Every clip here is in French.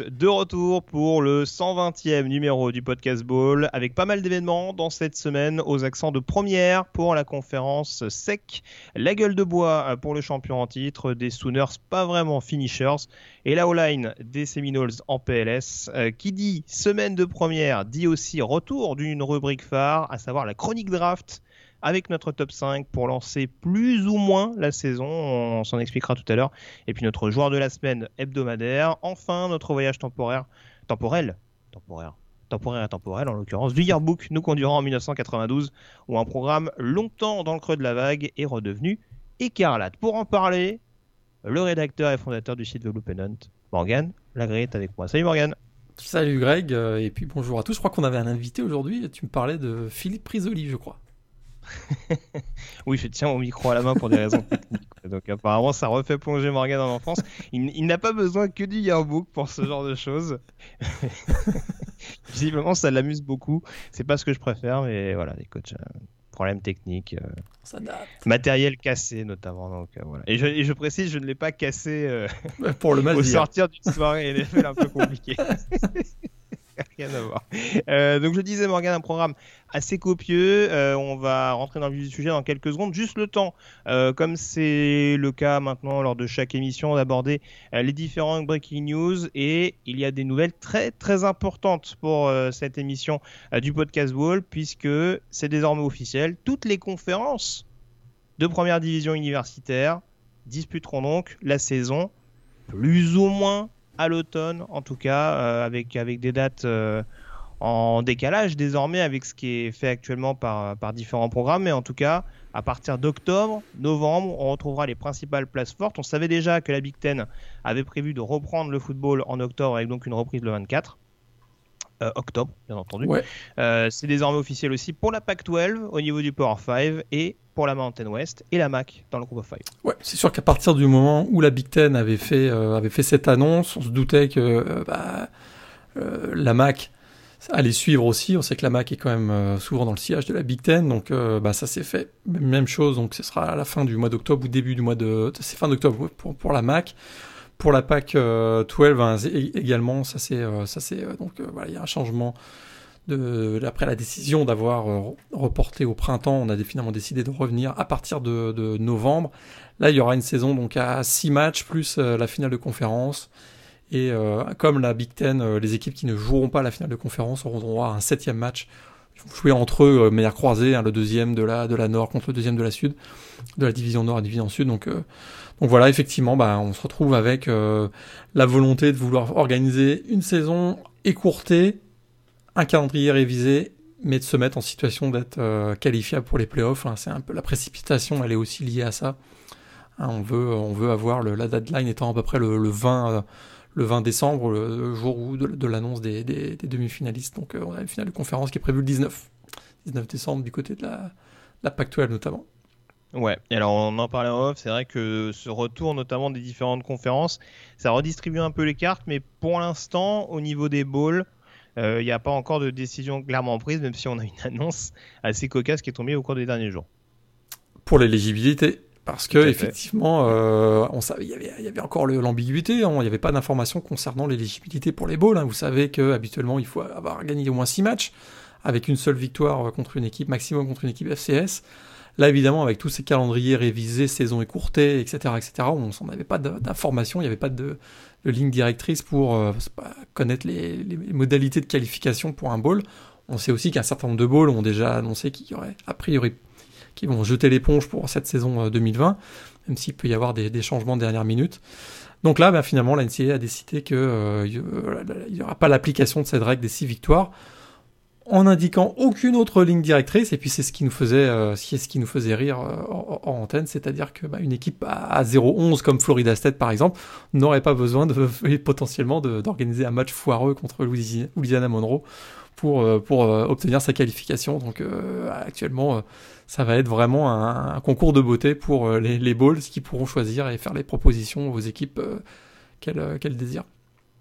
De retour pour le 120e numéro du podcast Ball avec pas mal d'événements dans cette semaine aux accents de première pour la conférence sec, la gueule de bois pour le champion en titre, des Sooners pas vraiment finishers et la O-line des Seminoles en PLS. Euh, qui dit semaine de première dit aussi retour d'une rubrique phare, à savoir la chronique draft avec notre top 5 pour lancer plus ou moins la saison. On s'en expliquera tout à l'heure. Et puis notre joueur de la semaine hebdomadaire. Enfin, notre voyage temporaire, temporel, temporaire, temporaire et temporel en l'occurrence, du yearbook nous conduira en 1992 où un programme longtemps dans le creux de la vague est redevenu écarlate. Pour en parler, le rédacteur et fondateur du site The Blue Pennant, Morgan Lagré est avec moi. Salut Morgan. Salut Greg, et puis bonjour à tous. Je crois qu'on avait un invité aujourd'hui. Tu me parlais de Philippe Prisoli, je crois. oui, je tiens mon micro à la main pour des raisons techniques. Donc apparemment, ça refait plonger Morgan en enfance. Il, il n'a pas besoin que du yearbook pour ce genre de choses. Visiblement, ça l'amuse beaucoup. C'est pas ce que je préfère, mais voilà, les coachs. Euh, problèmes techniques, euh, matériel cassé notamment. Donc, euh, voilà. et, je, et, je, précise, je ne l'ai pas cassé euh, pour le au sortir d'une soirée NFL un peu compliquée. Rien à voir. Euh, donc je disais Morgan, un programme assez copieux. Euh, on va rentrer dans le sujet dans quelques secondes. Juste le temps, euh, comme c'est le cas maintenant lors de chaque émission, d'aborder les différents breaking news. Et il y a des nouvelles très très importantes pour cette émission du podcast Wall, puisque c'est désormais officiel. Toutes les conférences de première division universitaire disputeront donc la saison plus ou moins à l'automne, en tout cas, euh, avec, des dates euh, en décalage désormais avec ce qui est fait actuellement par, par différents programmes. Mais en tout cas, à partir d'octobre, novembre, on retrouvera les principales places fortes. On savait déjà que la Big Ten avait prévu de reprendre le football en octobre avec donc une reprise le 24. Euh, octobre, bien entendu. Ouais. Euh, c'est désormais officiel aussi pour la PAC-12 au niveau du Power 5 et pour la Mountain West et la MAC dans le groupe of 5. Ouais, c'est sûr qu'à partir du moment où la Big Ten avait fait, euh, avait fait cette annonce, on se doutait que bah, la MAC allait suivre aussi. On sait que la MAC est quand même souvent dans le sillage de la Big Ten, donc bah, ça s'est fait. Même chose, donc ce sera à la fin du mois d'octobre ou début du mois de. C'est fin d'octobre pour, pour la MAC. Pour la PAC 12 hein, également, ça c'est ça c'est donc voilà, il y a un changement de, après la décision d'avoir euh, reporté au printemps, on a finalement décidé de revenir à partir de, novembre. Là, il y aura une saison donc à six matchs plus euh, la finale de conférence. Et euh, comme la Big Ten, euh, les équipes qui ne joueront pas la finale de conférence auront droit à un septième match. Jouer entre eux, manière croisée, hein, le deuxième de la, de la Nord contre le deuxième de la Sud, de la division Nord à la division Sud. Donc, donc voilà, effectivement, bah, on se retrouve avec la volonté de vouloir organiser une saison écourtée, un calendrier révisé, mais de se mettre en situation d'être euh, qualifiable pour les playoffs. Hein, c'est un peu la précipitation, elle est aussi liée à ça. Hein, on veut, on veut avoir le, la deadline étant à peu près le, le 20, euh, le 20 décembre, le jour où de, de l'annonce des, des, des demi-finalistes. Donc euh, on a une finale de conférence qui est prévue le 19, 19 décembre du côté de la, la Pac-12 notamment. Ouais, et alors on en parlait en off, c'est vrai que ce retour notamment des différentes conférences, ça redistribue un peu les cartes, mais pour l'instant, au niveau des bowls, il euh, n'y a pas encore de décision clairement prise, même si on a une annonce assez cocasse qui est tombée au cours des derniers jours. Pour l'éligibilité, parce que effectivement, euh, on savait, il y avait, il y avait encore l'ambiguïté, hein, il n'y avait pas d'informations concernant l'éligibilité pour les bowls. Hein. Vous savez que habituellement, il faut avoir gagné au moins six matchs avec une seule victoire contre une équipe maximum contre une équipe FCS. Là, évidemment, avec tous ces calendriers révisés, saison écourtée, etc., etc., on s'en avait pas d'informations, il n'y avait pas de, de, ligne directrice pour euh, connaître les, les, modalités de qualification pour un bowl. On sait aussi qu'un certain nombre de bowls ont déjà annoncé qu'il y aurait, a priori, qui vont jeter l'éponge pour cette saison 2020, même s'il peut y avoir des, changements de dernière minute. Donc là, bah, finalement, la NCAA a décidé qu'il euh, n'y aura pas l'application de cette règle des six victoires en indiquant aucune autre ligne directrice. Et puis c'est ce qui nous faisait, euh, ce qui nous faisait rire euh, en, antenne, c'est-à-dire que bah, une équipe à, 0-11 comme Florida State par exemple n'aurait pas besoin de potentiellement d'organiser un match foireux contre Louisiana Monroe pour euh, pour obtenir sa qualification. Donc actuellement, ça va être vraiment un, concours de beauté pour les, les balls qui pourront choisir et faire les propositions aux équipes qu'elles désirent.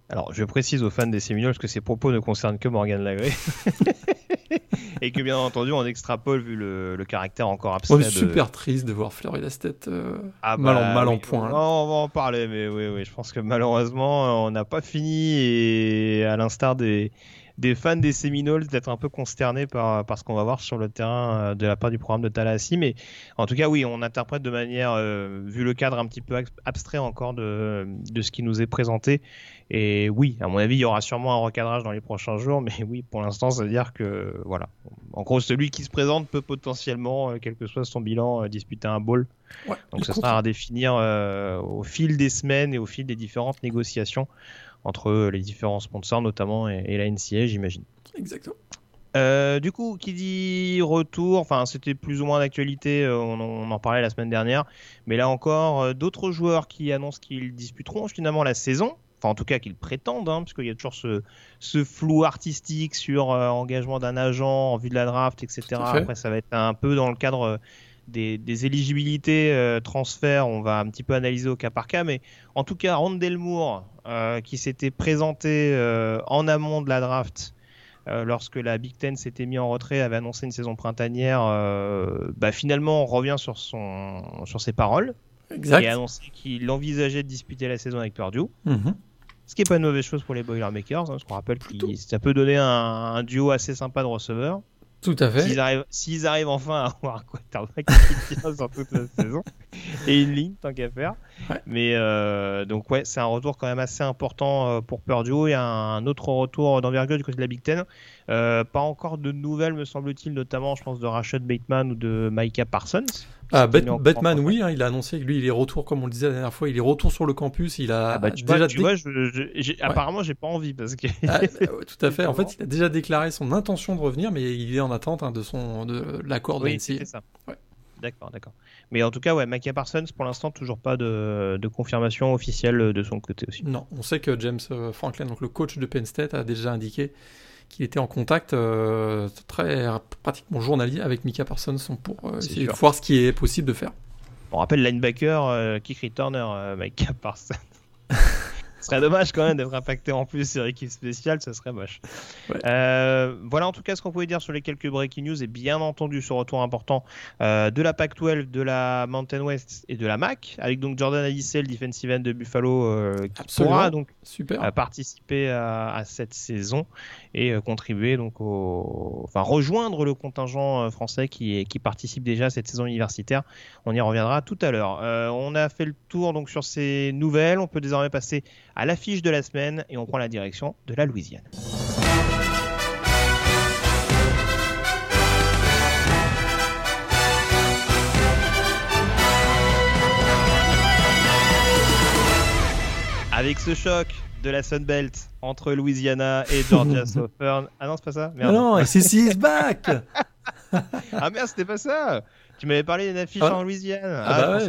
Alors, je précise aux fans des Seminoles que ces propos ne concernent que Morgan Lagré. et que bien entendu, on extrapole vu le, caractère encore abstrait. C'est super triste de voir Florida State euh, ah mal, en, bah mal en point. On, va en parler, mais oui, oui, je pense que malheureusement, on n'a pas fini et à l'instar des, des fans des Seminoles d'être un peu consternés par, par ce qu'on va voir sur le terrain euh, de la part du programme de Tallahassee. Mais en tout cas, oui, on interprète de manière, euh, vu le cadre un petit peu abstrait encore de, de ce qui nous est présenté. Et oui, à mon avis, il y aura sûrement un recadrage dans les prochains jours. Mais oui, pour l'instant, ça veut dire que, voilà. En gros, celui qui se présente peut potentiellement, euh, quel que soit son bilan, disputer un bowl. Donc, ça sera à définir au fil des semaines et au fil des différentes négociations entre les différents sponsors notamment et, la NCA, j'imagine. Exactement. Euh, du coup, qui dit retour, enfin c'était plus ou moins d'actualité, euh, on, en parlait la semaine dernière, mais là encore, euh, d'autres joueurs qui annoncent qu'ils disputeront finalement la saison, enfin en tout cas qu'ils prétendent, hein, parce qu'il y a toujours ce, ce flou artistique sur engagement d'un agent en vue de la draft, etc. Après ça va être un peu dans le cadre des, éligibilités euh, transferts, on va un petit peu analyser au cas par cas, mais en tout cas, Rondell Moore, euh, qui s'était présenté euh, en amont de la draft, lorsque la Big Ten s'était mis en retrait, avait annoncé une saison printanière, bah, finalement, on revient sur, son, sur ses paroles. Exact. Et a annoncé qu'il envisageait de disputer la saison avec Purdue. Mhm. Ce qui n'est pas une mauvaise chose pour les Boilermakers, hein, parce qu'on rappelle que ça peut donner un, un, duo assez sympa de receveurs. Tout à fait. S'ils arrivent, s'ils arrivent enfin à avoir un quarterback qui tient sur toute la saison et une ligne tant qu'à faire. Mais euh, donc ouais, c'est un retour quand même assez important euh, pour Purdue. Il y a un autre retour d'envergure du côté de la Big Ten. Euh, pas encore de nouvelles, me semble-t-il, notamment, je pense, de Rashad Bateman ou de Micah Parsons. Ah, Bateman, oui, hein, il a annoncé que lui, il est retour, comme on le disait la dernière fois, il est retour sur le campus. Il a ah bah, tu déjà. Vois, tu vois, apparemment, j'ai pas envie parce que. Ah, tout à fait. En fait, il a déjà déclaré son intention de revenir, mais il est en attente hein, de son de l'accord de oui, ça. D'accord, d'accord. Mais en tout cas, ouais, Micah Parsons, pour l'instant, toujours pas de, de, confirmation officielle de son côté aussi. Non, on sait que James euh, Franklin, donc le coach de Penn State, a déjà indiqué qu'il était en contact euh, très pratiquement journalier avec Micah Parsons pour euh, essayer de voir ce qui est possible de faire. On rappelle linebacker, kick returner, Micah Parsons. Ce serait dommage quand même d'être impacté en plus sur équipe spéciale, ce serait moche. Euh, voilà en tout cas ce qu'on pouvait dire sur les quelques breaking news et bien entendu ce retour important euh, de la Pac-12, de la Mountain West et de la MAC, avec donc Jordan Addisell, le defensive end de Buffalo, euh, qui pourra donc Super. participer à, cette saison et contribuer donc au, enfin rejoindre le contingent français qui, qui participe déjà à cette saison universitaire. On y reviendra tout à l'heure. on a fait le tour donc sur ces nouvelles. On peut désormais passer à l'affiche de la semaine et on prend la direction de la Louisiane. Avec ce choc de la Sun Belt entre Louisiana et Georgia Southern. Ah non, c'est pas ça Merde. Non, SEC is back Ah merde, c'était pas ça tu m'avais parlé d'une affiche ah. en Louisiane. Ah, ah, bah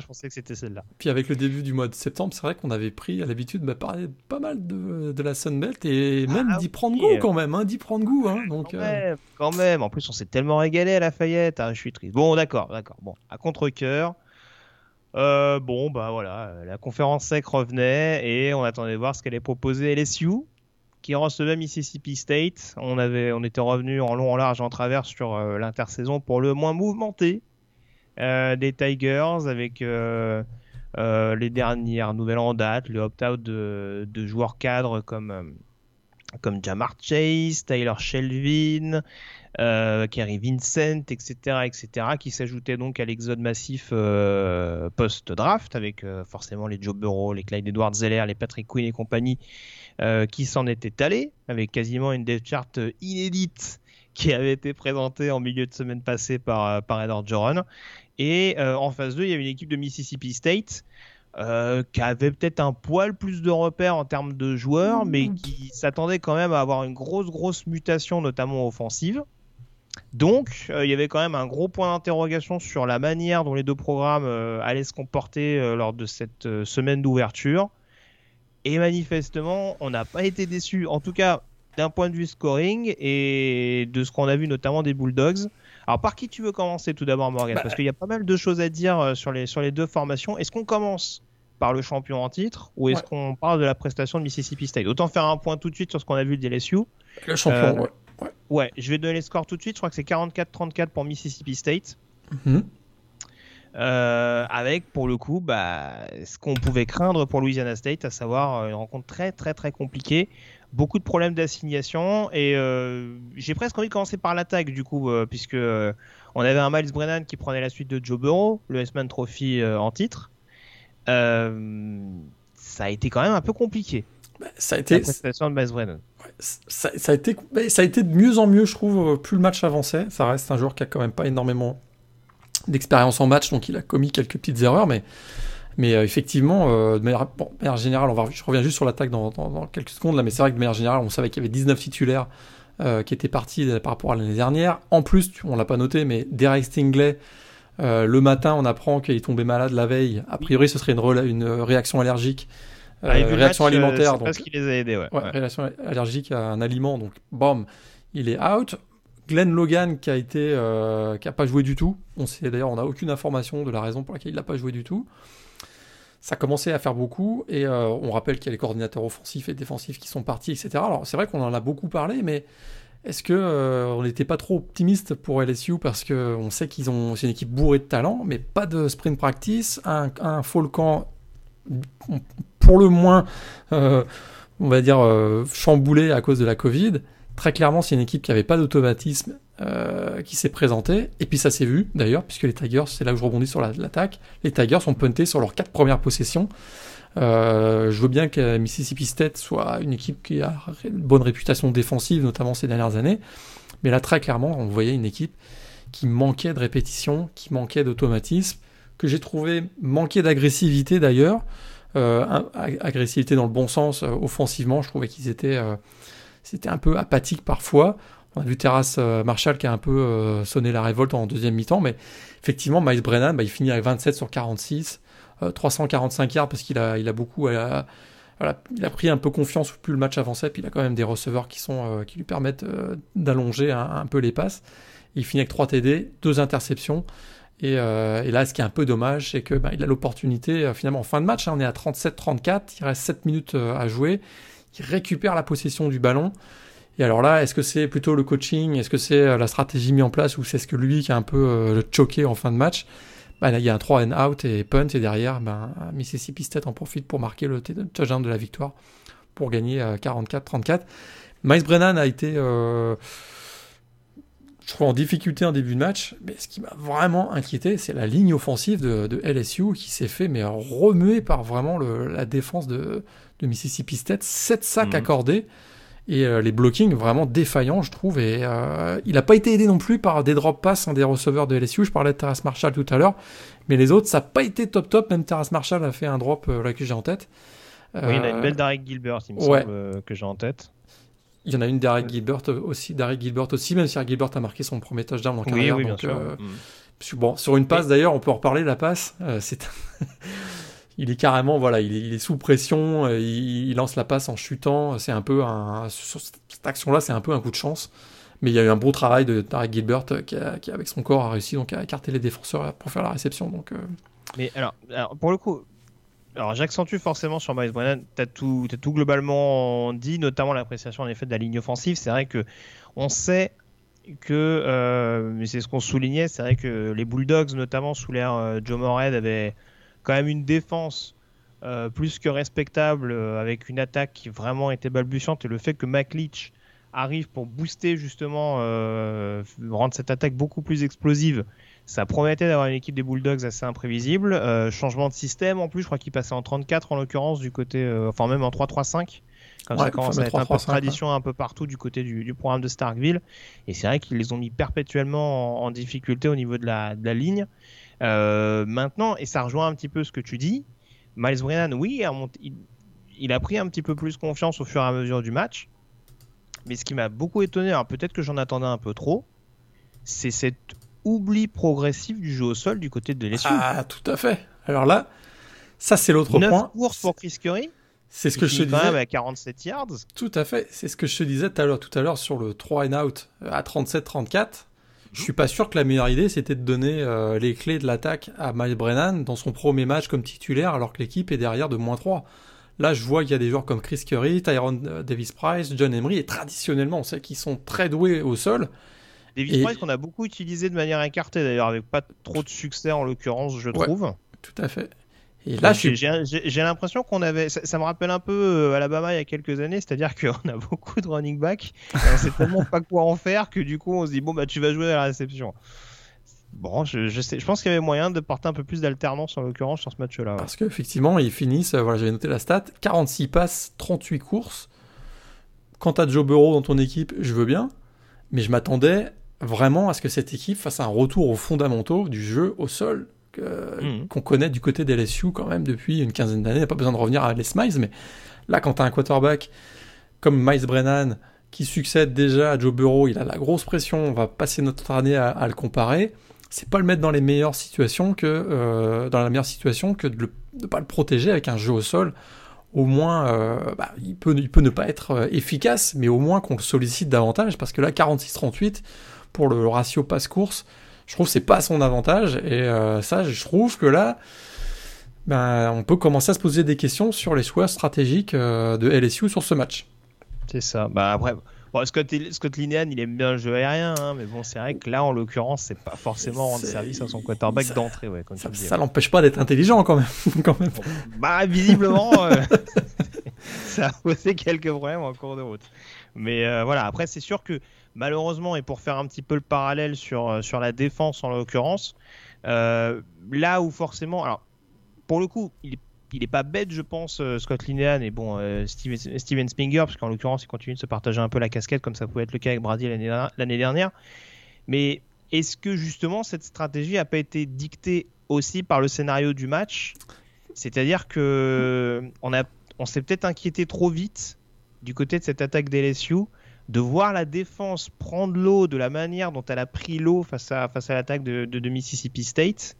je, pensais que c'était celle-là. Puis avec le début du mois de septembre, c'est vrai qu'on avait pris à l'habitude de bah, parler pas mal de, de la Sunbelt et même d'y prendre goût quand même, hein, d'y prendre goût. Hein, donc, quand, euh. même, quand même. En plus, on s'est tellement régalé à Lafayette. je suis triste. Bon, d'accord, d'accord. Bon, à contre-coeur. Euh, bon, bah voilà, la conférence sec revenait et on attendait de voir ce qu'allait proposer LSU qui recevait Mississippi State. On, avait, on était revenu en long, en large, en travers sur euh, l'intersaison pour le moins mouvementé euh, des Tigers avec euh, les dernières nouvelles en date, le opt-out de, joueurs cadres comme, comme Jamar Chase, Tyler Shelvin, Kerry Vincent, etc., etc., qui s'ajoutaient donc à l'exode massif post-draft avec forcément les Joe Burrow, les Clyde Edwards-Zeller, les Patrick Quinn et compagnie euh, qui s'en était allé, avec quasiment une depth chart inédite qui avait été présentée en milieu de semaine passée par, euh, par Edward Joron. Et euh, en phase 2, il y avait une équipe de Mississippi State. euh, qui avait peut-être un poil plus de repères en termes de joueurs, mais qui s'attendait quand même à avoir une grosse, grosse mutation, notamment offensive. Donc, euh, il y avait quand même un gros point d'interrogation sur la manière dont les deux programmes euh, allaient se comporter lors de cette semaine d'ouverture. Et manifestement, on n'a pas été déçu. En tout cas, d'un point de vue scoring et de ce qu'on a vu notamment des Bulldogs. Alors par qui tu veux commencer tout d'abord Morgan? Bah, Parce qu'il y a pas mal de choses à dire euh, sur les, sur les deux formations. Est-ce qu'on commence par le champion en titre ou est-ce qu'on parle de la prestation de Mississippi State? Autant faire un point tout de suite sur ce qu'on a vu de LSU. Le champion, euh, ouais. ouais. je vais donner les scores tout de suite. Je crois que c'est 44-34 pour Mississippi State. Mm-hmm. Euh, avec pour le coup bah, ce qu'on pouvait craindre pour Louisiana State, à savoir une rencontre très très très compliquée beaucoup de problèmes d'assignation et euh, j'ai presque envie de commencer par l'attaque du coup euh, puisque euh, on avait un Miles Brennan qui prenait la suite de Joe Burrow, le S-Man Trophy en titre. ça a été quand même un peu compliqué. Bah, ça a été. La prestation de Miles Brennan. ça, ça, a été, ça a été de mieux en mieux, je trouve, plus le match avançait. Ça reste un joueur qui a quand même pas énormément d'expérience en match, donc il a commis quelques petites erreurs, mais mais euh, effectivement, euh, de, manière, générale, on va, je reviens juste sur l'attaque dans, quelques secondes là, mais c'est vrai que de manière générale, on savait qu'il y avait 19 titulaires euh, qui étaient partis par rapport à l'année dernière. En plus, on l'a pas noté, mais Derek Stingley, le matin, on apprend qu'il est tombé malade la veille. A priori, ce serait une, une réaction allergique. Ah, réaction alimentaire. C'est parce qu'il les a aidés, ouais. Réaction allergique à un aliment, donc bam, il est out. Glenn Logan été qui a pas joué du tout. On sait d'ailleurs, on n'a aucune information de la raison pour laquelle il n'a pas joué du tout ça commençait à faire beaucoup, et euh, on rappelle qu'il y a les coordinateurs offensifs et défensifs qui sont partis, etc. Alors c'est vrai qu'on en a beaucoup parlé, mais est-ce que euh, on n'était pas trop optimiste pour LSU parce que on sait qu'ils ont c'est une équipe bourrée de talent, mais pas de sprint practice, un, un pour le moins, euh, on va dire chamboulé à cause de la Covid. Très clairement, c'est une équipe qui n'avait pas d'automatisme euh, qui s'est présenté. Et puis ça s'est vu d'ailleurs, puisque les Tigers, c'est là où je rebondis sur l'attaque, les Tigers ont punté sur leurs quatre premières possessions. Euh, je veux bien que Mississippi State soit une équipe qui a une bonne réputation défensive, notamment ces dernières années. Mais là, très clairement, on voyait une équipe qui manquait de répétition, qui manquait d'automatisme, que j'ai trouvé manquer d'agressivité d'ailleurs. Euh, agressivité dans le bon sens, offensivement, je trouvais qu'ils étaient, c'était un peu apathique parfois. On a vu Terrace euh, Marshall qui a un peu euh, sonné la révolte en deuxième mi-temps, mais effectivement, Miles Brennan, bah, il finit avec 27 sur 46, 345 euh, yards parce qu'il a, il a beaucoup. il a pris un peu confiance plus le match avançait, puis il a quand même des receveurs qui, sont, qui lui permettent d'allonger un, peu les passes. Il finit avec 3 TD, 2 interceptions. Et, là, ce qui est un peu dommage, c'est que bah, a l'opportunité, finalement, en fin de match, hein, on est à 37-34, il reste 7 minutes à jouer, il récupère la possession du ballon. Et alors là, est-ce que c'est plutôt le coaching, est-ce que c'est euh, la stratégie mise en place? Ou c'est ce que lui qui a un peu euh, choqué en fin de match? Bah, Il y a un 3 and out et punt et derrière, ben, Mississippi State en profite pour marquer le touchdown de la victoire pour gagner 44-34. Euh, Miles Brennan a été, je trouve, en difficulté en début de match, mais ce qui m'a vraiment inquiété, c'est la ligne offensive de, LSU qui s'est fait mais remuer par vraiment la défense de, Mississippi State. 7 sacs mhm. accordés et euh, les blockings vraiment défaillants, je trouve. Et euh, il n'a pas été aidé non plus par des drop pass hein, des receveurs de LSU. Je parlais de Terrace Marshall tout à l'heure, mais les autres, ça n'a pas été top top. Même Terrace Marshall a fait un drop euh, là que j'ai en tête. oui, il y en a une belle Derek Gilbert, il me semble, que j'ai en tête. Il y en a une Derek Gilbert aussi, Gilbert aussi, même si Gilbert a marqué son premier touchdown en carrière. Oui, oui, bien sûr. Mm. Bon, sur une passe d'ailleurs, on peut en reparler. La passe, c'est il est carrément voilà, il est, sous pression, euh, il, lance la passe en chutant. C'est un peu un, sur cette action-là, c'est un peu un coup de chance. Mais il y a eu un beau travail de Tarek Gilbert euh, qui, avec son corps, a réussi donc à écarter les défenseurs pour faire la réception. Donc, euh. Mais alors, pour le coup, alors j'accentue forcément sur Miles Brennan. T'as tout, as tout globalement dit, notamment l'appréciation en effet de la ligne offensive. C'est vrai que on sait que, mais c'est ce qu'on soulignait, c'est vrai que les Bulldogs, notamment sous l'ère Joe Morehead, avaient quand même une défense euh, plus que respectable euh, avec une attaque qui vraiment était balbutiante et le fait que McLeach arrive pour booster justement, euh, rendre cette attaque beaucoup plus explosive, ça promettait d'avoir une équipe des Bulldogs assez imprévisible. changement de système en plus, je crois qu'il passait en 34 en l'occurrence du côté, enfin même en 3-3-5. Quand ça commence à être un peu tradition un peu partout du côté du, programme de Starkville. Et c'est vrai qu'ils les ont mis perpétuellement en, difficulté au niveau de la, de la ligne. Euh, maintenant, et ça rejoint un petit peu ce que tu dis, Miles Brennan, oui, il, il, a pris un petit peu plus confiance au fur et à mesure du match. Mais ce qui m'a beaucoup étonné, alors peut-être que j'en attendais un peu trop, c'est cet oubli progressif du jeu au sol du côté de LSU. Ah, tout à fait. Alors là, ça c'est l'autre point. courses pour Chris Curry. C'est ce que je te disais. À 47 yards. Tout à fait. C'est ce que je te disais tout à l'heure, tout à l'heure sur le 3 and out à 37-34. Je suis pas sûr que la meilleure idée c'était de donner euh, les clés de l'attaque à Miles Brennan dans son premier match comme titulaire alors que l'équipe est derrière de moins 3. Là, je vois qu'il y a des joueurs comme Chris Curry, Tyron euh, Davis Price, John Emery et traditionnellement, on sait qu'ils sont très doués au sol. Davis Price qu'on a beaucoup utilisé de manière écartée d'ailleurs avec pas trop de succès en l'occurrence, je trouve. Tout à fait. Et là, j'ai l'impression qu'on avait. Ça, me rappelle un peu euh, Alabama il y a quelques années, c'est-à-dire qu'on a beaucoup de running back, on sait tellement pas quoi en faire que du coup on se dit bon bah tu vas jouer à la réception. Bon, je, je, sais, je pense qu'il y avait moyen de porter un peu plus d'alternance en l'occurrence sur ce match-là. Parce qu'effectivement, ils finissent, euh, voilà, j'avais noté la stat 46 passes, 38 courses. Quant à Joe Burrow dans ton équipe, je veux bien, mais je m'attendais vraiment à ce que cette équipe fasse un retour aux fondamentaux du jeu au sol Mhm. qu'on connaît du côté des LSU quand même depuis une quinzaine d'années. Il n'y a pas besoin de revenir à Les Miles, mais là, quand tu as un quarterback comme Miles Brennan qui succède déjà à Joe Burrow, il a la grosse pression, on va passer notre année à, le comparer. C'est pas le mettre dans les meilleures situations que euh, dans la meilleure situation que de ne pas le protéger avec un jeu au sol. Au moins, euh, bah, il, peut, il peut ne pas être euh, efficace, mais au moins qu'on le sollicite davantage, parce que là, 46-38 pour le ratio passe-course, je trouve que c'est pas son avantage. Et euh, ça, je trouve que là, ben, on peut commencer à se poser des questions sur les choix stratégiques euh, de LSU sur ce match. C'est ça. Bah après, bon, Scott, Scott Linehan, il aime bien le jeu aérien, hein, mais bon, c'est vrai que là, en l'occurrence, c'est pas forcément rendre service à son quarterback d'entrée. Ouais, ça, ça l'empêche pas d'être intelligent quand même. quand même. bah, visiblement, euh, ça a posé quelques problèmes en cours de route. Mais voilà, après, c'est sûr que malheureusement, et pour faire un petit peu le parallèle sur, euh, sur la défense en l'occurrence, euh, là où forcément, alors pour le coup, il est pas bête, je pense, euh, Scott Linehan et bon, Steven, Steven, Spinger, parce qu'en l'occurrence, il continue de se partager un peu la casquette, comme ça pouvait être le cas avec Brady l'année dernière. Mais est-ce que justement cette stratégie n'a pas été dictée aussi par le scénario du match? C'est-à-dire que on, a, on s'est peut-être inquiété trop vite du côté de cette attaque d'LSU de voir la défense prendre l'eau de la manière dont elle a pris l'eau face à, face à l'attaque de, Mississippi State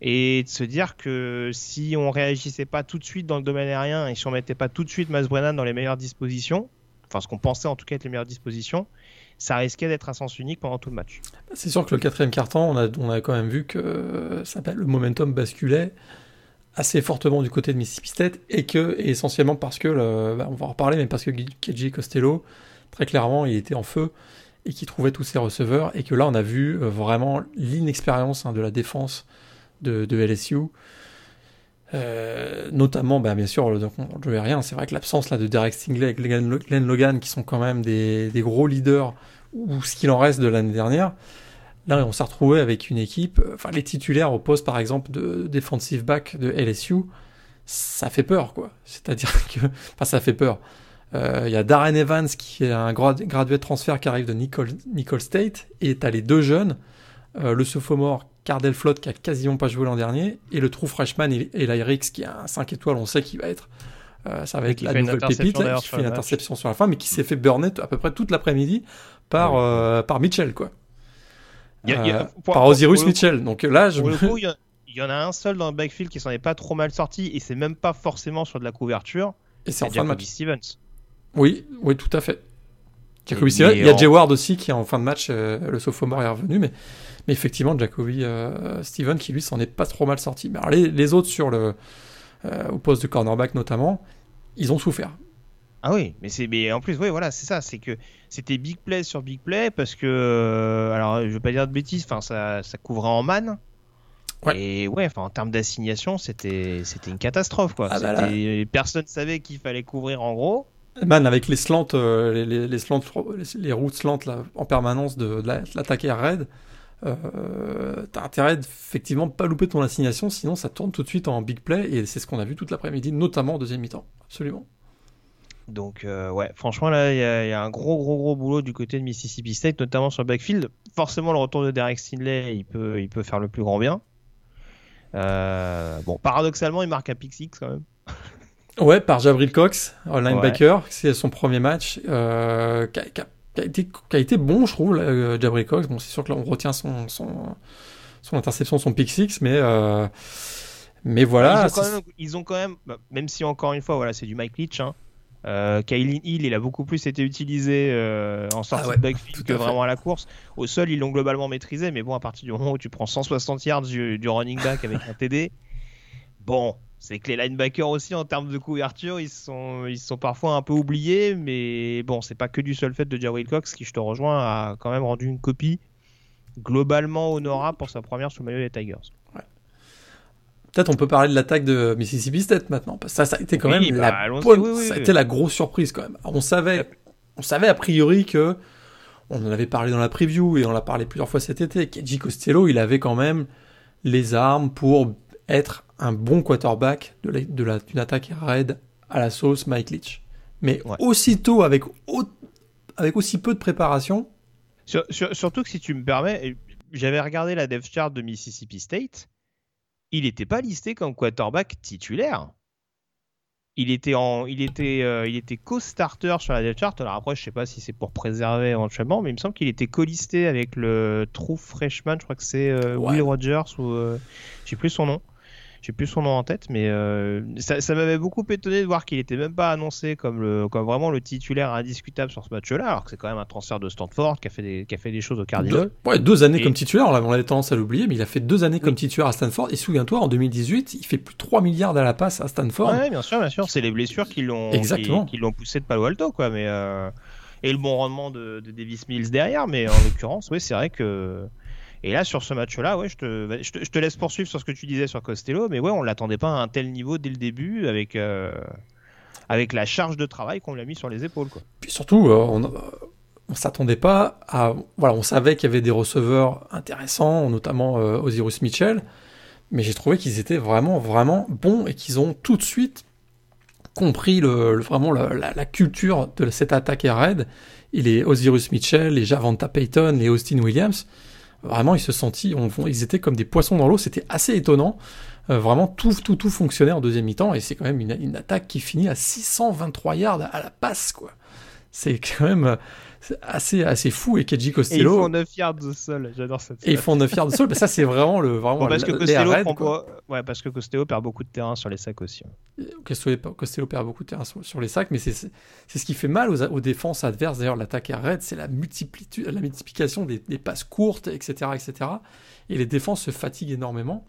et de se dire que si on réagissait pas tout de suite dans le domaine aérien et si on mettait pas tout de suite Mas Brennan dans les meilleures dispositions, enfin ce qu'on pensait en tout cas être les meilleures dispositions, ça risquait d'être un sens unique pendant tout le match. C'est sûr que le quatrième carton, on a, on a quand même vu que ça, le momentum basculait assez fortement du côté de Mississippi State et que essentiellement parce que bah, on va en reparler mais parce que KJ Costello très clairement, il était en feu et qui trouvait tous ses receveurs. Et que là, on a vu euh, vraiment l'inexpérience hein, de la défense de, LSU. Euh, notamment, bah, bien sûr, le, le rien. C'est vrai que l'absence là de Derek Stingley et Glenn Logan, qui sont quand même des, gros leaders, ou ce qu'il en reste de l'année dernière, là, on s'est retrouvé avec une équipe. Euh, enfin, les titulaires au poste, par exemple, de defensive back de LSU, ça fait peur, quoi. C'est-à-dire que, enfin, ça fait peur. Euh, il y a Darren Evans qui est un gradué de transfert qui arrive de Nicole, State. Et tu as les deux jeunes, euh, le sophomore Cardell Flott qui a quasiment pas joué l'an dernier, et le true freshman Eli qui a un 5 étoiles, on sait qu'il va être. Euh, ça va être la nouvelle pépite qui fait une interception sur la fin, mais qui s'est fait burner à peu près toute l'après-midi par, par Mitchell, quoi. par Osiris Mitchell. Donc là, je. il y, en a un seul dans le backfield qui s'en est pas trop mal sorti, et c'est même pas forcément sur de la couverture. Et c'est en fin de match. Stevens. Oui, oui, tout à fait. Il y a Jay Ward aussi qui en fin de match, euh, le sophomore est revenu, mais, mais effectivement, Jacoby euh, Steven qui lui s'en est pas trop mal sorti. Mais alors, les, autres sur le, euh, au poste de cornerback notamment, ils ont souffert. Ah oui, mais c'est mais en plus oui voilà c'est ça c'est que c'était big play sur big play parce que alors je veux pas dire de bêtises enfin ça, ça couvrait en man et ouais enfin en termes d'assignation c'était c'était une catastrophe quoi ah bah personne savait qu'il fallait couvrir en gros Man, avec les slants, euh, les, slants, routes slant là, en permanence de, l'attaquer à raid, euh, t'as intérêt effectivement pas louper ton assignation, sinon ça tourne tout de suite en big play, et c'est ce qu'on a vu toute l'après-midi, notamment en deuxième mi-temps. Absolument. Donc, euh, ouais, franchement, là, il y, a un gros, gros, gros boulot du côté de Mississippi State, notamment sur le backfield. Forcément, le retour de Derek Stinley, il peut, il peut faire le plus grand bien. bon, paradoxalement, il marque un pick quand même. Ouais, par Jabril Cox, linebacker. C'est son premier match. qui, a, été, qui, a, été, bon, je trouve, Jabril Cox. Bon, c'est sûr que là, on retient son, son, son interception, son pick six, mais. mais voilà. Ils ont, quand même, ils ont quand même, bah, même si encore une fois, voilà, c'est du Mike Leach, hein, euh, Hill, il a beaucoup plus été utilisé euh, en sortie ah de backfield que vraiment à la course. Au sol, ils l'ont globalement maîtrisé, mais bon, à partir du moment où tu prends 160 yards du, running back avec un TD, bon, c'est que les linebackers aussi, en termes de couverture, ils sont, ils sont parfois un peu oubliés, mais bon, c'est pas que du seul fait de Jerry Cox qui, je te rejoins, a quand même rendu une copie globalement honorable pour sa première sous le maillot des Tigers. Peut-être on peut parler de l'attaque de Mississippi State maintenant, parce que ça, ça a été quand même la, bah, ça a été la grosse surprise quand même. on savait, on savait a priori que, on en avait parlé dans la preview et on l'a parlé plusieurs fois cet été, qu'Edgy Costello, il avait quand même les armes pour être un bon quarterback de la, de la, d'une attaque raid à la sauce Mike Leach. Mais aussitôt, avec, avec aussi peu de préparation. surtout que si tu me permets, j'avais regardé la dev chart de Mississippi State il n'était pas listé comme quarterback titulaire. Il était en, il était, euh, il était co-starter sur la depth chart. Alors après, je sais pas si c'est pour préserver éventuellement, mais il me semble qu'il était co-listé avec le true freshman. Je crois que c'est euh, Will Rogers ou euh, je sais plus son nom j'ai plus son nom en tête, mais euh, ça, m'avait beaucoup étonné de voir qu'il était même pas annoncé comme, le, comme vraiment le titulaire indiscutable sur ce match-là, alors que c'est quand même un transfert de Stanford qui a fait des, qui a fait des choses au Cardinal. Deux, ouais, deux années comme titulaire, on avait tendance à l'oublier, mais il a fait deux années comme titulaire à Stanford, et souviens-toi, en 2018, il fait plus de 3 milliards à la passe à Stanford. Ouais, bien sûr, bien sûr, c'est les blessures qui l'ont, qui, l'ont poussé de Palo Alto, quoi, mais, euh, et le bon rendement de, de Davis Mills derrière, mais en l'occurrence, oui, c'est vrai que et là, sur ce match-là, ouais, je te, laisse poursuivre sur ce que tu disais sur Costello, mais ouais, on l'attendait pas à un tel niveau dès le début avec, euh, avec la charge de travail qu'on lui a mis sur les épaules. Quoi. Puis surtout, euh, on, on s'attendait pas à. Voilà, on savait qu'il y avait des receveurs intéressants, notamment euh, Osiris Mitchell, mais j'ai trouvé qu'ils étaient vraiment, vraiment bons et qu'ils ont tout de suite compris le, vraiment la, culture de cette attaque air raid. Et les Osiris Mitchell, les Javanta Payton, les Austin Williams, Vraiment, ils se sentaient, ils étaient comme des poissons dans l'eau. C'était assez étonnant. Euh, vraiment, tout, tout, tout fonctionnait en deuxième mi-temps. Et c'est quand même une, une, attaque qui finit à 623 yards à la passe, quoi. C'est quand même assez, assez fou. Et Keji Costello. Et ils font 9 yards de sol. J'adore cette Et ils font 9 yards de sol. Ça, c'est vraiment le. Vraiment parce, que Costello ouais, parce que Costello perd beaucoup de terrain sur les sacs aussi. Costello, perd beaucoup de terrain sur, les sacs. Mais c'est ce qui fait mal aux, défenses adverses. D'ailleurs, l'attaque à c'est la, la multiplication des, des, passes courtes, etc., etc. Et les défenses se fatiguent énormément.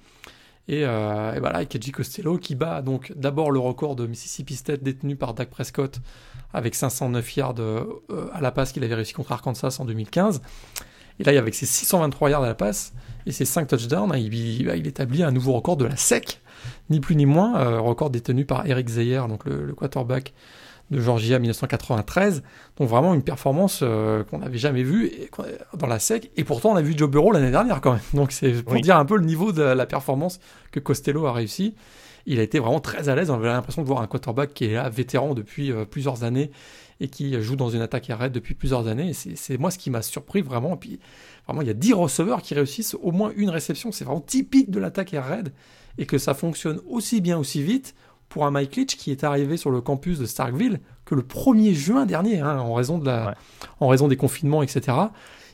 Et, euh, et voilà, Keji Costello qui bat donc d'abord le record de Mississippi State détenu par Dak Prescott avec 509 yards euh, à la passe qu'il avait réussi contre Arkansas en 2015. Et là, avec ses 623 yards à la passe et ses 5 touchdowns, il, il, établit un nouveau record de la SEC, ni plus ni moins, euh, record détenu par Eric Zeyer, donc le, quarterback de Georgia 1993. Donc vraiment une performance euh, qu'on n'avait jamais vue dans la SEC. Et pourtant, on a vu Joe Burrow l'année dernière quand même. Donc c'est pour dire un peu le niveau de la performance que Costello a réussi il a été vraiment très à l'aise. On avait l'impression de voir un quarterback qui est là, vétéran depuis euh, plusieurs années et qui joue dans une attaque arrête depuis plusieurs années. C'est moi ce qui m'a surpris vraiment. Et puis, vraiment, il y a 10 receveurs qui réussissent au moins une réception. C'est vraiment typique de l'attaque raid et que ça fonctionne aussi bien, aussi vite pour un Mike Leach qui est arrivé sur le campus de Starkville que le 1er juin dernier, hein, en, raison de la, en raison des confinements, etc.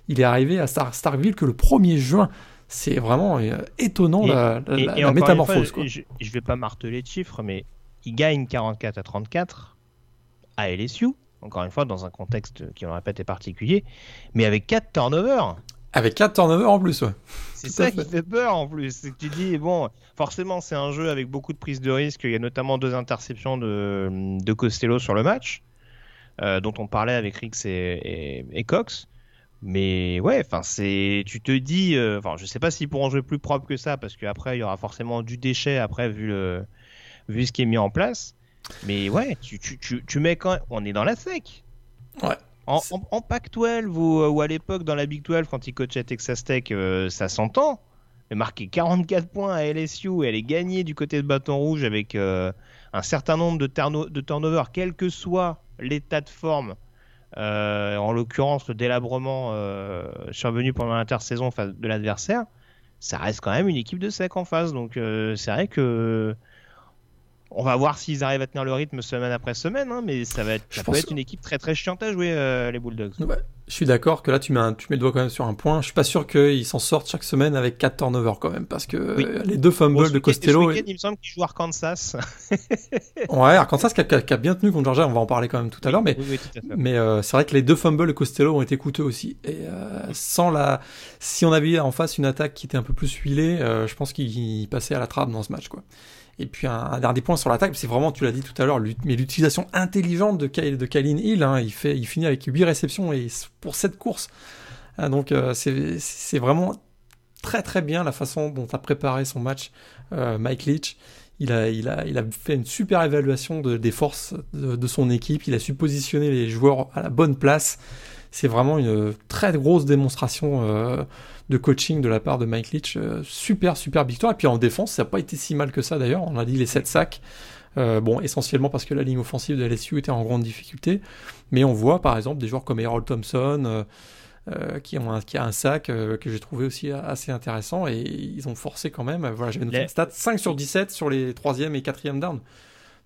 Il est arrivé à Starkville que le 1er juin c'est vraiment euh, étonnant la, métamorphose. je, ne vais pas marteler de chiffres, mais il gagne 44 à 34 à LSU, encore une fois dans un contexte qui, on le répète, est particulier, mais avec 4 turnovers. Avec 4 turnovers en plus, ouais. C'est ça qui fait peur en plus. C'est que tu dis, bon, forcément, c'est un jeu avec beaucoup de prises de risque. Il y a notamment deux interceptions de, de Costello sur le match, euh, dont on parlait avec Rix et, et Cox. Mais ouais, enfin c'est, tu te dis, euh, enfin je sais pas s'ils pourront jouer plus propre que ça parce qu'après il y aura forcément du déchet après vu le, vu ce qui est mis en place. Mais ouais, tu, tu, tu, tu mets quand, on est dans la sec. Ouais. En, en, Pac-12 ou, ou, à l'époque dans la Big 12 quand il coachait Texas Tech, euh, ça s'entend. Mais marquer 44 points à LSU et aller gagner du côté de Bâton Rouge avec euh, un certain nombre de, de turnovers, quel que soit l'état de forme euh, en l'occurrence le délabrement euh, survenu pendant l'intersaison de l'adversaire, ça reste quand même une équipe de sec en face. Donc c'est vrai que on va voir s'ils arrivent à tenir le rythme semaine après semaine, hein, mais ça va être, ça peut être une équipe très très chiante à jouer euh, les Bulldogs. Ouais. Je suis d'accord que là tu mets, tu mets le doigt quand même sur un point. Je suis pas sûr qu'ils s'en sortent chaque semaine avec 4 turnovers quand même, parce que les deux fumbles de Costello. Il me semble qu'ils jouent Arkansas. ouais, Arkansas qui a, bien tenu contre Georgia, on va en parler quand même tout à l'heure, mais, mais euh, c'est vrai que les deux fumbles de Costello ont été coûteux aussi. Et euh, sans la, si on avait en face une attaque qui était un peu plus huilée, je pense qu'il passait à la trappe dans ce match, quoi. Et puis un, dernier point sur l'attaque, c'est vraiment, tu l'as dit tout à l'heure, mais l'utilisation intelligente de, de Kylin Hill. Hein, il, fait, il finit avec 8 réceptions et pour cette course. Ah, donc euh, c'est vraiment très très bien la façon dont a préparé son match euh, Mike Leach. Il a, il, a, il a fait une super évaluation de, des forces de, de, son équipe. Il a su positionner les joueurs à la bonne place. C'est vraiment une très grosse démonstration euh, de coaching de la part de Mike Leach. Euh, super, super victoire. Et puis en défense, ça n'a pas été si mal que ça d'ailleurs. On a dit les 7 sacs. Euh, bon, essentiellement parce que la ligne offensive de LSU était en grande difficulté. Mais on voit par exemple des joueurs comme Harold Thompson. Euh, qui, ont un, qui a un sac que j'ai trouvé aussi assez intéressant et ils ont forcé quand même. Voilà, j'avais noté stat 5 sur 17 sur les 3e et 4e down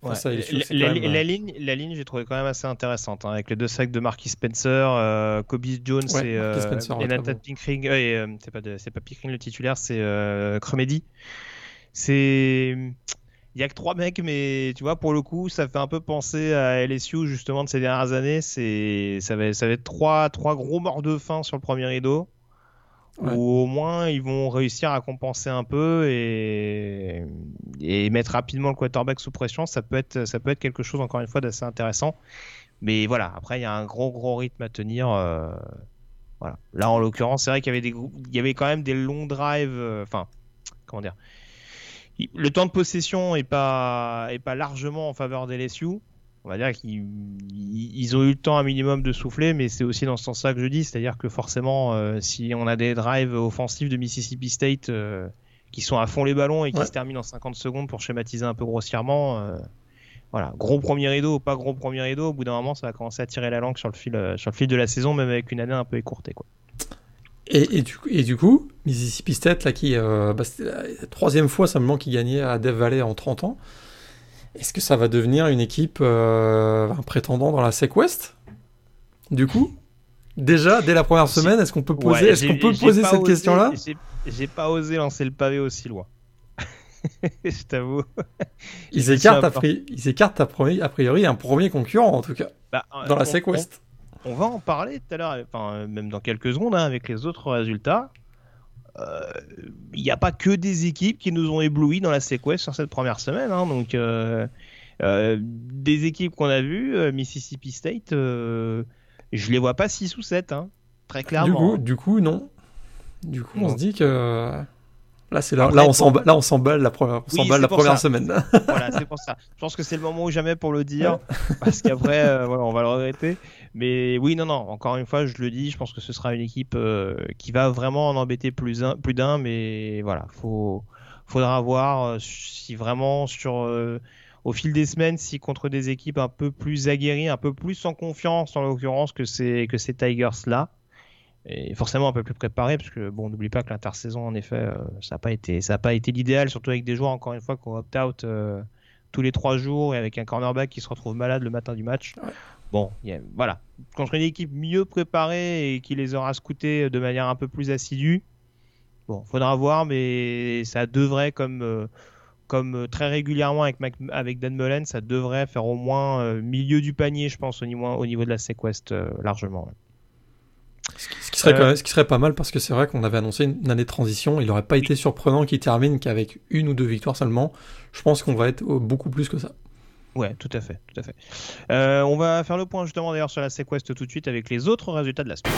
la, ligne, la ligne j'ai trouvé quand même assez intéressante, hein, avec les deux sacs de Marquis Spencer, euh, Kobe Jones et, euh, Nathan Pinkring. Euh, c'est pas, c'est pas Pinkring le titulaire, c'est euh, Cromedy. C'est. Il y a que trois mecs, mais tu vois, pour le coup, ça fait un peu penser à LSU justement de ces dernières années. C'est, ça va, ça va être trois, trois gros morts de faim sur le premier rideau ou au moins ils vont réussir à compenser un peu et, et mettre rapidement le quarterback sous pression. Ça peut être, ça peut être quelque chose encore une fois d'assez intéressant. Mais voilà, après il y a un gros gros rythme à tenir. Euh, voilà. Là en l'occurrence, c'est vrai qu'il y avait des, il y avait quand même des longs drives. Euh, enfin, comment dire? Le temps de possession est pas, est pas largement en faveur des LSU on va dire qu'ils ont eu le temps un minimum de souffler, mais c'est aussi dans ce sens-là que je dis, c'est-à-dire que forcément, euh, si on a des drives offensifs de Mississippi State euh, qui sont à fond les ballons et qui se terminent en 50 secondes pour schématiser un peu grossièrement, euh, voilà, gros premier rideau ou pas gros premier rideau, au bout d'un moment, ça va commencer à tirer la langue sur le fil, sur le fil de la saison, même avec une année un peu écourtée, quoi. Et, du, et, du, coup, Mississippi State, là, qui, bah, la troisième fois simplement qui gagnait à Dev Valley en 30 ans. Est-ce que ça va devenir une équipe, euh, un prétendant dans la SEC West? Du coup Déjà, dès la première semaine, est-ce qu'on peut poser, est-ce qu'on peut poser cette question-là? J'ai pas osé lancer le pavé aussi loin. je t'avoue. Ils écartent, a ils écartent a priori un premier concurrent, en tout cas, bah, dans la SEC West. On, va en parler tout à l'heure, enfin, même dans quelques secondes, hein, avec les autres résultats. Euh, il n'y a pas que des équipes qui nous ont éblouis dans la séquence sur cette première semaine. Hein, donc, euh, euh, des équipes qu'on a vues, Mississippi State, je les vois pas 6 ou 7, hein, très clairement. Du coup, non. Du coup, on se dit que Là, c'est là, là, on s'emballe, là, on s'emballe la première, la première semaine. voilà, c'est pour ça. Je pense que c'est le moment ou jamais pour le dire, parce qu'après, voilà, on va le regretter. Mais oui, non, non, encore une fois, je le dis, je pense que ce sera une équipe euh, qui va vraiment en embêter plus, plus d'un, mais voilà, faut, faudra voir euh, si vraiment sur, euh, au fil des semaines, si contre des équipes un peu plus aguerries, un peu plus en confiance en l'occurrence que ces, que Tigers-là, et forcément un peu plus préparés, parce que bon, n'oublie pas que l'intersaison, en effet, ça n'a pas été, été l'idéal, surtout avec des joueurs, encore une fois, qui ont opt-out tous les trois jours et avec un cornerback qui se retrouve malade le matin du match. Bon, voilà. Contre une équipe mieux préparée et qui les aura scoutés de manière un peu plus assidue, bon, faudra voir, mais ça devrait, comme, euh, comme très régulièrement avec, avec Dan Mullen, ça devrait faire au moins euh, milieu du panier, je pense, au niveau, au niveau de la Sequest euh, largement. Ce qui, serait ce qui serait pas mal parce que c'est vrai qu'on avait annoncé une, année de transition. Il n'aurait pas été surprenant qu'il termine qu'avec une ou deux victoires seulement. Je pense qu'on va être beaucoup plus que ça. Ouais, tout à fait, tout à fait. Euh, on va faire le point justement d'ailleurs sur la Sequest tout de suite avec les autres résultats de la semaine.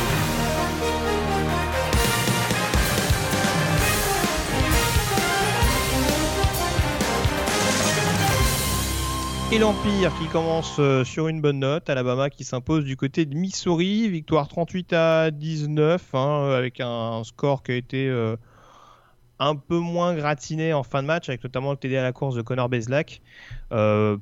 Et l'Empire qui commence euh, sur une bonne note, Alabama qui s'impose du côté de Missouri, victoire 38 à 19, hein, avec un score qui a été euh, un peu moins gratiné en fin de match, avec notamment le TD à la course de Connor Bezlak. Euh,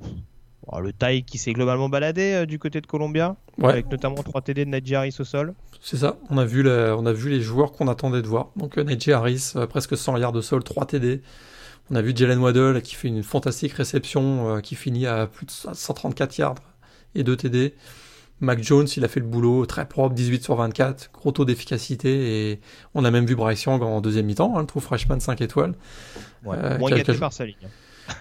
le taille qui s'est globalement baladé du côté de Columbia, avec notamment 3 TD de Najee Harris au sol. C'est ça, on a, vu on a vu les joueurs qu'on attendait de voir. Donc Najee Harris, presque 100 yards de sol, 3 TD. On a vu Jalen Waddle qui fait une fantastique réception, qui finit à plus de 134 yards et 2 TD. Mac Jones, il a fait le boulot très propre, 18 sur 24, gros taux d'efficacité. Et on a même vu Bryce Young en deuxième mi-temps, hein, le trou freshman 5 étoiles. Euh, moins gâté par sa ligne.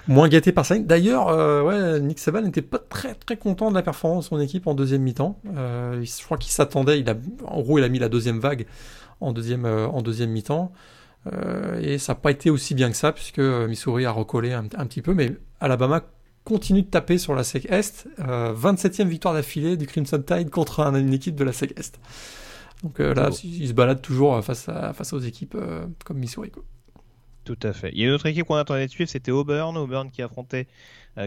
Moins gâté par sa ligne. D'ailleurs, euh, ouais, Nick Saban n'était pas très très content de la performance de son équipe en deuxième mi-temps. Euh, je crois qu'il s'attendait, il a, en gros, il a mis la deuxième vague en deuxième, en deuxième mi-temps. et ça n'a pas été aussi bien que ça, puisque Missouri a recollé un, un petit peu. Mais Alabama continue de taper sur la SEC Est. 27e euh, victoire d'affilée du Crimson Tide contre une équipe de la SEC Est. Donc euh, là, il se balade toujours face, à, face aux équipes euh, comme Missouri. Tout à fait. Il y a une autre équipe qu'on attendait de suivre, c'était Auburn. Auburn qui affrontait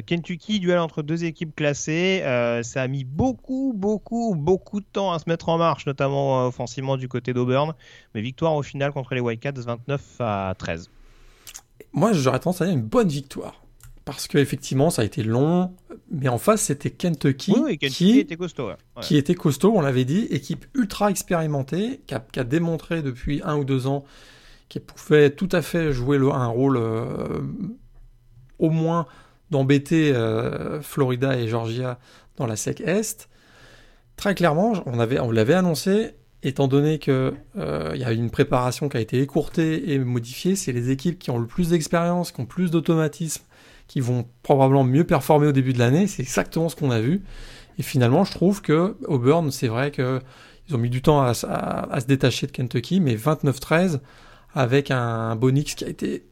Kentucky, duel entre deux équipes classées. ça a mis beaucoup, beaucoup, beaucoup de temps à se mettre en marche, notamment offensivement du côté d'Auburn. Mais victoire au final contre les Wildcats, 29 à 13. Moi, j'aurais tendance à dire une bonne victoire parce qu'effectivement, ça a été long, mais en face, c'était Kentucky, qui, était costaud, qui était costaud, on l'avait dit, équipe ultra expérimentée, qui a, démontré depuis un ou deux ans qu'elle pouvait tout à fait jouer un rôle euh, au moins d'embêter euh, Florida et Georgia dans la SEC Est. Très clairement, on, avait, on l'avait annoncé, étant donné qu'il euh, y a une préparation qui a été écourtée et modifiée, c'est les équipes qui ont le plus d'expérience, qui ont plus d'automatisme, qui vont probablement mieux performer au début de l'année. C'est exactement ce qu'on a vu. Et finalement, je trouve que Auburn, c'est vrai qu'ils ont mis du temps à, se détacher de Kentucky, mais 29-13 avec un Bonix qui a été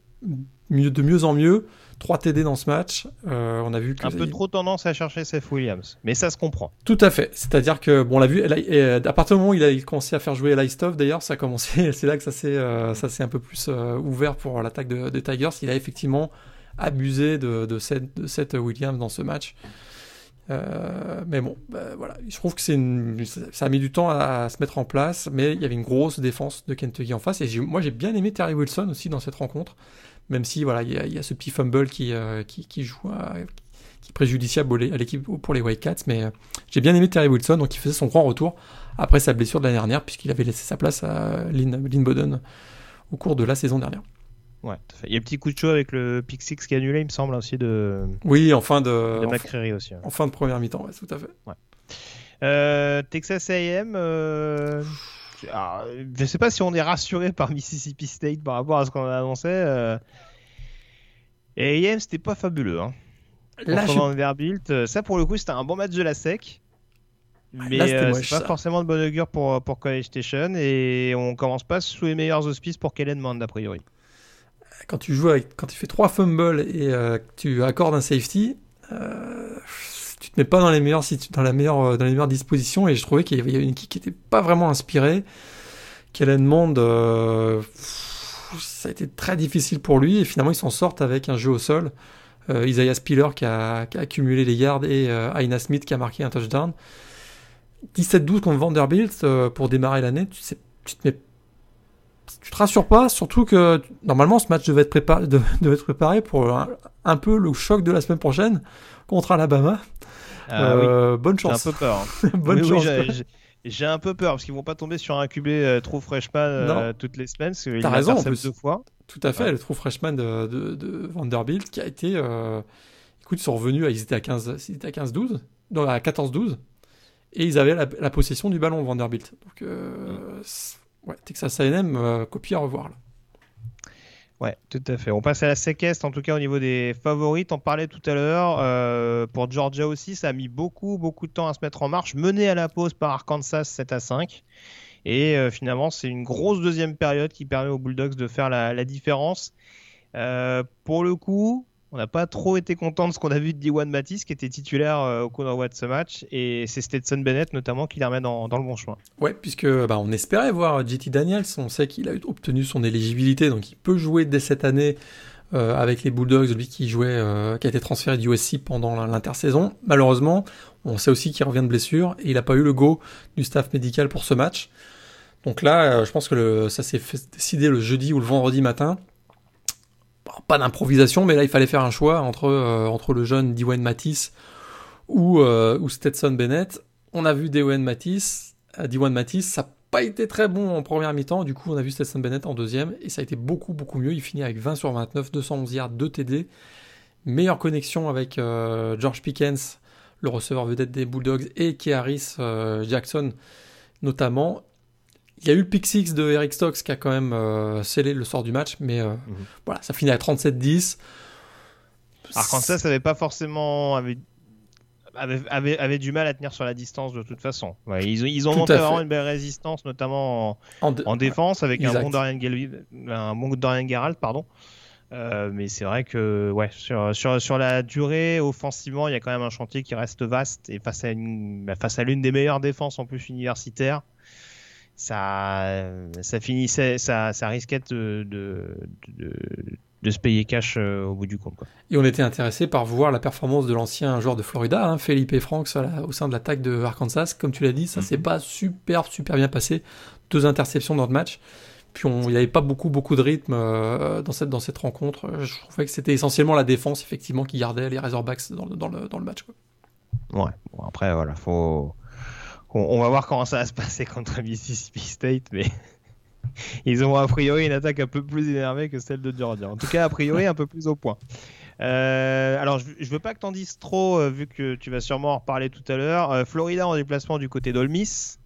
de mieux en mieux. 3 TD dans ce match. Euh, on a vu un peu trop tendance à chercher Seth Williams, mais ça se comprend. Tout à fait. C'est-à-dire que bon, on l'a vu. Euh, à partir du moment où il a commencé à faire jouer Lystov, d'ailleurs, ça a commencé. C'est là que ça s'est euh, ça s'est un peu plus ouvert pour l'attaque de, de, Tigers. Il a effectivement abusé de, de, Seth, Williams dans ce match. Euh, mais bon, bah, voilà. Je trouve que c'est ça a mis du temps à, se mettre en place, mais il y avait une grosse défense de Kentucky en face. Et moi, j'ai bien aimé Terry Wilson aussi dans cette rencontre, même si voilà, il y a, ce petit fumble qui, euh, qui, joue, qui est préjudiciable à l'équipe pour les White Cats. Mais euh, j'ai bien aimé Terry Wilson, donc il faisait son grand retour après sa blessure de l'année dernière, puisqu'il avait laissé sa place à Lynn, Lynn Bowden au cours de la saison dernière. Ouais, Il y a un petit coup de chaud avec le Pick Six qui est annulé, il me semble aussi de. Oui, en fin de. De aussi. En fin de première mi-temps, ouais, tout à fait. Ouais. Euh, Texas A&M. Euh... Ah, je sais pas si on est rassuré par Mississippi State par rapport à ce qu'on a annoncé. Euh... Et A&M, c'était pas fabuleux. Hein. Là, Vanderbilt, euh, ça pour le coup, c'était un bon match de la SEC. Mais euh, c'est pas forcément de bonne augure pour, pour College Station et on commence pas sous les meilleurs auspices pour Kellen Mond a priori quand tu joues avec, quand tu fais trois fumbles et euh, que tu accordes un safety, euh, tu te mets pas dans les meilleures dans la meilleure euh, dans les meilleures dispositions et je trouvais qu'il y avait une équipe qui était pas vraiment inspirée. Kellen Mond, euh, ça a été très difficile pour lui et finalement ils s'en sortent avec un jeu au sol. Euh, Isaiah Spiller qui a, qui accumulé les yards et Aina Smith qui a marqué un touchdown. 17-12 contre Vanderbilt pour démarrer l'année, tu, sais, tu te mets tu te rassures pas, surtout que normalement ce match devait être préparé, devait être préparé pour un, peu le choc de la semaine prochaine contre Alabama. Euh, bonne chance. J'ai un peu peur. Hein. bonne chance. j'ai un peu peur parce qu'ils vont pas tomber sur un QB euh, trop freshman euh, toutes les semaines. T'as raison en plus. Deux fois. Tout à fait, le trop freshman de, de, Vanderbilt qui a été. écoute, ils sont revenus, ils étaient à 15, ils étaient à 15-12, non à 14-12, et ils avaient la, possession du ballon Vanderbilt. Donc mm. Ouais, Texas A&M, euh, copie à revoir là. Ouais, tout à fait. On passe à la séquestre, en tout cas au niveau des favorites. On parlait tout à l'heure. Euh, pour Georgia aussi, ça a mis beaucoup, beaucoup de temps à se mettre en marche. Mené à la pause par Arkansas 7 à 5. Et euh, finalement, c'est une grosse deuxième période qui permet aux Bulldogs de faire la, la différence. pour le coup, on n'a pas trop été content de ce qu'on a vu de Diwan Matisse qui était titulaire euh, au cours de ce match et c'est Stetson Bennett notamment qui la remet dans, le bon chemin. Ouais, puisque bah, on espérait voir JT Daniels, on sait qu'il a obtenu son éligibilité donc il peut jouer dès cette année euh, avec les Bulldogs, lui qui jouait, euh, qui a été transféré du USC pendant l'intersaison. Malheureusement, on sait aussi qu'il revient de blessure et il n'a pas eu le go du staff médical pour ce match. Donc là, je pense que ça s'est décidé le jeudi ou le vendredi matin pas d'improvisation, mais là il fallait faire un choix entre, euh, le jeune Dwayne Matisse ou, euh, ou Stetson Bennett. On a vu Dewan Matisse, euh, Diwan Matisse, ça n'a pas été très bon en première mi-temps. Du coup, on a vu Stetson Bennett en deuxième et ça a été beaucoup, beaucoup mieux. Il finit avec 20 sur 29, 211 yards, 2 TD. Meilleure connexion avec George Pickens, le receveur vedette des Bulldogs, et Kearis Jackson notamment. Il y a eu le pick 6 de Eric Stokes qui a quand même scellé le sort du match, mais mm-hmm. voilà, ça finit à 37-10. Arkansas n'avait pas forcément avait, avait, avait, du mal à tenir sur la distance de toute façon. ils, ils, ont montré vraiment une belle résistance, notamment en, en, défense, avec un bon, Dorian un bon Dorian Geralt, pardon. Euh, mais c'est vrai que ouais, sur, sur, sur, la durée, offensivement, il y a quand même un chantier qui reste vaste et face à bah, face à l'une des meilleures défenses en plus universitaires, ça, ça finissait, ça, ça risquait de, de, de, de se payer cash euh, au bout du compte. Quoi. Et on était intéressé par voir la performance de l'ancien joueur de Florida, hein, Felipe Franks, au sein de l'attaque de Arkansas. Comme tu l'as dit, ça mhm. s'est pas super, super bien passé. Deux interceptions dans le match. Puis on, il n'y avait pas beaucoup, beaucoup de rythme euh, dans, cette, dans cette rencontre. Je trouvais que c'était essentiellement la défense, effectivement, qui gardait les Razorbacks dans, dans, le, dans le match. Quoi. Ouais, bon, après, voilà, faut. On, va voir comment ça va se passer contre Mississippi State, mais ils ont a priori une attaque un peu plus énervée que celle de Georgia. En tout cas, a priori, un peu plus au point. Euh, alors, je, ne veux pas que t'en dises trop, euh, vu que tu vas sûrement en reparler tout à l'heure. Euh, Florida en déplacement du côté d'Olmis.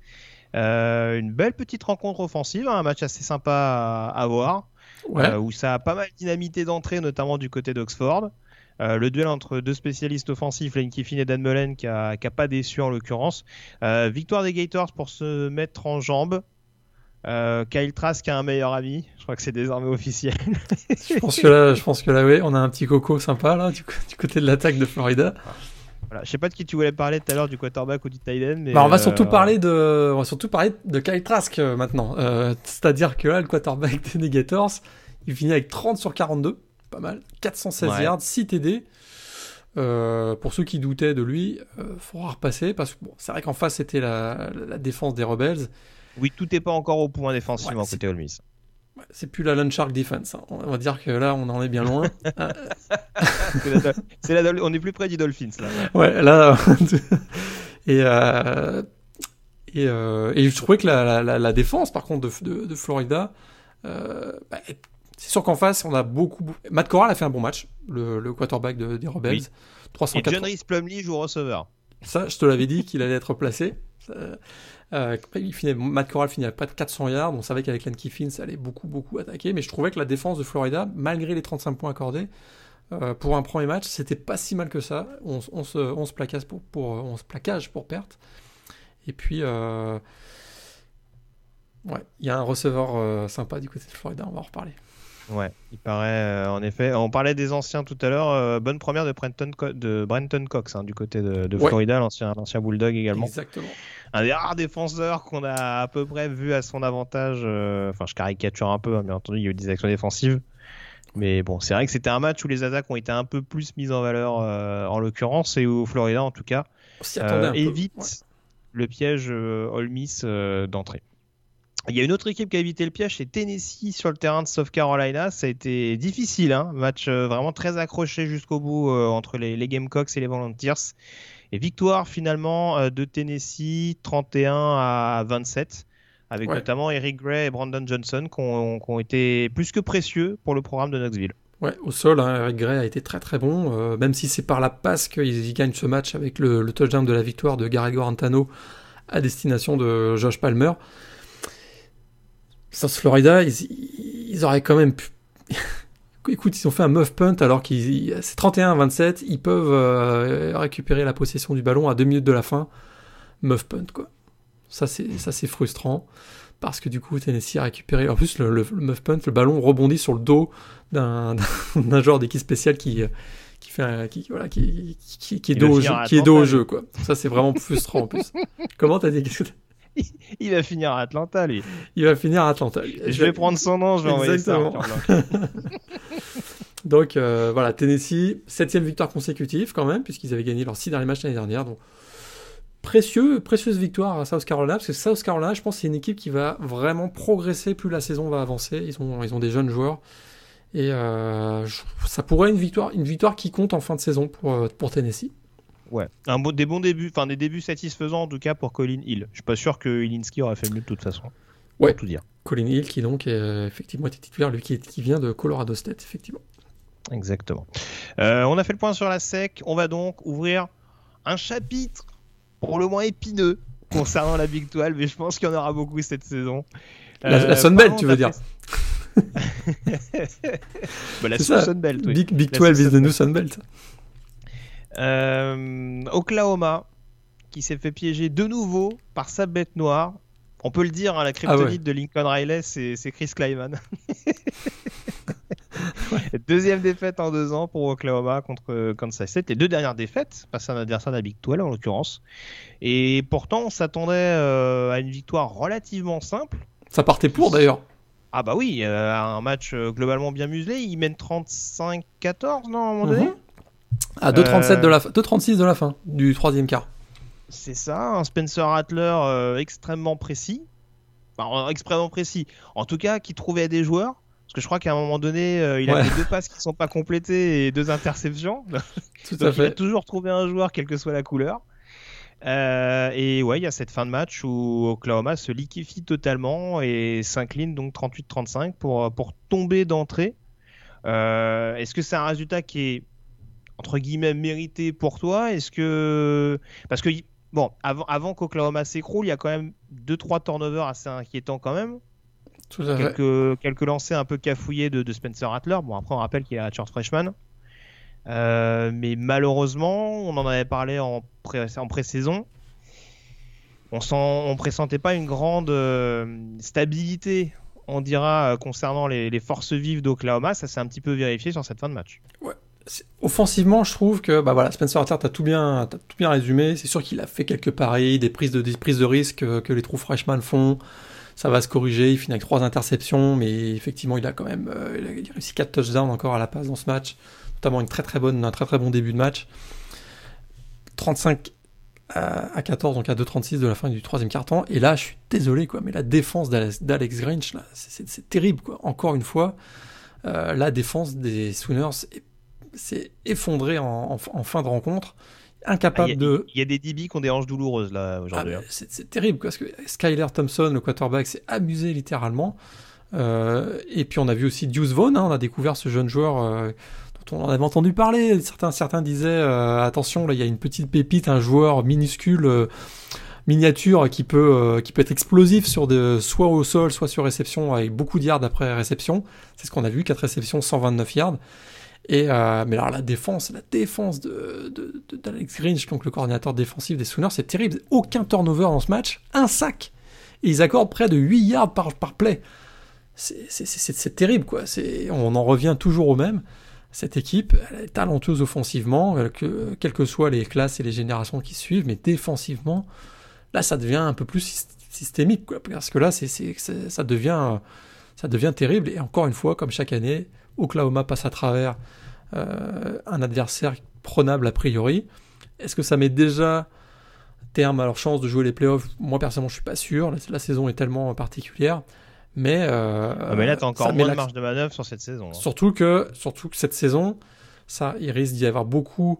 une belle petite rencontre offensive, hein, un match assez sympa à, voir. où ça a pas mal dynamité d'entrée, notamment du côté d'Oxford. Le duel entre deux spécialistes offensifs, Lane Kiffin et Dan Mullen, qui a, qui a pas déçu en l'occurrence. victoire des Gators pour se mettre en jambes. Euh, Kyle Trask a un meilleur ami. Je crois que c'est désormais officiel. je pense que là, je pense que là, oui, on a un petit coco sympa là du, côté de l'attaque de Florida. Voilà. Je sais pas de qui tu voulais parler tout à l'heure, du quarterback ou du tight end. Mais bah, on va surtout euh, parler de, on va surtout parler de Kyle Trask euh, maintenant. C'est-à-dire que là, le quarterback des Negators, il finit avec 30 sur 42, pas mal, 416 yards, 6 TD. pour ceux qui doutaient de lui, il faudra repasser parce que bon, c'est vrai qu'en face c'était la, la, défense des Rebels oui, tout n'est pas encore au point défensivement côté Ole Miss. C'est plus la Lone Shark Defense. Hein. On va dire que là, on en est bien loin. on est plus près du Dolphins. Là. Ouais, là. et, euh, et, euh, et, je trouvais que la, la, défense, par contre, de, de, Florida, euh, bah, c'est sûr qu'en face, on a beaucoup, Matt Corral a fait un bon match, le, le quarterback des Rebels. Oui. Et John Rhys Plumlee joue receveur. Ça, je te l'avais dit qu'il allait être placé. Euh, il finit, Matt Corral finit à près de 400 yards. On savait qu'avec Len Kiffin, ça allait beaucoup, beaucoup attaquer. Mais je trouvais que la défense de Florida, malgré les 35 points accordés, euh, pour un premier match, c'était pas si mal que ça. On, se, on se, plaquage pour, pour, on se plaquage pour perte. Et puis, euh, ouais, il y a un receveur sympa du côté de Florida, on va en reparler. Ouais, il paraît, en effet. On parlait des anciens tout à l'heure. bonne première de Brenton, de Brenton Cox hein, du côté de, Florida, l'ancien Bulldog également. Exactement un des rares défenseurs qu'on a à peu près vu à son avantage. Euh, enfin, je caricature un peu, hein, bien entendu, il y a eu des actions défensives. Mais bon, c'est vrai que c'était un match où les attaques ont été un peu plus mises en valeur, euh, en l'occurrence, et où Florida, en tout cas, euh, évite le piège All Miss d'entrée. Il y a une autre équipe qui a évité le piège, c'est Tennessee sur le terrain de South Carolina. Ça a été difficile, hein match vraiment très accroché jusqu'au bout entre les, les, Gamecocks et les Volunteers. Et victoire finalement euh, de Tennessee 31 à 27 avec notamment Eric Gray et Brandon Johnson qui ont, été plus que précieux pour le programme de Knoxville. Ouais, au sol, hein, Eric Gray a été très très bon, euh, même si c'est par la passe qu'ils gagnent ce match avec le, touchdown de la victoire de Gary Antano à destination de Josh Palmer. South Florida, ils, ils auraient quand même pu écoute, ils ont fait un muff punt alors qu'ils c'est 31-27, ils peuvent euh, récupérer la possession du ballon à deux minutes de la fin. Muff punt quoi. Ça c'est ça c'est frustrant parce que du coup Tennessee a récupéré. En plus le, le, muff punt, le ballon rebondit sur le dos d'un d'un joueur d'équipe spéciale qui qui fait qui voilà qui qui, qui est dos au jeu, qui est dos au jeu quoi. Ça c'est vraiment frustrant en plus. Comment t'as dit il va finir à Atlanta, lui. Il va finir à Atlanta. Je vais prendre son nom, je vais envoyer ça. donc euh, voilà, Tennessee, septième victoire consécutive quand même, puisqu'ils avaient gagné leurs six derniers matchs l'année dernière. Donc précieux, précieuse victoire à South Carolina, parce que South Carolina, je pense, c'est une équipe qui va vraiment progresser plus la saison va avancer. Ils ont, ils ont des jeunes joueurs. Et euh, ça pourrait être une victoire, une victoire qui compte en fin de saison pour, euh, pour Tennessee. Ouais, un bon, des bons débuts, enfin des débuts satisfaisants en tout cas pour Colin Hill. Je suis pas sûr que Ilinski aurait fait mieux de toute façon. Ouais. Pour tout dire. Colin Hill qui donc est, effectivement était titulaire, lui qui, qui vient de Colorado State, effectivement. Exactement. Euh, on a fait le point sur la SEC. On va donc ouvrir un chapitre pour le moins épineux concernant la Big 12, mais je pense qu'il y en aura beaucoup cette saison. La, la Sunbelt, tu veux dire bah, La C'est ça. Sunbelt, oui. Big, Big La 12 is the new Sunbelt. Euh, Oklahoma, qui s'est fait piéger de nouveau par sa bête noire. On peut le dire, hein, la kryptonite Ah ouais. de Lincoln Riley, c'est Chris Kleiman. Deuxième défaite en deux ans pour Oklahoma contre Kansas State. Les deux dernières défaites, face à un adversaire de la Big 12 en l'occurrence. Et pourtant, on s'attendait euh, à une victoire relativement simple. Ça partait pour d'ailleurs. Ah bah oui, euh, un match globalement bien muselé. Ils mènent 35-14, non, à un moment donné? Mhm. À 2,37 Euh, de la fin, 2,36 de la fin du troisième quart. C'est ça, un Spencer Rattler euh, extrêmement précis. Enfin, euh, extrêmement précis. En tout cas, qui trouvait des joueurs. Parce que je crois qu'à un moment donné, euh, il Ouais. a fait deux passes qui sont pas complétées et deux interceptions. Tout à Donc il a fait. toujours trouvé un joueur, quelle que soit la couleur. Euh, et ouais, il y a cette fin de match où Oklahoma se liquéfie totalement et s'incline donc 38-35 pour, pour tomber d'entrée. Euh, Est-ce que c'est un résultat qui est entre guillemets mérité pour toi Est-ce que parce que bon avant, avant qu'Oklahoma s'écroule, il y a quand même deux trois turnovers assez inquiétants quand même. Tout à fait. Quelques, quelques lancers un peu cafouillés de, de Spencer Rattler. Bon, après, on rappelle qu'il est un short freshman. Euh, mais malheureusement, on en avait parlé en, pré- en pré-saison. On on pressentait pas une grande euh, stabilité, on dira, euh, concernant les, les forces vives d'Oklahoma. Ça s'est un petit peu vérifié sur cette fin de match. C'est- Offensivement, je trouve que bah voilà, Spencer Rattler, t'as tout bien, t'as tout bien résumé. C'est sûr qu'il a fait quelques paris, des prises de, des prises de risque euh, que les trous freshmen font. Ça va se corriger. Il finit avec trois interceptions, mais effectivement, il a quand même, euh, a- réussi quatre touchdowns encore à la passe dans ce match, notamment une très très bonne, un très très bon début de match. 35 à, à 14, donc à 2,36 de la fin du troisième quart-temps. Et là, je suis désolé, quoi, mais la défense d'Alex Grinch, c'est terrible, quoi. Encore une fois, euh, la défense des Sooners est s'est effondré en, en- en fin de rencontre, Ah, incapable Il y, a- de. il y a des DB qui ont des hanches douloureuses là Ah, aujourd'hui. mais hein. c'est terrible parce que Skyler Thompson, le quarterback, s'est amusé littéralement. Euh, et puis on a vu aussi Deuce Vaughn, hein, on a découvert ce jeune joueur euh, dont on en avait entendu parler. Certains, certains disaient euh, attention, là il y a une petite pépite, un joueur minuscule. miniature qui peut qui peut être explosif sur de soit au sol soit sur réception avec beaucoup de yards après réception c'est ce qu'on a vu 4 réceptions 129 yards et euh, mais alors la défense, la défense de, de, de- d'Alex Grinch, donc le coordinateur défensif des Sooners, c'est terrible. Aucun turnover dans ce match, un sac. Et ils accordent près de 8 yards par, par play. C'est, terrible, quoi. On en revient toujours au même. Cette équipe, elle est talentueuse offensivement, euh, que, quelles que soient les classes et les générations qui suivent, mais défensivement, là, ça devient un peu plus syst- systémique, quoi. Parce que là, ça devient, ça devient terrible. Et encore une fois, comme chaque année, Oklahoma passe à travers euh, un adversaire prenable a priori. Est-ce que ça met déjà terme à leur chance de jouer les playoffs? Moi personnellement, je suis pas sûr. La, la saison est tellement particulière, mais euh, Ah, mais là, t'as encore ça met moins de marge de manœuvre sur cette saison. hein. Surtout que, surtout que cette saison, ça, il risque d'y avoir beaucoup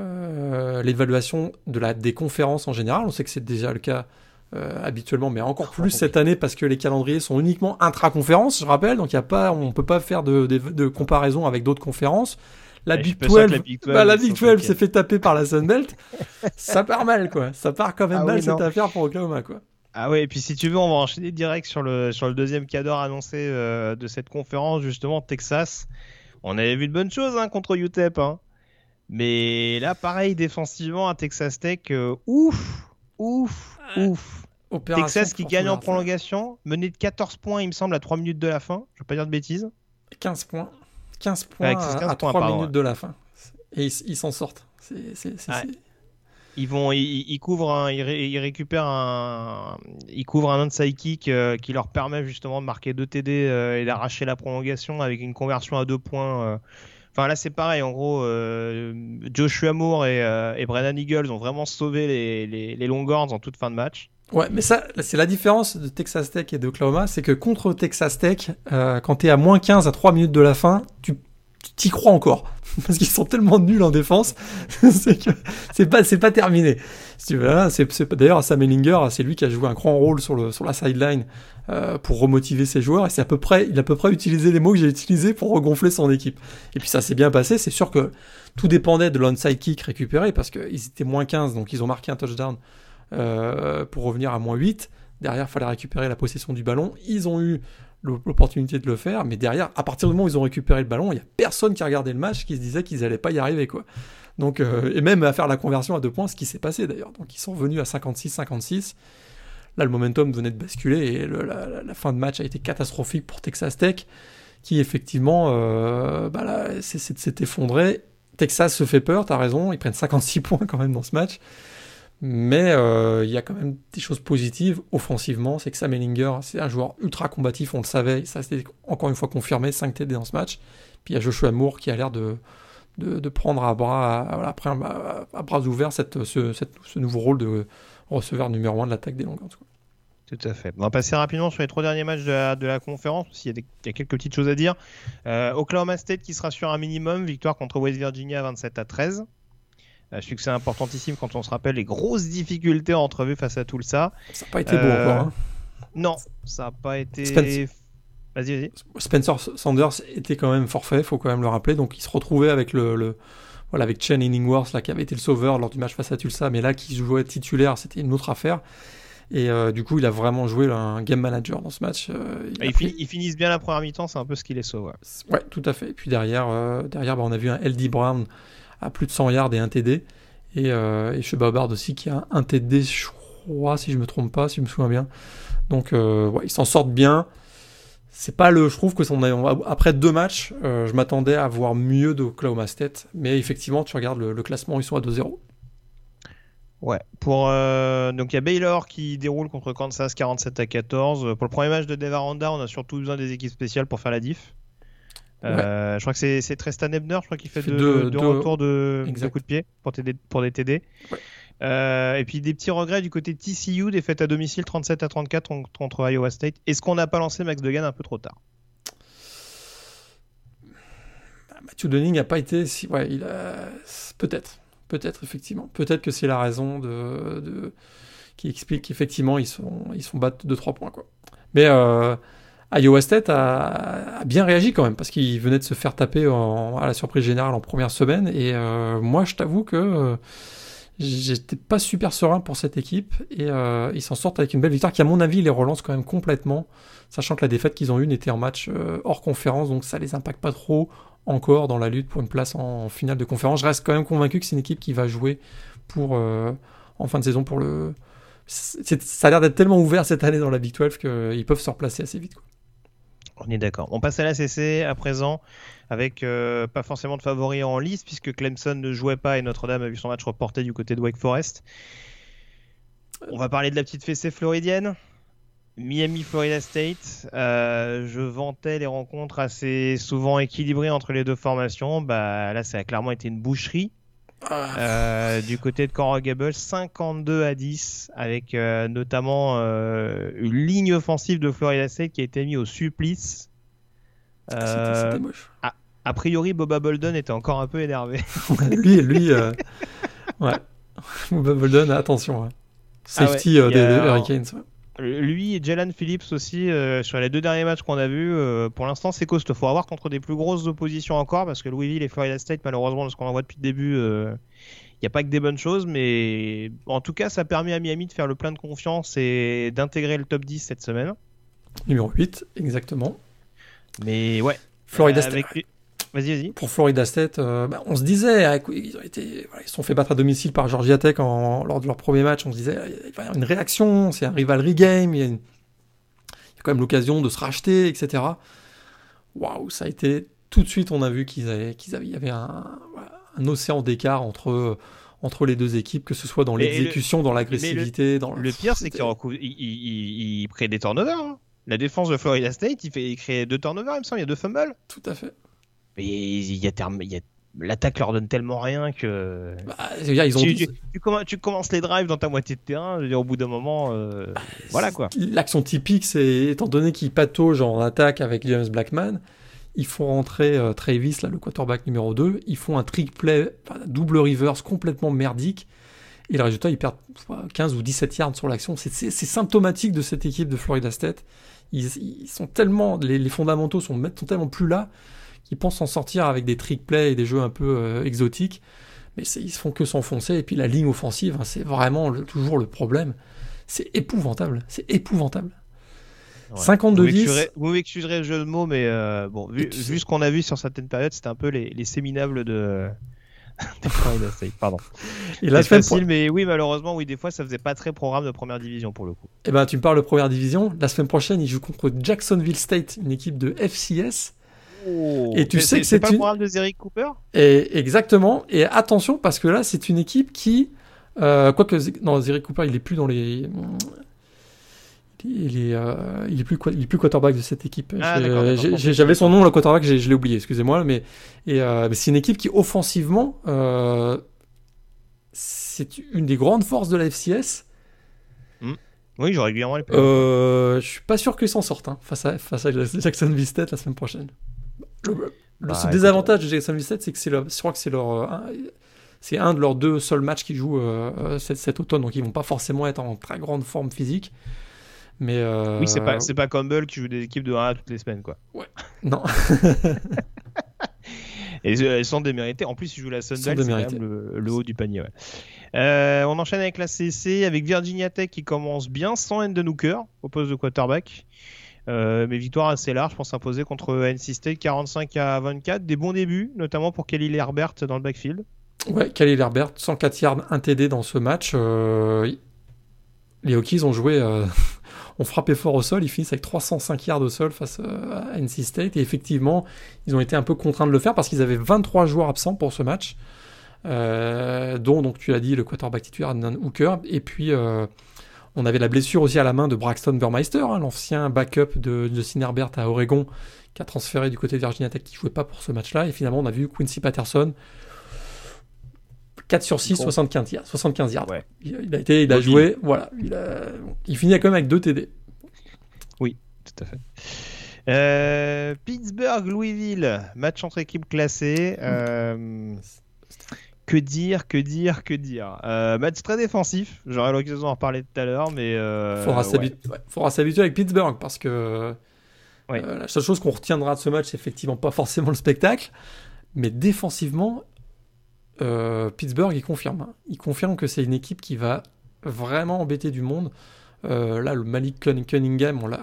euh, l'évaluation de la des conférences en général. On sait que c'est déjà le cas euh, habituellement, mais encore plus cette année parce que les calendriers sont uniquement intra-conférences, je rappelle. Donc il y a pas, on peut pas faire de, de, de comparaison avec d'autres conférences. La Ouais, Big pas sûr que 12, la Big 12, bah, la ils Big sont 12 inquiets. s'est fait taper par la Sunbelt. ça part mal, quoi. Ça part quand même Ah mal oui, cette non. affaire pour Oklahoma, quoi. Ah ouais, et puis si tu veux, on va enchaîner direct sur le, sur le deuxième cadre annoncé euh, de cette conférence, justement, Texas. On avait vu de bonnes choses hein, contre UTEP. Hein. Mais là, pareil, défensivement, à Texas Tech, euh, ouf, ouf, ouf. Opération Texas qui gagne en prolongation, mené de 14 points, il me semble, à 3 minutes de la fin. Je vais pas dire de bêtises. 15 points. 15 points Ouais, à- 15 à, points, 3 pardon, minutes ouais. de la fin. Et ils s'en sortent. C'est, Ouais. Ils vont, ils, ils couvrent, un, ils, ré- ils récupèrent un, ils couvrent un onside kick euh, qui leur permet justement de marquer deux TD euh, et d'arracher la prolongation avec une conversion à deux points. euh. Enfin là c'est pareil, en gros, euh, Joshua Moore et, euh, et Brennan Eagles ont vraiment sauvé les, les, les Longhorns en toute fin de match. Ouais, mais ça, c'est la différence de Texas Tech et d'Oklahoma, c'est que contre Texas Tech, euh, quand t'es à moins 15 à 3 minutes de la fin, tu t'y crois encore parce qu'ils sont tellement nuls en défense, c'est pas terminé. Hein, d'ailleurs Sam Ellinger, c'est lui qui a joué un grand rôle sur le sur la sideline euh, pour remotiver ses joueurs et c'est à peu près il a à peu près utilisé les mots que j'ai utilisés pour regonfler son équipe. Et puis ça s'est bien passé, c'est sûr que tout dépendait de l'onside kick récupéré parce qu'ils étaient moins 15 donc ils ont marqué un touchdown euh, pour revenir à moins 8. Derrière, il fallait récupérer la possession du ballon. Ils ont eu l'opportunité de le faire, mais derrière, à partir du moment où ils ont récupéré le ballon, il n'y a personne qui a regardé le match qui se disait qu'ils n'allaient pas y arriver. quoi. Donc, euh, et même à faire la conversion à deux points, ce qui s'est passé d'ailleurs. Donc ils sont venus à 56-56. Là, le momentum venait de basculer et la, fin de match a été catastrophique pour Texas Tech, qui effectivement euh, bah s'est effondré. Texas se fait peur, t'as raison, ils prennent 56 points quand même dans ce match. Mais euh, il y a quand même des choses positives offensivement. C'est que Sam Ellinger, c'est un joueur ultra combatif, on le savait. Ça, c'était encore une fois confirmé 5 TD dans ce match. Puis il y a Joshua Moore qui a l'air de, prendre à bras, ouverts ce, nouveau rôle de receveur numéro 1 de l'attaque des longueurs. Tout à fait. On va passer rapidement sur les trois derniers matchs de la, conférence, s'il y, y, a quelques petites choses à dire. Euh, Oklahoma State qui sera sur un minimum, victoire contre West Virginia 27 à 13. Euh, succès importantissime quand on se rappelle les grosses difficultés entrevues face à tout ça. Ça n'a pas été beau euh, encore. Hein. Non, ça n'a pas été. Vas-y, vas-y. Spencer Sanders était quand même forfait, faut quand même le rappeler. Donc il se retrouvait avec le, voilà avec Chen Inningworth là qui avait été le sauveur lors du match face à Tulsa, mais là qui jouait titulaire, c'était une autre affaire. Et euh, du coup, il a vraiment joué un game manager dans ce match. ils, finissent bien la première mi-temps, c'est un peu ce qui les sauve. Ouais. tout à fait. Et puis derrière, derrière bah, on a vu un LD Brown à plus de 100 yards et un TD. Et, euh, et aussi qui a un TD, je crois, si je me trompe pas, si je me souviens bien. Donc, euh, ils s'en sortent bien. C'est pas le. Je trouve que après deux matchs, euh, je m'attendais à voir mieux de Oklahoma State. Mais effectivement, tu regardes le, classement, ils sont à 2-0. Ouais. Pour, euh, donc il y a Baylor qui déroule contre Kansas 47 à 14. Pour le premier match de Devaranda, on a surtout besoin des équipes spéciales pour faire la diff. Euh, je crois que c'est Tristan Ebner, je crois qu'il fait, deux, retours de, de coups de pied pour, pour des TD. Euh, et puis des petits regrets du côté de TCU, défaite à domicile 37 à 34 contre Iowa State. Est-ce qu'on n'a pas lancé Max Degan un peu trop tard? Bah, Matthew Dunning n'a pas été si. Ouais, il a... Peut-être. Peut-être, effectivement. Peut-être que c'est la raison de... qui explique qu'effectivement, ils sont, ils sont battus de 3 points. Quoi. Mais. Euh, Iowa State a, bien réagi quand même parce qu'il venait de se faire taper à la surprise générale en première semaine. Et euh, moi je t'avoue que euh, j'étais pas super serein pour cette équipe. Et euh, ils s'en sortent avec une belle victoire qui à mon avis les relance quand même complètement sachant que la défaite qu'ils ont eue n'était en match hors conférence. Donc ça les impacte pas trop encore dans la lutte pour une place en, finale de conférence. Je reste quand même convaincu que c'est une équipe qui va jouer pour en fin de saison pour le ça a l'air d'être tellement ouvert cette année dans la Big 12 qu'ils peuvent se replacer assez vite. On est d'accord. On passe à la CC à présent avec euh, pas forcément de favoris en lice puisque Clemson ne jouait pas et Notre-Dame a vu son match reporté du côté de Wake Forest. On va parler de la petite fessée floridienne. Miami, Florida State. Euh, je vantais les rencontres assez souvent équilibrées entre les deux formations. Bah, là, ça a clairement été une boucherie. Ah. Euh, du côté de Coral Gables, 52 à 10, avec euh, notamment euh, une ligne offensive de Florida State qui a été mise au supplice. C'était moche. A, priori, Boba Bolden était encore un peu énervé. lui, lui, ouais. Boba Bolden, attention. Ah Safety des, Hurricanes. Lui et Jalen Phillips aussi, euh, sur les deux derniers matchs qu'on a vus, euh, pour l'instant c'est costaud. Faut avoir contre des plus grosses oppositions encore, parce que Louisville et Florida State, malheureusement, de ce qu'on en voit depuis le début, il euh, n'y a pas que des bonnes choses. Mais en tout cas, ça a permis à Miami de faire le plein de confiance et d'intégrer le top 10 cette semaine. Numéro 8, exactement. Mais ouais. Florida State. Vas-y, vas-y. Pour Florida State, euh, bah, on se disait, ah, ils ont été, ils se sont fait battre à domicile par Georgia Tech en, lors de leur premier match. On se disait, il va y avoir une réaction, c'est un rivalry game, il y, a quand même l'occasion de se racheter, etc. Waouh, ça a été tout de suite, on a vu qu'ils avaient, qu'ils avaient, il y avait un, un océan d'écart entre entre les deux équipes, que ce soit dans l'exécution, dans l'agressivité. Le, dans le pire, c'est qu'il il, il, crée des turnovers. Hein. La défense de Florida State, il, fait, il crée deux turnovers, il me semble, il y a deux fumbles. Tout à fait. Mais il y a, y a l'attaque leur donne tellement rien que. Bah, ils ont tu, tu, commences les drives dans ta moitié de terrain, je dire, au bout d'un moment, euh, bah, voilà quoi. L'action typique, c'est étant donné qu'ils patauge en attaque avec James Blackman, ils font rentrer euh, Travis, là, le quarterback numéro 2, ils font un trick play, enfin, double reverse complètement merdique, et le résultat, ils perdent 15 ou 17 yards sur l'action. C'est symptomatique de cette équipe de Florida State. Ils, ils sont tellement, les, les fondamentaux sont, sont, tellement plus là qu'ils pensent s'en sortir avec des trick plays et des jeux un peu euh, exotiques. Mais ils se font que s'enfoncer. Et puis la ligne offensive, hein, c'est vraiment le, toujours le problème. C'est épouvantable. C'est épouvantable. Ouais. 52-10. Vous m'excuserez le jeu de mots, mais euh, bon, vu, vu ce qu'on a vu sur certaines périodes, c'était un peu les, les séminables de, Pardon. Et semaine facile, pro... mais oui, malheureusement, oui, des fois, ça faisait pas très programme de première division pour le coup. Eh ben, tu me parles de première division. La semaine prochaine, ils jouent contre Jacksonville State, une équipe de FCS. Oh. Et tu sais que c'est pas une... le programme de Zeric Cooper? Et exactement. Et attention, parce que là, c'est une équipe qui, euh, quoique, non, Zeric Cooper, il est plus dans les, il est, euh, il est plus, il est plus quarterback de cette équipe. Ah, J'avais son nom, le quarterback, je l'ai oublié, excusez-moi, mais, et, euh, mais c'est une équipe qui offensivement, euh, c'est une des grandes forces de la FCS. Mmh. Oui, j'aurais régulièrement les euh, Je suis pas sûr qu'ils s'en sortent hein, face à face à Jacksonville State la semaine prochaine. Le, le bah, désavantage de Jacksonville State, c'est que c'est je crois que c'est leur un, c'est un de leurs deux seuls matchs qu'ils jouent cet, cet automne, donc ils vont pas forcément être en très grande forme physique. Mais euh... Oui, c'est pas, c'est pas Campbell qui joue des équipes de 1 à toutes les semaines, quoi. Ouais. Non. Et elles sont déméritées. En plus, ils jouent la Sunbelt, c'est quand même le, le, haut du panier. Ouais. Euh, on enchaîne avec la CC, avec Virginia Tech qui commence bien, sans Enden Hooker au poste de quarterback. Euh, mais victoire assez large pour s'imposer contre NC State 45 à 24. Des bons débuts, notamment pour Kelly Herbert dans le backfield. Ouais, Kelly Herbert, 104 yards, 1 TD dans ce match. Euh, les Hokies ont joué euh, ont frappé fort au sol. Ils finissent avec 305 yards au sol face euh, à NC State. Et effectivement, ils ont été un peu contraints de le faire parce qu'ils avaient 23 joueurs absents pour ce match. Dont, donc, tu l'as dit, le quarterback titulaire Dan Hooker. Et puis, on avait la blessure aussi à la main de Braxton Burmeister, hein, l'ancien backup de Justin Herbert à Oregon, qui a transféré du côté de Virginia Tech, qui jouait pas pour ce match-là. Et finalement, on a vu Quincy Patterson 4 sur 6, 75 yards. 75 yards. Ouais. Il, a été, il a joué, voilà. Il, a, il finit quand même avec 2 TD. Oui, tout à fait. Euh, Pittsburgh, Louisville, match entre équipes classées. Euh, que dire, que dire, que dire. Euh, match très défensif. J'aurai l'occasion d'en reparler tout à l'heure, mais euh, faudra ouais. s'habituer avec Pittsburgh parce que ouais. la seule chose qu'on retiendra de ce match, c'est effectivement pas forcément le spectacle, mais défensivement, euh, Pittsburgh, il confirme. Il confirme que c'est une équipe qui va vraiment embêter du monde. Euh, là, le Malik Cunningham, on l'a.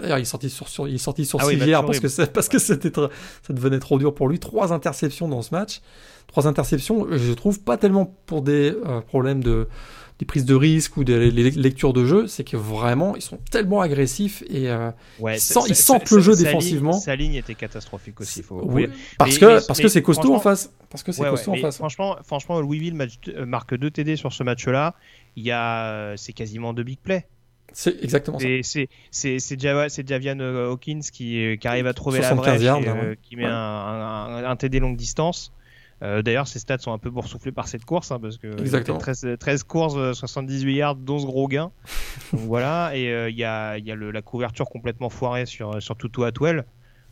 D'ailleurs, il est sorti sur, sur il est sorti sur ah oui, civière parce que parce que c'était ça devenait trop dur pour lui. Trois interceptions dans ce match. Trois interceptions, je trouve pas tellement pour des euh, problèmes de des prises de risque ou des lectures de jeu, c'est que vraiment ils sont tellement agressifs et euh, ouais, ils, sentent, ils sentent le jeu défensivement. Ligne, sa ligne était catastrophique aussi. Faut... Oui, parce, que, parce que c'est costaud en face. Parce que c'est ouais, costaud ouais, en face. Franchement, franchement, Louisville marque 2 TD sur ce match-là. Il y a, c'est quasiment deux big plays. C'est exactement ça. C'est c'est Java, Javian Hawkins qui, qui arrive à trouver la brèche yards, et, euh, qui met un, un, un, TD longue distance. Euh, D'ailleurs, ses stats sont un peu boursouflés par cette course, hein, parce que Exactement. 13, 13 courses, 78 yards, 11 gros gains. Donc voilà, et il euh, y a, y a le, la couverture complètement foirée sur, sur Tutu Atwell.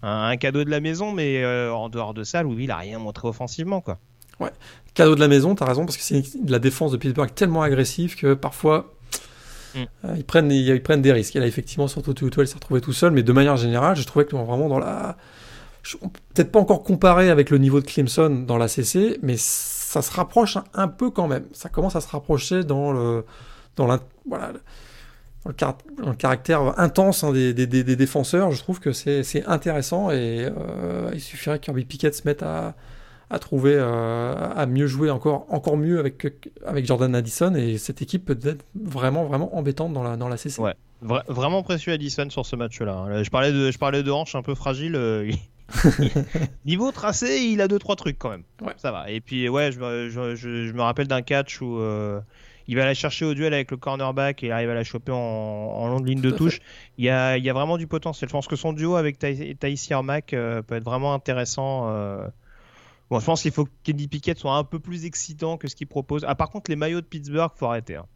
Un, un, cadeau de la maison, mais euh, en dehors de ça, Louis, il a rien montré offensivement, quoi. Ouais, cadeau de la maison, t'as raison, parce que c'est la défense de Pittsburgh tellement agressive que parfois mm. euh, ils, prennent, ils, ils, prennent des risques. Et là, effectivement, sur Tutu Atwell, s'est retrouvé tout seul, mais de manière générale, je trouvais que vraiment dans la peut-être pas encore comparé avec le niveau de Clemson dans la CC, mais ça se rapproche un, un peu quand même. Ça commence à se rapprocher dans le, dans la, voilà, dans le, car, dans le caractère intense hein, des, des, des, des, défenseurs. Je trouve que c'est intéressant et euh, il suffirait que Kirby Pickett se mette à, à trouver, euh, à mieux jouer encore, encore mieux avec, avec Jordan Addison et cette équipe peut être vraiment, vraiment embêtante dans la, dans la CC. Ouais. Vra vraiment précieux Addison sur ce match-là. Je parlais de, je parlais de hanche un peu fragile. Euh, Niveau tracé, il a deux trois trucs quand même. Ouais. Ça va. Et puis ouais, je, je, je, je me rappelle d'un catch où euh, il va aller chercher au duel avec le cornerback et il arrive à la choper en, en long de ligne de touche. Il y, a, il y a vraiment du potentiel. Je pense que son duo avec Taïsi Armac euh, peut être vraiment intéressant. Euh... Bon, je pense qu'il faut que Kenny Pickett soit un peu plus excitant que ce qu'il propose. Ah, par contre, les maillots de Pittsburgh, faut arrêter. Hein.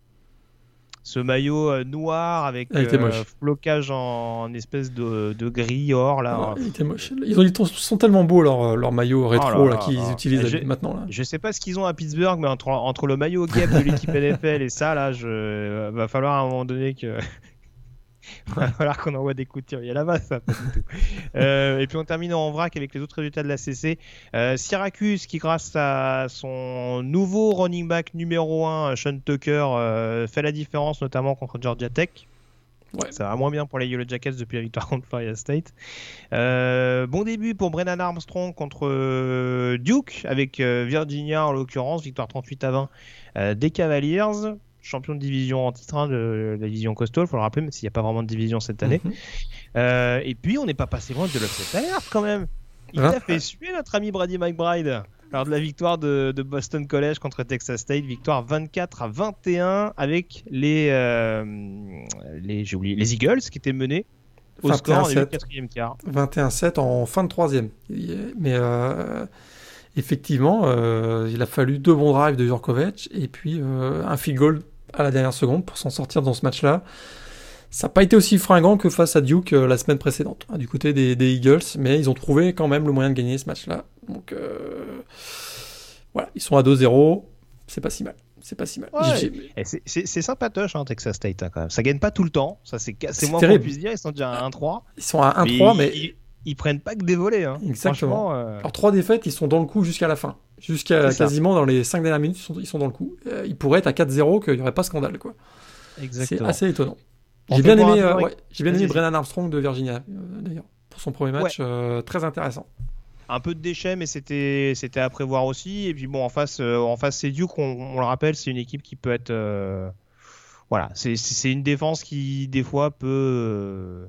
ce maillot euh, noir avec Ah, euh, flocage en, en espèce de, de gris or là. Ouais, il était moche. Ils, ont, ils sont tellement beaux leurs leurs maillots rétro Oh là qu'ils là. utilisent J'ai- maintenant. Là. Je sais pas ce qu'ils ont à Pittsburgh, mais entre, entre le maillot gap de l'équipe NFL et ça, là, je, va falloir à un moment donné que. va falloir qu'on envoie des coups de tir. Il y a là-bas, ça, pas du tout. Euh, et puis on termine en vrac avec les autres résultats de la CC. Euh, Syracuse, qui grâce à son nouveau running back numéro 1, Sean Tucker, euh, fait la différence, notamment contre Georgia Tech. Ouais. Ça va moins bien pour les Yellow Jackets depuis la victoire contre Florida State. Euh, bon début pour Brennan Armstrong contre euh, Duke, avec euh, Virginia en l'occurrence, victoire 38 à 20 euh, des Cavaliers, champion de division en titre hein, de la division coastal, il faut le rappeler, même s'il n'y a pas vraiment de division cette année. Mhm. Euh, et puis on n'est pas passé loin de l'upset alert quand même. Il Hein t'a fait suer notre ami Brady McBride lors de la victoire de, de Boston College contre Texas State, victoire 24 à 21 avec les, euh, les, j'ai oublié, les Eagles qui étaient menés au score 21-7. quatrième quart. 21-7 en fin de troisième. Mais euh, effectivement, euh, il a fallu deux bons drives de Jurkovic et puis un field goal à la dernière seconde pour s'en sortir dans ce match-là. Ça n'a pas été aussi fringant que face à Duke euh, la semaine précédente, hein, du côté des, des Eagles, mais ils ont trouvé quand même le moyen de gagner ce match-là. Donc euh, voilà, ils sont à 2-0, c'est pas si mal. C'est pas si mal. Ouais. C'est- sympatoche, hein, Texas State, hein, quand même. Ça gagne pas tout le temps. Ça, c'est moins qu'on puisse dire. Ils sont déjà à 1-3. Ils sont à 1-3, mais, Ils, ils prennent pas que des volets. Hein. Exactement. Euh, Alors trois défaites, ils sont dans le coup jusqu'à la fin. Jusqu'à quasiment dans les 5 dernières minutes, ils sont, ils sont dans le coup. Euh, ils pourraient être à 4-0, qu'il n'y aurait pas scandale. quoi. C'est assez étonnant. On J'ai bien aimé, euh, ouais, j'ai bien aimé. Brennan Armstrong de Virginia, euh, d'ailleurs, pour son premier match, euh, très intéressant. un peu de déchets, mais c'était c'était à prévoir aussi. Et puis bon, en face, euh, en face, c'est Duke. On, on le rappelle, c'est une équipe qui peut être, euh, voilà, c'est c'est une défense qui des fois peut euh,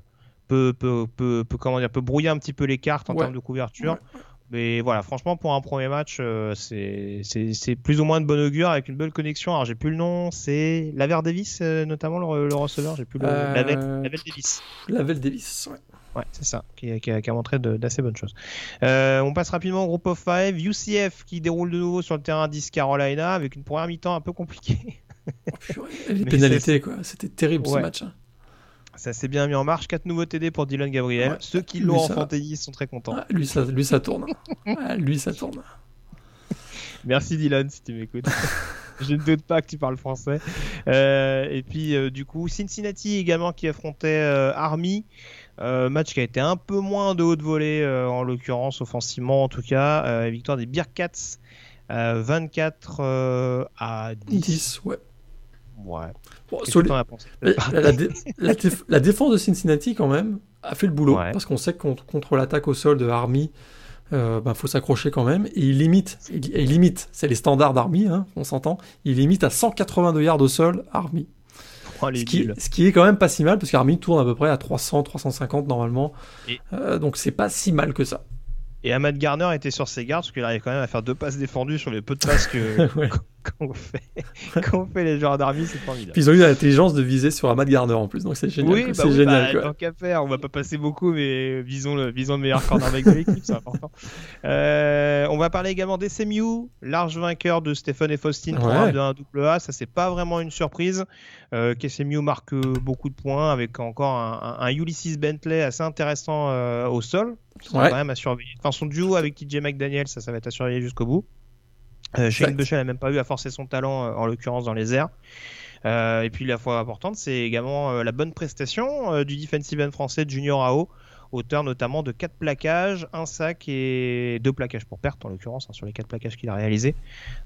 peut, peut, peut, peut, comment dire, peut brouiller un petit peu les cartes en Ouais. termes de couverture. Ouais. Mais voilà, franchement, pour un premier match, euh, c'est plus ou moins de bon augure avec une belle connexion. Alors, j'ai plus le nom, c'est Laver Davis, euh, notamment le, le receveur. J'ai plus le. Euh, Lavelle Lavelle Davis. Lavelle Davis, ouais. Ouais, c'est ça, qui, qui a, qui a montré d'assez bonnes choses. Euh, on passe rapidement au groupe of five. UCF qui déroule de nouveau sur le terrain 10 Carolina avec une première mi-temps un peu compliquée. Oh, purée, les pénalités, quoi. C'était terrible ce Ouais. match. hein. Ça s'est bien mis en marche. 4 nouveaux TD pour Dylan Gabriel. Ouais. Ceux qui l'ont en fantasy sont très contents. Ah, lui, ça, lui, ça tourne. Ah, lui, ça tourne. Merci Dylan si tu m'écoutes. Je ne doute pas que tu parles français. Euh, et puis euh, du coup, Cincinnati également qui affrontait euh, Army. Match qui a été un peu moins de haute volée en l'occurrence offensivement en tout cas. Victoire des Bearcats euh, 24 euh, à 10. 10, ouais. Ouais. Bon, la, la dé- la déf- la défense de Cincinnati, quand même, a fait le boulot. Ouais. Parce qu'on sait que contre, contre l'attaque au sol de Army, il faut s'accrocher quand même. Et il limite, il, il limite, c'est les standards d'Army, hein, on s'entend, il limite à 182 yards au sol Army. Oh, Ce qui, ce qui est quand même pas si mal, parce qu'Army tourne à peu près à 300, 350 normalement. Et- Euh, donc c'est pas si mal que ça. Et Ahmad Garner était sur ses gardes parce qu'il arrive quand même à faire deux passes défendues sur les peu de passes que Ouais. Qu'on fait, qu'on fait les joueurs d'Army, c'est formidable. Puis ils ont eu l'intelligence de viser sur Ahmad Garner en plus, donc c'est génial. Oui, bah c'est oui, génial. bah, tant qu'à faire, on va pas passer beaucoup, mais visons le, visons le meilleur cornerback de l'équipe, c'est important. Euh, on va parler également d'SMU, large vainqueur de Stephen et Faustin, Ouais. 1 double A, ça c'est pas vraiment une surprise. Euh, qu'SMU marque euh, beaucoup de points avec encore un, un- un Ulysses Bentley assez intéressant euh, au sol. Ouais. quand même à surveiller. Enfin, son duo avec TJ McDaniel, ça, ça va être à surveiller jusqu'au bout. Euh, Shane n'a même pas eu à forcer son talent, euh, en l'occurrence dans les airs. Euh, et puis la fois importante, c'est également euh, la bonne prestation du defensive end français Junior AO, auteur notamment de 4 plaquages, un sac et deux plaquages pour perte en l'occurrence hein, sur les 4 plaquages qu'il a réalisés.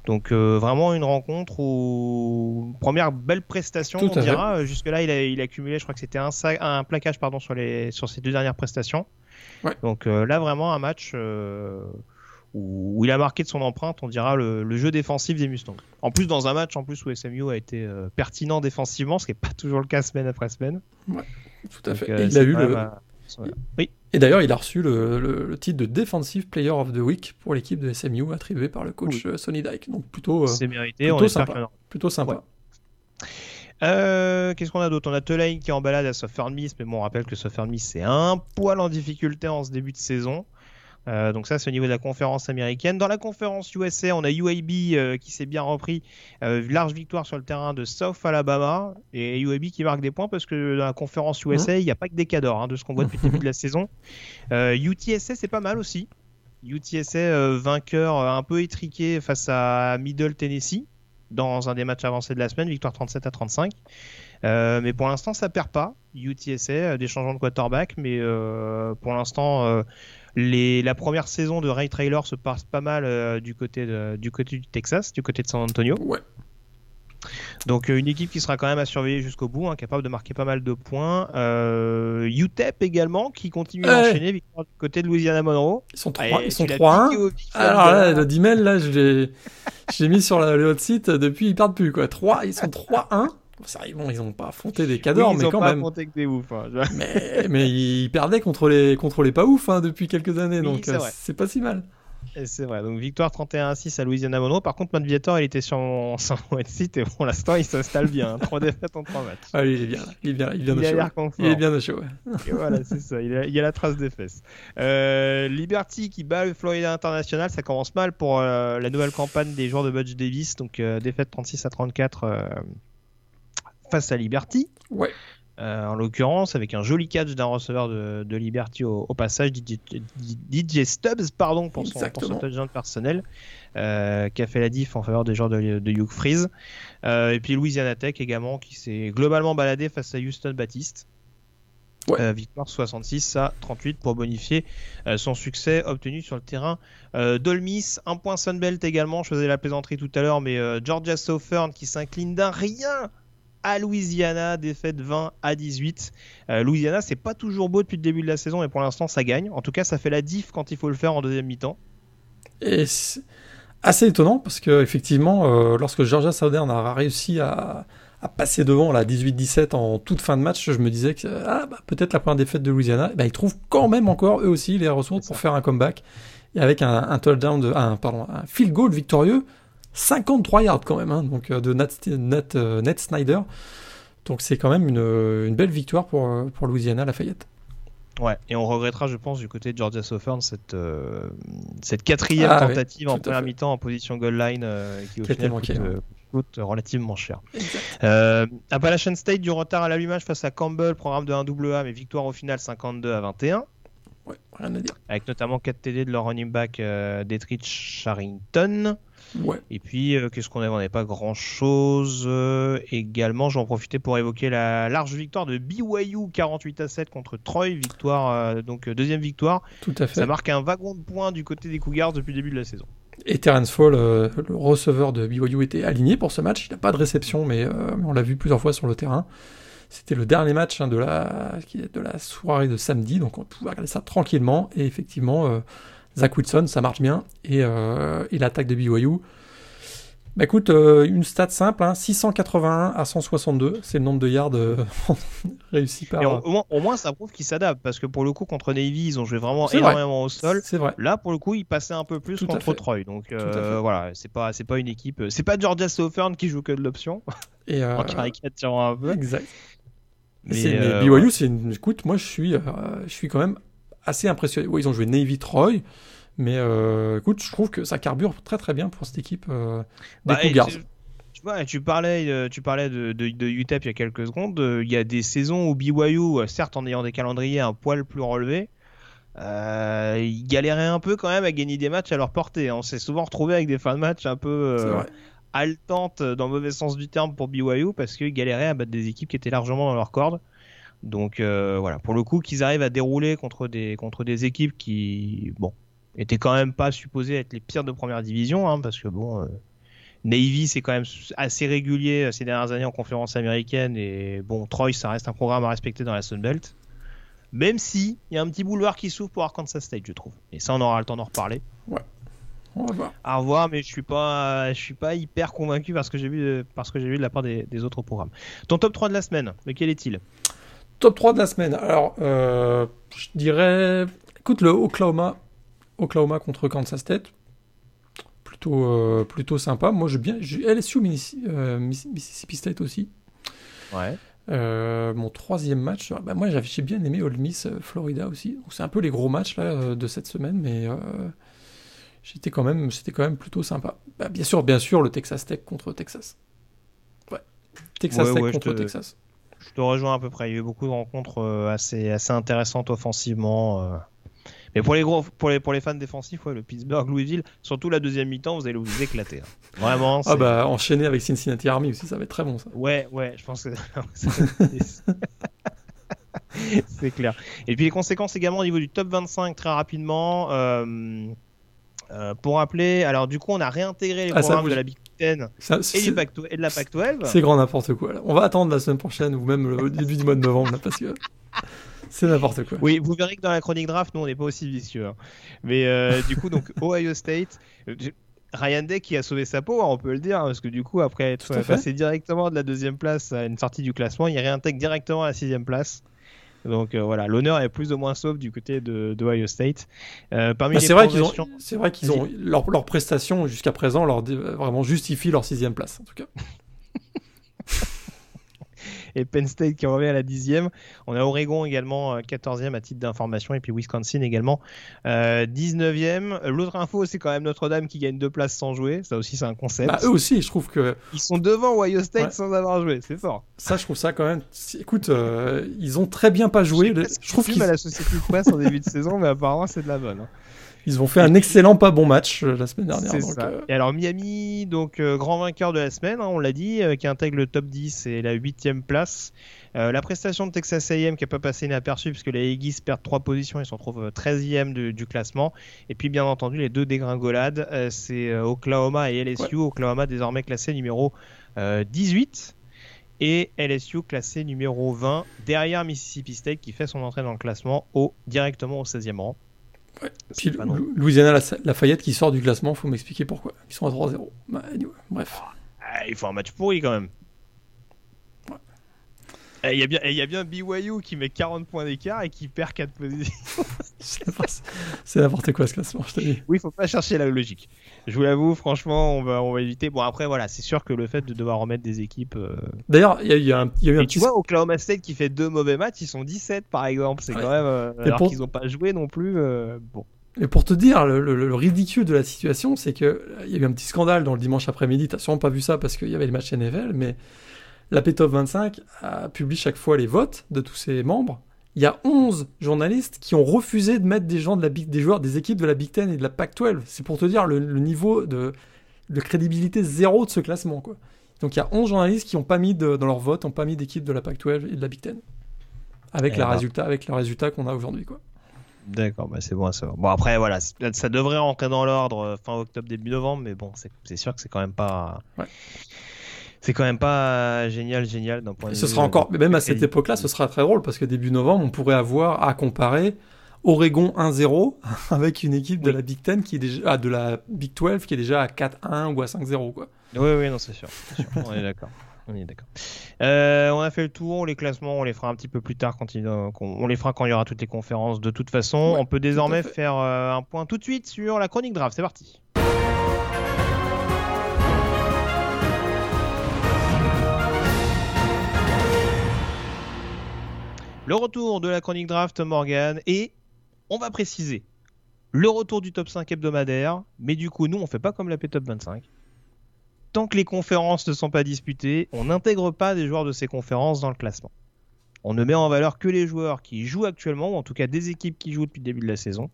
Donc vraiment une rencontre où première belle prestation, Tout on dira. Jusque-là, il a, il a accumulé, je crois que c'était un, sac, un plaquage pardon sur les sur ses deux dernières prestations. Ouais. Donc là vraiment un match. Où où il a marqué de son empreinte, on dira, le, le jeu défensif des Mustangs. En plus, dans un match en plus où SMU a été euh, pertinent défensivement, ce qui n'est pas toujours le cas semaine après semaine. Tout à Donc, fait. euh, Et il a eu le. Oui, Et d'ailleurs, il a reçu le, le- le titre de Defensive Player of the Week pour l'équipe de SMU attribué par le coach euh, Sonny Dyke. Donc plutôt, euh, c'est mérité. plutôt On sympa. plutôt sympa. Ouais. Euh, Qu'est-ce qu'on a d'autre? On a Tulane qui est en balade à Southern Miss, mais bon, on rappelle que Southern Miss c'est un poil en difficulté en ce début de saison. Euh, donc ça, c'est au niveau de la conférence américaine. Dans la conférence USA, on a UAB euh, qui s'est bien repris. Euh, large victoire sur le terrain de South Alabama. Et UAB qui marque des points parce que dans la conférence USA, il n'y a pas que des cadors hein, de ce qu'on voit depuis le début de la saison. UTSA, c'est pas mal aussi. UTSA, vainqueur un peu étriqué face à Middle Tennessee dans un des matchs avancés de la semaine, victoire 37 à 35. Euh, mais pour l'instant, ça perd pas. UTSA, des changements de quarterback, mais euh, pour l'instant, les, la première saison de Ray Trailer se passe pas mal du, côté de, du côté du Texas, du côté de San Antonio. Ouais. Donc une équipe qui sera quand même à surveiller jusqu'au bout, hein, capable de marquer pas mal de points. UTEP également qui continue à enchaîner victoire du côté de Louisiana Monroe. Ils sont 3 ils sont 3 Alors là, le Dimel là, je l'ai mis sur le hot site depuis ils perdent plus quoi. 3 ils sont 3-1. Bon, ils n'ont pas affronté des cadors, mais quand même. Que des ouf, hein, mais, mais ils perdaient contre les, contre les pas ouf hein, depuis quelques années, donc euh, c'est pas si mal. C'est vrai, donc victoire 31-6 à Louisiana Monroe. Par contre, Matt Viator, il était sur mon, site et pour l'instant, il s'installe bien. 3 hein. défaites en 3 matchs. Ah, il est bien, il est bien, il, vient de chaud. il est bien de chaud. voilà, c'est ça, il, y a la trace des fesses. Euh, Liberty qui bat le Florida International, ça commence mal pour euh, la nouvelle campagne des joueurs de Budge Davis. Donc, défaite 36 à 34 face à Liberty. Ouais. Euh, en l'occurrence, avec un joli catch d'un receveur de, Liberty au, passage, DJ, Stubbs, pardon, pour son, pour son touchdown personnel, euh, qui a fait la diff en faveur des joueurs de, de Hugh Freeze. Euh, et puis Louisiana Tech également, qui s'est globalement baladé face à Houston Baptiste. Ouais. victoire 66 à 38 pour bonifier son succès obtenu sur le terrain d'Olmis. Un point Sunbelt également, je faisais la plaisanterie tout à l'heure, mais Georgia Southern qui s'incline d'un rien à Louisiana, défaite 20 à 18. Euh, Louisiana, c'est pas toujours beau depuis le début de la saison, mais pour l'instant, ça gagne. En tout cas, ça fait la diff quand il faut le faire en deuxième mi-temps. Et c'est assez étonnant parce que effectivement, euh, lorsque Georgia Southern a réussi à, passer devant la 18-17 en toute fin de match, je me disais que ah, bah, peut-être la première défaite de Louisiana, bah, ils trouvent quand même encore eux aussi les ressources pour faire un comeback. Et avec un, un touchdown de, un, pardon, un field goal victorieux, 53 yards quand même, hein, donc euh, de Nat, euh, Snyder. Donc c'est quand même une, belle victoire pour, euh, pour Louisiana Lafayette. Ouais, et on regrettera, je pense, du côté de Georgia Southern cette, cette quatrième ah tentative en première mi-temps en position goal line qui au final coûte, relativement cher. Appalachian State du retard à l'allumage face à Campbell, programme de 1AA, mais victoire au final 52 à 21. Ouais, rien à dire. Avec notamment 4 TD de leur running back Detrich Charrington. Et puis, euh, qu'est-ce qu'on avait? On n'avait pas grand-chose. Euh, également, j'en profitais pour évoquer la large victoire de BYU 48 à 7 contre Troy. Victoire, euh, donc deuxième victoire. Tout à fait. Ça marque un wagon de points du côté des Cougars depuis le début de la saison. Et Terence Fall, le receveur de BYU, était aligné pour ce match. Il n'a pas de réception, mais on l'a vu plusieurs fois sur le terrain. C'était le dernier match hein, de, la, de la soirée de samedi, donc on pouvait regarder ça tranquillement. Et effectivement, Zach Wilson, ça marche bien. Et, euh, l'attaque de BYU. Bah écoute, euh, une stat simple, 681 hein, à 162, c'est le nombre de yards euh, réussis par. Au moins, ça prouve qu'ils s'adaptent parce que pour le coup contre Navy, ils ont joué vraiment énormément au sol. C'est vrai. Là, pour le coup, ils passaient un peu plus contre Troy. Donc voilà, c'est pas c'est pas une équipe, c'est pas Georgia Southern qui joue que de l'option. Et en caricaturant un peu. Exact. Mais, BYU, c'est une. Écoute, moi, je suis, je suis quand même assez impressionné. Ils ont joué Navy Troy, mais euh, écoute, je trouve que ça carbure très très bien pour cette équipe euh, des bah, Cougars. Tu, parlais, euh, tu parlais de, de, UTEP il y a quelques secondes. Il y a des saisons où BYU, certes en ayant des calendriers un poil plus relevés, ils galéraient un peu quand même à gagner des matchs à leur portée. On s'est souvent retrouvé avec des fins de match un peu haletantes dans le mauvais sens du terme pour BYU parce qu'ils galéraient à battre des équipes qui étaient largement dans leur corde. Donc euh, voilà, pour le coup, qu'ils arrivent à dérouler contre des, contre des équipes qui, bon, étaient quand même pas supposées être les pires de première division, hein, parce que bon, euh, Navy c'est quand même assez régulier euh, ces dernières années en conférence américaine, et bon, Troy ça reste un programme à respecter dans la Sun Belt. Même si il y a un petit boulevard qui s'ouvre pour Arkansas State, je trouve. Et ça, on aura le temps d'en reparler. Ouais. On va voir. À revoir, mais je suis pas, je suis pas hyper convaincu parce que j'ai vu, parce que j'ai vu de la part des, des, autres programmes. Ton top 3 de la semaine, lequel est-il? Top 3 de la semaine. Alors, euh, je dirais. Écoute, le Oklahoma, Oklahoma contre Kansas State. Plutôt, euh, plutôt sympa. Moi, j'ai bien. LSU, euh, Mississippi State aussi. Ouais. Euh, mon troisième match, bah, moi j'ai bien aimé Ole Miss Florida aussi. C'est un peu les gros matchs là, de cette semaine, mais euh, j'étais quand même, c'était quand même plutôt sympa. Bah, bien sûr, bien sûr, le Texas Tech contre Texas. Ouais. Texas Ouais, Tech ouais, je contre te- Texas. Je te rejoins à peu près. Il y a eu beaucoup de rencontres euh, assez, assez intéressantes offensivement. euh. Mais pour les, gros, pour, les, pour les fans défensifs, ouais, le Pittsburgh-Louisville, surtout la deuxième mi-temps, vous allez vous éclater. hein. Vraiment. Ah bah enchaîné avec Cincinnati Army aussi, ça va être très bon ça. Ouais, ouais, je pense que c'est clair. Et puis les conséquences également au niveau du top 25 très rapidement. euh, euh, pour rappeler, alors du coup on a réintégré les Ah, programmes de la Big Ten Ça, et, du de la Pac-12. c'est grand n'importe quoi. là. On va attendre la semaine prochaine ou même le- début du mois de novembre là, parce que c'est n'importe quoi. Oui, vous verrez que dans la chronique draft, nous on n'est pas aussi vicieux. hein. Mais euh, du coup, donc Ohio State, euh, Ryan Day qui a sauvé sa peau, hein, on peut le dire, parce que du coup, après être passé directement de la deuxième place à une sortie du classement, il réintègre directement à la sixième place. Donc euh, voilà, l'honneur est plus ou moins sauf du côté de, de Ohio State. Euh, parmi les c'est vrai qu'ils ont, c'est vrai qu'ils ont leur, leur prestation jusqu'à présent leur vraiment justifie leur sixième place en tout cas. et Penn State qui revient à la dixième. On a Oregon également euh, 14e à titre d'information et puis Wisconsin également euh, 19e. L'autre info c'est quand même Notre-Dame qui gagne deux places sans jouer. Ça aussi c'est un concept. Bah, eux aussi, je trouve que Ils sont devant Ohio State Ouais. sans avoir joué, c'est fort. ça, je trouve ça quand même. Écoute, euh, ils ont très bien pas joué. Je, trouve qu'ils à la société de presse en début de saison, mais apparemment c'est de la bonne. hein. Ils ont fait un excellent pas bon match euh, la semaine dernière. Donc, ça. euh, Et alors Miami, donc euh, grand vainqueur de la semaine, hein, on l'a dit, qui intègre le top 10 et la 8 place. La prestation de Texas A&M qui n'a pas passé inaperçue puisque les Aggies perdent 3 positions, ils se retrouvent euh, 13e du, du classement. Et puis bien entendu les deux dégringolades, c'est Oklahoma et LSU. Oklahoma désormais classé numéro euh, 18 et LSU classé numéro 20 derrière Mississippi State qui fait son entrée dans le classement au, directement au 16e rang. Puis non. Lou- Louisiana La- Lafayette qui sort du classement, faut m'expliquer pourquoi. Ils sont à 3-0. Bah, anyway, bref. Ah, il faut un match pourri quand même. Eh, Il y, a bien, eh, il y a bien BYU qui met 40 points d'écart et qui perd 4 positions. C'est n'importe- quoi ce classement, je te dis. Oui, il faut pas chercher la logique. Je vous l'avoue, franchement, on va, on va éviter. Bon, après, voilà, c'est sûr que le fait de devoir remettre des équipes. euh, D'ailleurs, il y, a- il y a un- il y a eu un Et petit tu vois, Oklahoma State qui fait deux mauvais matchs, ils sont 17 par exemple. C'est Ouais. quand même. euh, alors pour- qu'ils n'ont pas joué non plus. euh, bon. Et pour te dire, le, le- le ridicule de la situation, c'est que euh, y a eu un petit scandale dans le dimanche après-midi. T'as sûrement pas vu ça parce qu'il y avait les matchs NFL, mais la P-Top 25 a publié chaque fois les votes de tous ses membres. Il y a 11 journalistes qui ont refusé de mettre des gens de la Big- des joueurs des équipes de la Big Ten et de la Pac-12. C'est pour te dire le, le niveau de, de crédibilité zéro de ce classement, quoi. Donc il y a 11 journalistes qui n'ont pas mis de- dans leur vote, n'ont pas mis d'équipe de la Pac-12 et de la Big Ten. Avec, Eh la ben. résultat, avec le résultat qu'on a aujourd'hui, quoi. D'accord, bah c'est bon savoir. Bon, après, voilà, ça devrait rentrer dans l'ordre euh, fin octobre, début novembre, mais bon, c'est c'est sûr que c'est quand même pas. Ouais. C'est quand même pas génial, génial d'un point de Et ce vue, sera encore, même à cette époque-là, ce sera très drôle parce que début novembre, on pourrait avoir à comparer Oregon 1-0 avec une équipe de la Big Ten qui est déjà, ah, de la Big 12 qui est déjà à 4-1 ou à 5-0 quoi. Oui, oui, non, c'est sûr. on est d'accord. On est d'accord. Euh, on a fait le tour. Les classements, on les fera un petit peu plus tard quand il, euh, on les fera quand il y aura toutes les conférences. De toute façon, Ouais, on peut désormais faire euh, un point tout de suite sur la chronique draft. C'est parti. Le retour de la chronique draft Morgan et on va préciser le retour du top 5 hebdomadaire, mais du coup nous on fait pas comme la P-Top 25. Tant que les conférences ne sont pas disputées, on n'intègre pas des joueurs de ces conférences dans le classement. On ne met en valeur que les joueurs qui jouent actuellement, ou en tout cas des équipes qui jouent depuis le début de la saison.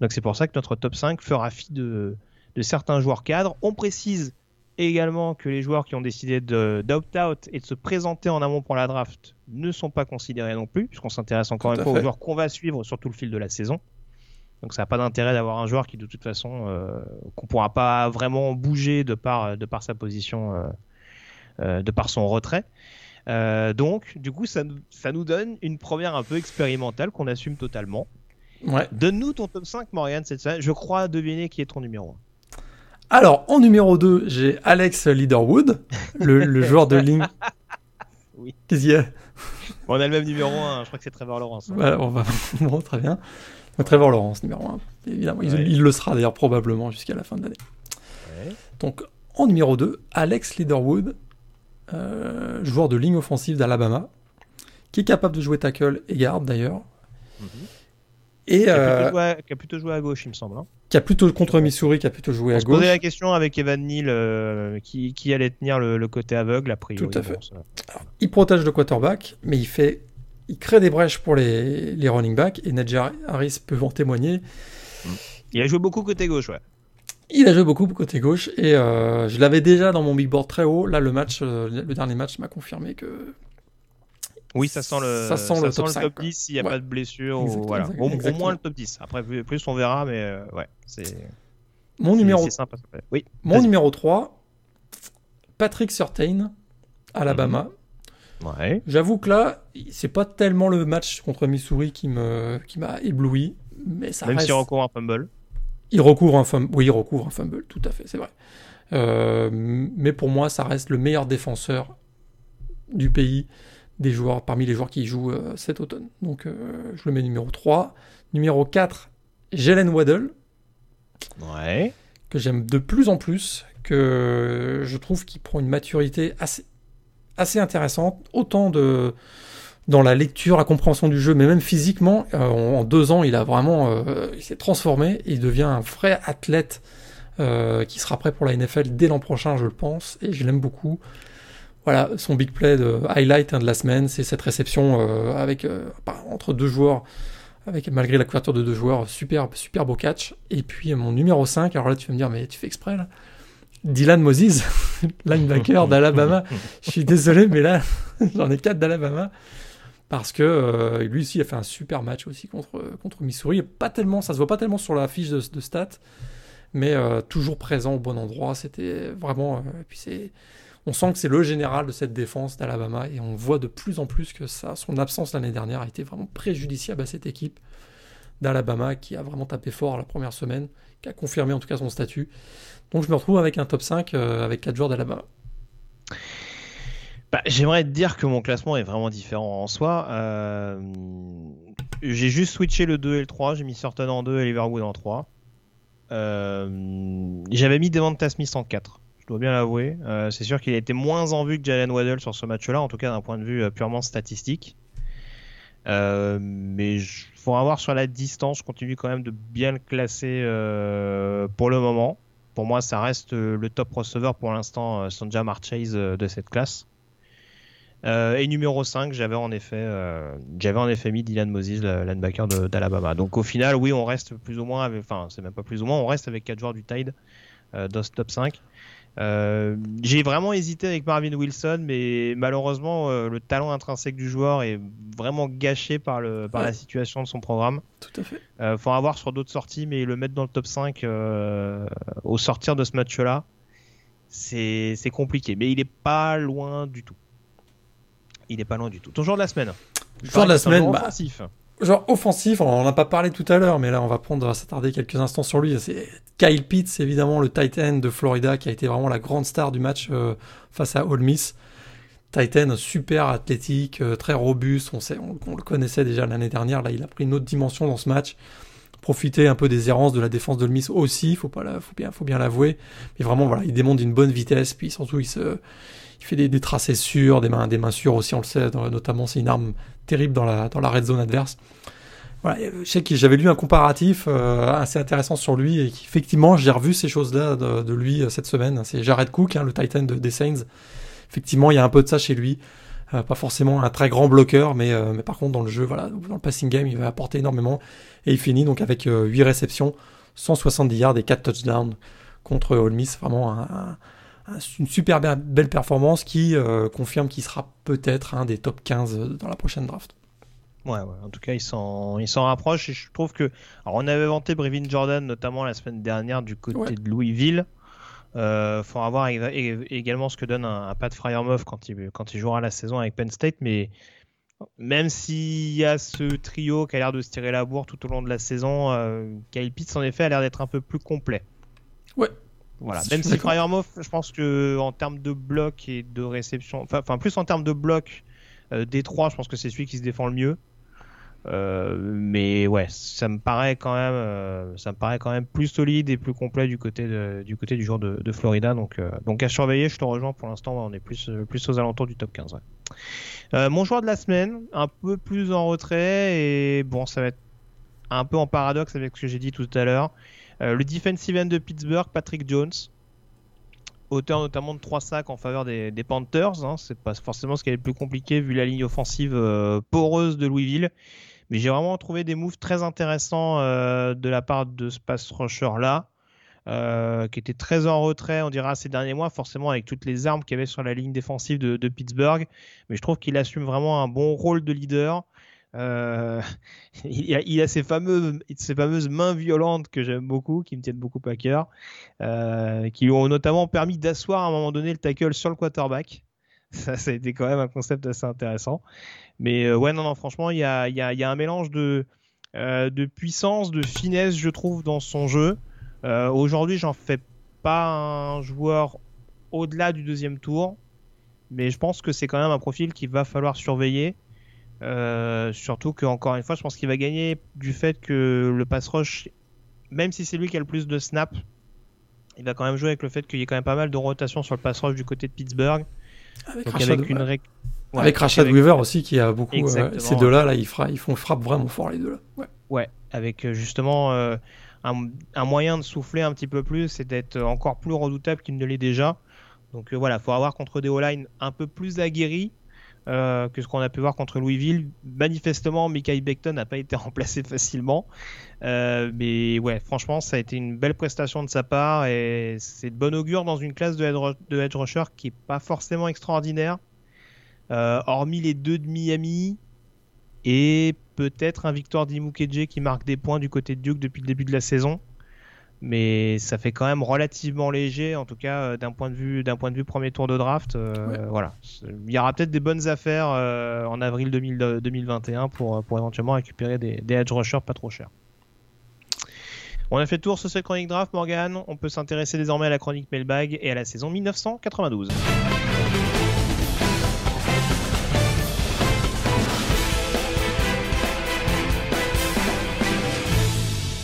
Donc c'est pour ça que notre top 5 fera fi de, de certains joueurs cadres. On précise également que les joueurs qui ont décidé d'opt-out et de se présenter en amont pour la draft ne sont pas considérés non plus, puisqu'on s'intéresse encore une fois aux joueurs qu'on va suivre sur tout le fil de la saison. Donc ça n'a pas d'intérêt d'avoir un joueur qui de toute façon euh, qu'on pourra pas vraiment bouger de par, de par sa position, euh, euh, de par son retrait. Euh, donc du coup ça, nous- ça nous donne une première un peu expérimentale qu'on assume totalement. Ouais. Donne-nous ton top 5 Morgan cette semaine. Je crois deviner qui est ton numéro 1. Alors en numéro 2, j'ai Alex Leaderwood, le, le joueur de ligne. Oui. Qu'est-ce qu'il y a? On a le même numéro 1, je crois que c'est Trevor Lawrence. hein. Voilà, on va bon, très bien. Trevor Lawrence numéro 1. Évidemment, il, Ouais. il le sera d'ailleurs probablement jusqu'à la fin de l'année. Ouais. Donc en numéro 2, Alex Leaderwood, euh, joueur de ligne offensive d'Alabama, qui est capable de jouer tackle et garde d'ailleurs. Mhm. Et Qui a, euh, plutôt joué à, qui a plutôt joué à gauche, il me semble. hein. qui a plutôt contre Missouri, qui a plutôt joué On à se gauche. posait la question avec Evan Neal euh, qui, qui allait tenir le, le côté aveugle, a priori. Tout à fait. Bon, ça- Il protège le quarterback, mais il fait, il crée des brèches pour les, les running backs. Et Najee Harris peut en témoigner. Il a joué beaucoup côté gauche, ouais. Il a joué beaucoup côté gauche et euh, je l'avais déjà dans mon big board très haut. Là, le match, euh, le dernier match m'a confirmé que Oui, ça sent le, Ça sent le top cinq, quoi. 10 s'il n'y a Ouais. pas de blessure. Ou, voilà. au, moins le top 10. Après, plus, on verra, mais euh, ouais, c'est mon numéro, sympa. Oui, mon numéro 3, Patrick Surtain, Alabama. Ouais. J'avoue que là, c'est pas tellement le match contre Missouri qui me qui m'a ébloui, mais ça Même reste. s'il recourt un fumble. Il recouvre un fumble. Oui, il recouvre un fumble, tout à fait, c'est vrai. Euh, mais pour moi, ça reste le meilleur défenseur du pays des joueurs, parmi les joueurs qui jouent euh, cet automne. Donc, euh, je le mets numéro 3. Numéro 4, Jalen Waddle, Ouais. que j'aime de plus en plus, que je trouve qu'il prend une maturité assez, assez intéressante, autant de dans la lecture, la compréhension du jeu, mais même physiquement, euh, en, en deux ans, il a vraiment, euh, il s'est transformé, il devient un vrai athlète euh, qui sera prêt pour la NFL dès l'an prochain, je le pense, et je l'aime beaucoup. Voilà, son big play de highlight hein, de la semaine, c'est cette réception euh, avec euh, par- entre deux joueurs, avec malgré la couverture de deux joueurs, super super beau catch. Et puis mon numéro 5, alors là tu vas me dire mais tu fais exprès là. Dylan Moses, linebacker d'Alabama. Je suis désolé, mais là j'en ai quatre d'Alabama parce que euh, lui aussi il a fait un super match aussi contre contre Missouri. Pas tellement, ça se voit pas tellement sur la fiche de, de stats, mais euh, toujours présent au bon endroit. C'était vraiment. euh, et puis c'est on sent que c'est le général de cette défense d'Alabama et on voit de plus en plus que ça, son absence l'année dernière a été vraiment préjudiciable à cette équipe d'Alabama qui a vraiment tapé fort la première semaine, qui a confirmé en tout cas son statut. Donc je me retrouve avec un top 5 euh, avec 4 joueurs d'Alabama. Bah, J'aimerais te dire que mon classement est vraiment différent en soi. Euh, J'ai juste switché le 2 et le 3. J'ai mis Surton en 2 et Liverwood en 3. Euh, J'avais mis Devonta Smith en 4. Je dois bien l'avouer. Euh, C'est sûr qu'il a été moins en vue que Jalen Waddell sur ce match-là, en tout cas d'un point de vue euh, purement statistique. Euh, mais il faut avoir sur la distance. Je continue quand même de bien le classer pour le moment. Pour moi, ça reste le top receveur pour l'instant, Sanja Marchase euh, de cette classe. Et numéro 5, j'avais en effet, en effet mis Dylan Moses, linebacker d'Alabama. Donc au final, oui, on reste plus ou moins, avec, enfin, c'est même pas plus ou moins, on reste avec 4 joueurs du Tide dans ce top 5. Euh, j'ai vraiment hésité avec Marvin Wilson, mais malheureusement, euh, le talent intrinsèque du joueur est vraiment gâché par, le, par Ouais. la situation de son programme. Tout à fait. Euh, faut avoir sur d'autres sorties, mais le mettre dans le top 5 euh, au sortir de ce match-là, c'est compliqué. Mais il est pas loin du tout. Il est pas loin du tout. Ton joueur de la semaine. Joueur de la semaine, bah, offensif. Genre offensif, on en a pas parlé tout à l'heure, mais là on va prendre, s'attarder quelques instants sur lui. C'est Kyle Pitts, évidemment, le tight end de Florida, qui a été vraiment la grande star du match euh, face à Ole Miss. Tight end super athlétique, euh, très robuste, on, sait, on, le connaissait déjà l'année dernière, là il a pris une autre dimension dans ce match. Profiter un peu des errances de la défense de Miss aussi, faut pas la, faut bien, faut bien l'avouer. Mais vraiment voilà, il démonte d'une bonne vitesse, puis surtout il se, il fait des, tracés sûrs, des mains, des mains sûres aussi, on le sait, notamment c'est une arme terrible dans la, dans la red zone adverse. Euh, je sais que j'avais lu un comparatif euh, assez intéressant sur lui et qu'effectivement j'ai revu ces choses-là de, lui euh, cette semaine. C'est Jared Cook, hein, le Titan de, des Saints. Effectivement, il y a un peu de ça chez lui. Pas forcément un très grand bloqueur, mais, mais par contre dans le jeu, voilà, dans le passing game, il va apporter énormément. Et il finit donc avec euh, 8 réceptions, 170 yards et 4 touchdowns contre Ole Miss. Vraiment un- une super be- belle performance qui euh, confirme qu'il sera peut-être un des top 15 dans la prochaine draft. Ouais, ouais. En tout cas, il s'en, il s'en rapproche. Et je trouve que, alors, on avait vanté Brevin Jordan notamment la semaine dernière du côté Ouais. de Louisville. Euh, faut avoir éga- ég- également ce que donne un, un Pat Fryermuth quand il, quand il jouera la saison avec Penn State, mais même s'il y a ce trio qui a l'air de se tirer la bourre tout au long de la saison, euh, Kyle Pitts en effet a l'air d'être un peu plus complet. Ouais. Voilà. Même si. Fryermuth, je pense que en termes de bloc et de réception, enfin, enfin plus en termes de bloc, euh, des trois, je pense que c'est celui qui se défend le mieux. Euh, mais ouais, ça me paraît quand même, euh, ça me paraît quand même plus solide et plus complet du côté de, du côté du joueur de, de Florida. Donc, euh, donc à surveiller. Je te rejoins pour l'instant. on est plus, plus aux alentours du top 15. Ouais. mon joueur de la semaine, un peu plus en retrait et bon, ça va être un peu en paradoxe avec ce que j'ai dit tout à l'heure. Le defensive end de Pittsburgh, Patrick Jones auteur notamment de trois sacs en faveur des, Panthers. Hein. C'est pas forcément ce qui est le plus compliqué vu la ligne offensive poreuse de Louisville. Mais j'ai vraiment trouvé des moves très intéressants euh, de la part de ce pass rusher là. Euh, qui était très en retrait, on dira, ces derniers mois, forcément avec toutes les armes qu'il y avait sur la ligne défensive de Pittsburgh. Mais je trouve qu'il assume vraiment un bon rôle de leader. Euh, il, a, ces, fameuses mains violentes que j'aime beaucoup, qui me tiennent beaucoup à cœur, euh, qui lui ont notamment permis d'asseoir à un moment donné le tackle sur le quarterback. Ça, a été quand même un concept assez intéressant. Mais euh, ouais, non, non, franchement, il y a, un mélange de, de puissance, de finesse, je trouve, dans son jeu. Aujourd'hui, j'en fais pas un joueur au-delà du deuxième tour, mais je pense que c'est quand même un profil qu'il va falloir surveiller. Euh, surtout que encore une fois, je pense qu'il va gagner du fait que le pass rush, même si c'est lui qui a le plus de snaps, il va quand même jouer avec le fait qu'il y ait quand même pas mal de rotation sur le pass rush du côté de Pittsburgh. Avec, Donc avec une ré... Ouais, avec Rashad Weaver aussi qui a beaucoup. Euh, ces deux-là, là, ils, fra... ils font frappe vraiment fort les deux là. Ouais. ouais avec euh, justement euh, un, un, moyen de souffler un petit peu plus et d'être encore plus redoutable qu'il ne l'est déjà. Donc euh, voilà, faut avoir contre des O-line un peu plus aguerris. Euh, que ce qu'on a pu voir contre Louisville. Manifestement, Michael Beckton n'a pas été remplacé facilement. Euh, mais ouais, franchement, ça a été une belle prestation de sa part et c'est de bon augure dans une classe de, edge, de edge rusher qui est pas forcément extraordinaire. Euh, hormis les deux de Miami et peut-être un Victor Dimukeje qui marque des points du côté de Duke depuis le début de la saison. Mais ça fait quand même relativement léger, en tout cas euh, d'un point de vue d'un point de vue premier tour de draft. Euh, ouais. Voilà, il y aura peut-être des bonnes affaires euh, en avril 2000, 2021 pour pour éventuellement récupérer des, des edge rushers pas trop chers. On a fait le tour sur cette chronique draft, Morgan. On peut s'intéresser désormais à la chronique mailbag et à la saison 1992.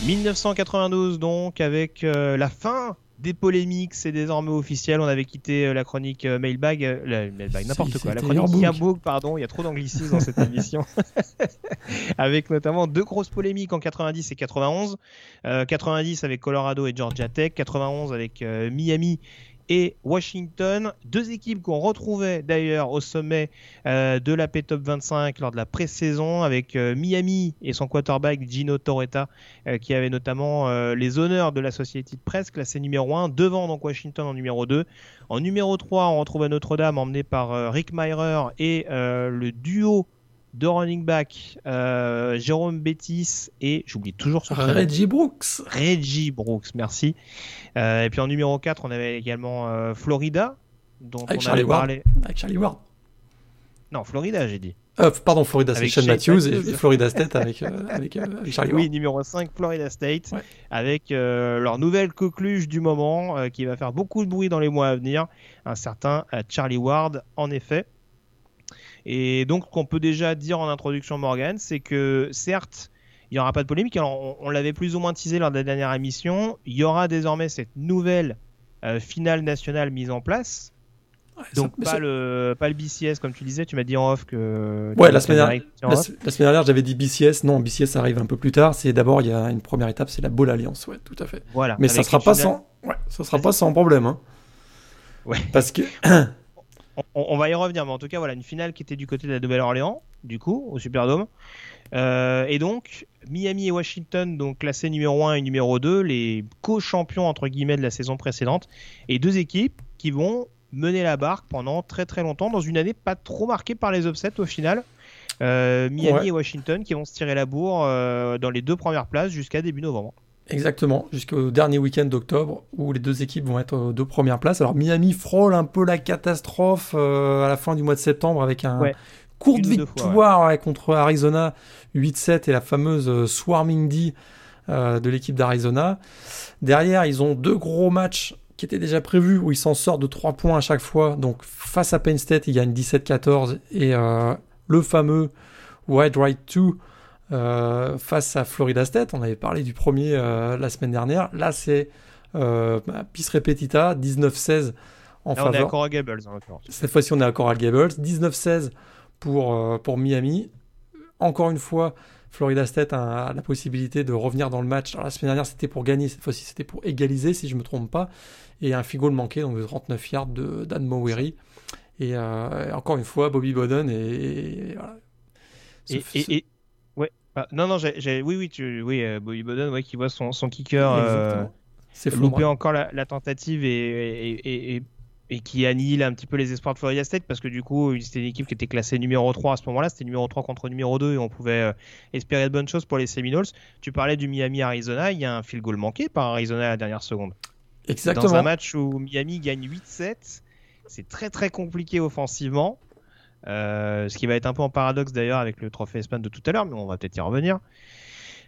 1992 donc avec euh, la fin des polémiques, c'est désormais officiel. On avait quitté euh, la chronique euh, mailbag, euh, la, mailbag n'importe quoi, la chronique Yearbook, pardon. Il y a trop d'anglicisme dans cette émission, avec notamment deux grosses polémiques en 90 et 91. 90 avec Colorado et Georgia Tech, 91 avec Miami et Washington. Deux équipes qu'on retrouvait d'ailleurs au sommet euh, de la P-Top 25 lors de la pré-saison avec euh, Miami et son quarterback Gino Torretta euh, qui avait notamment les honneurs de l'Associated Press classé numéro 1 devant donc Washington en numéro 2. En numéro 3 on retrouve Notre-Dame emmené par Rick Meyer et le duo de running back, euh, Jérôme Bettis et j'oublie toujours son Reggie Brooks. Reggie Brooks, merci. Euh, et puis en numéro 4, on avait également euh, Florida, dont avec on Charlie avait Ward. parlé. Avec Charlie Ward. Non, Florida, j'ai dit. Euh, pardon, Florida, c'est Sean Matthews, et Florida State avec, avec, avec Charlie Oui, Ward. numéro 5, Florida State, Ouais. avec leur nouvelle coqueluche du moment, qui va faire beaucoup de bruit dans les mois à venir, un certain Charlie Ward, en effet. Et donc, ce qu'on peut déjà dire en introduction, Morgan, c'est que certes, il n'y aura pas de polémique. Alors, on, on l'avait plus ou moins teasé lors de la dernière émission. Il y aura désormais cette nouvelle euh, finale nationale mise en place. Ouais, Donc, ça- pas le, pas le BCS, comme tu disais. Tu m'as dit en off que. Ouais, la semaine dernière, la, semaine dernière, j'avais dit BCS. Non, BCS arrive un peu plus tard. C'est d'abord, il y a une première étape, c'est la Ball Alliance. Ouais, tout à fait. Voilà. Mais ça sera pas finale- sans, ouais, ça sera pas sans problème, hein. Ouais. Parce que, on, on va y revenir, mais en tout cas, voilà, une finale qui était du côté de la Nouvelle-Orléans, du coup, au Superdome. Euh, et donc, Miami et Washington, donc classés numéro 1 et numéro 2, les co-champions, entre guillemets, de la saison précédente, et deux équipes qui vont mener la barque pendant très très longtemps, dans une année pas trop marquée par les upsets au final. Euh, Miami Ouais. et Washington qui vont se tirer la bourre euh, dans les deux premières places jusqu'à début novembre. Exactement, jusqu'au dernier week-end d'octobre où les deux équipes vont être aux deux premières places. Alors Miami frôle un peu la catastrophe euh, à la fin du mois de septembre avec un Ouais. courte fois, victoire ouais, contre Arizona 8-7 et la fameuse euh, Swarming D euh, de l'équipe d'Arizona. Derrière, ils ont deux gros matchs qui étaient déjà prévus où ils s'en sortent de 3 points à chaque fois. Donc face à Penn State, ils gagnent 17-14 et le fameux Wide Right 2 euh, face à Florida State. On avait parlé du premier euh, la semaine dernière. Là, c'est euh, bah, Pis Repetita, 19-16 en Là, faveur. on est à Coral Gables en l'occurrence. Cette fois-ci, on est à Coral Gables. 19-16 pour, euh, pour Miami. Encore une fois, Florida State a, a la possibilité de revenir dans le match. Alors, la semaine dernière, c'était pour gagner. Cette fois-ci, c'était pour égaliser, si je ne me trompe pas. Et un field goal manqué, donc de 39 yards de Dan Mowery. Et euh, encore une fois, Bobby Bowden et, et voilà. Et, Ce- et- ce- et- ouais. Ah, non, non, j'ai, oui, oui, tu, oui, euh, Bobby Bowden, ouais, qui voit son, son kicker euh, Exactement. Louper encore la, la tentative et, et, et, et- et qui annihile un petit peu les espoirs de Florida State parce que du coup, c'était une équipe qui était classée numéro 3 à ce moment-là, c'était numéro 3 contre numéro 2 et on pouvait euh, espérer de bonnes choses pour les Seminoles. Tu parlais du Miami-Arizona, il y a un field goal manqué par Arizona à la dernière seconde. Dans un Exactement. match où Miami gagne 8-7, c'est très très compliqué offensivement. Euh, ce qui va être un peu en paradoxe d'ailleurs avec le trophée Espan de tout à l'heure, mais on va peut-être y revenir.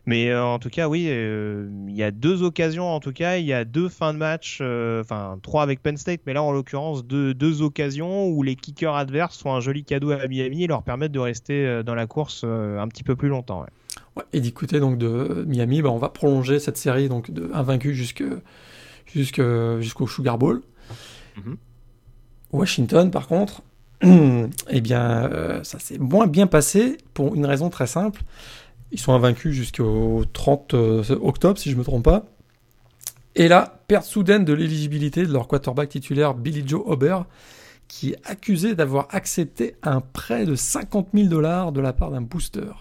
Mais euh, en tout cas, oui, euh, il y a deux occasions. En tout cas, il y a deux fins de match, euh, enfin trois avec Penn State, mais là en l'occurrence deux, deux occasions où les kickers adverses font un joli cadeau à Miami et leur permettent de rester euh, dans la course euh, un petit peu plus longtemps. ouais. Ouais, et du côté donc de Miami, bah, on va prolonger cette série donc de invaincu jusque, jusque, jusqu'au Sugar Bowl. Mhm. Washington, par contre, eh bien, euh, ça s'est moins bien passé pour une raison très simple. Ils sont invaincus jusqu'au 30 euh, octobre, si je ne me trompe pas. Et là, perte soudaine de l'éligibilité de leur quarterback titulaire Billy Joe Aubert, qui est accusé d'avoir accepté un prêt de 50 000 dollars de la part d'un booster.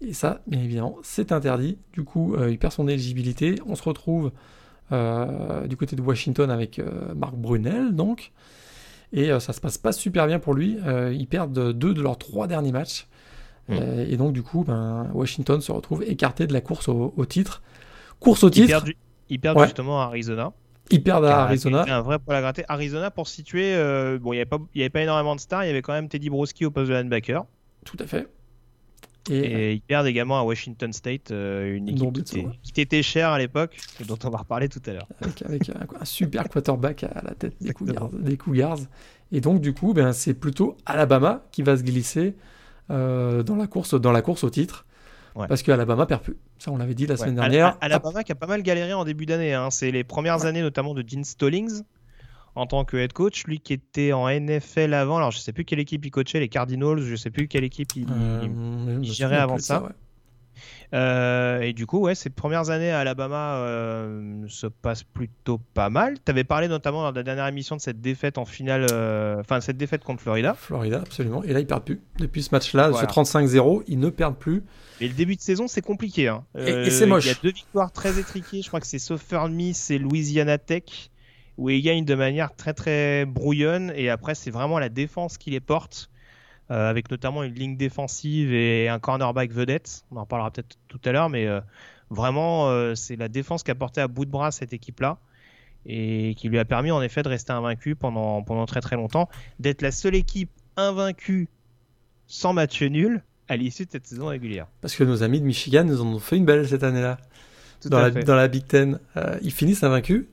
Et ça, bien évidemment, c'est interdit. Du coup, euh, il perd son éligibilité. On se retrouve du côté de Washington avec Marc Brunel, donc. Et euh, ça se passe pas super bien pour lui. Euh, ils perdent deux de leurs trois derniers matchs. Mm. Euh, et donc, du coup, ben, Washington se retrouve écarté de la course au, au titre. Course au Ils titre, perdent, ils perdent Ouais. justement à Arizona. ils perdent à Arizona. un vrai poil à gratter. Arizona, pour situer, euh, bon, il n'y avait, avait pas énormément de stars. Il y avait quand même Teddy Broski au poste de linebacker. Tout à fait. Et, Et ils perdent également à Washington State, euh, une équipe qui, t'était chère à l'époque, dont on va reparler tout à l'heure. avec, avec un, un super quarterback à la tête des. Cougars, des Cougars. Et donc, du coup, ben, c'est plutôt Alabama qui va se glisser euh, dans, la course, dans la course au titre. Ouais. Parce que Alabama perd plus. Ça, on l'avait dit la semaine Ouais. dernière. Al- Al- Alabama qui a pas mal galéré en début d'année. hein. C'est les premières années notamment de Gene Stallings en tant que head coach. Lui qui était en NFL avant. Alors je sais plus quelle équipe il coachait, les Cardinals. Je sais plus quelle équipe il, Euh, il- gérait avant ça. ouais. Euh, et du coup, ouais, ces premières années à Alabama euh, se passent plutôt pas mal. Tu avais parlé notamment dans la dernière émission de cette défaite en finale, euh, enfin cette défaite contre Florida. Florida, absolument. Et là, ils perdent plus. Depuis ce match-là, Voilà. ce 35-0, ils ne perdent plus. Et le début de saison, c'est compliqué. hein. Et- et c'est moche. Il y a deux victoires très étriquées. Je crois que c'est Southern Miss et Louisiana Tech, où ils gagnent de manière très très brouillonne. Et après, c'est vraiment la défense qui les porte, euh, avec notamment une ligne défensive et un cornerback vedette. On en parlera peut-être tout à l'heure, mais euh, vraiment, euh, c'est la défense qui a porté à bout de bras cette équipe-là. Et qui lui a permis en effet de rester invaincu pendant, pendant très très longtemps, d'être la seule équipe invaincue sans match nul à l'issue de cette saison régulière. Parce que nos amis de Michigan nous en ont fait une belle cette année-là. Dans la, fait. dans la Big Ten. Euh, ils finissent invaincus.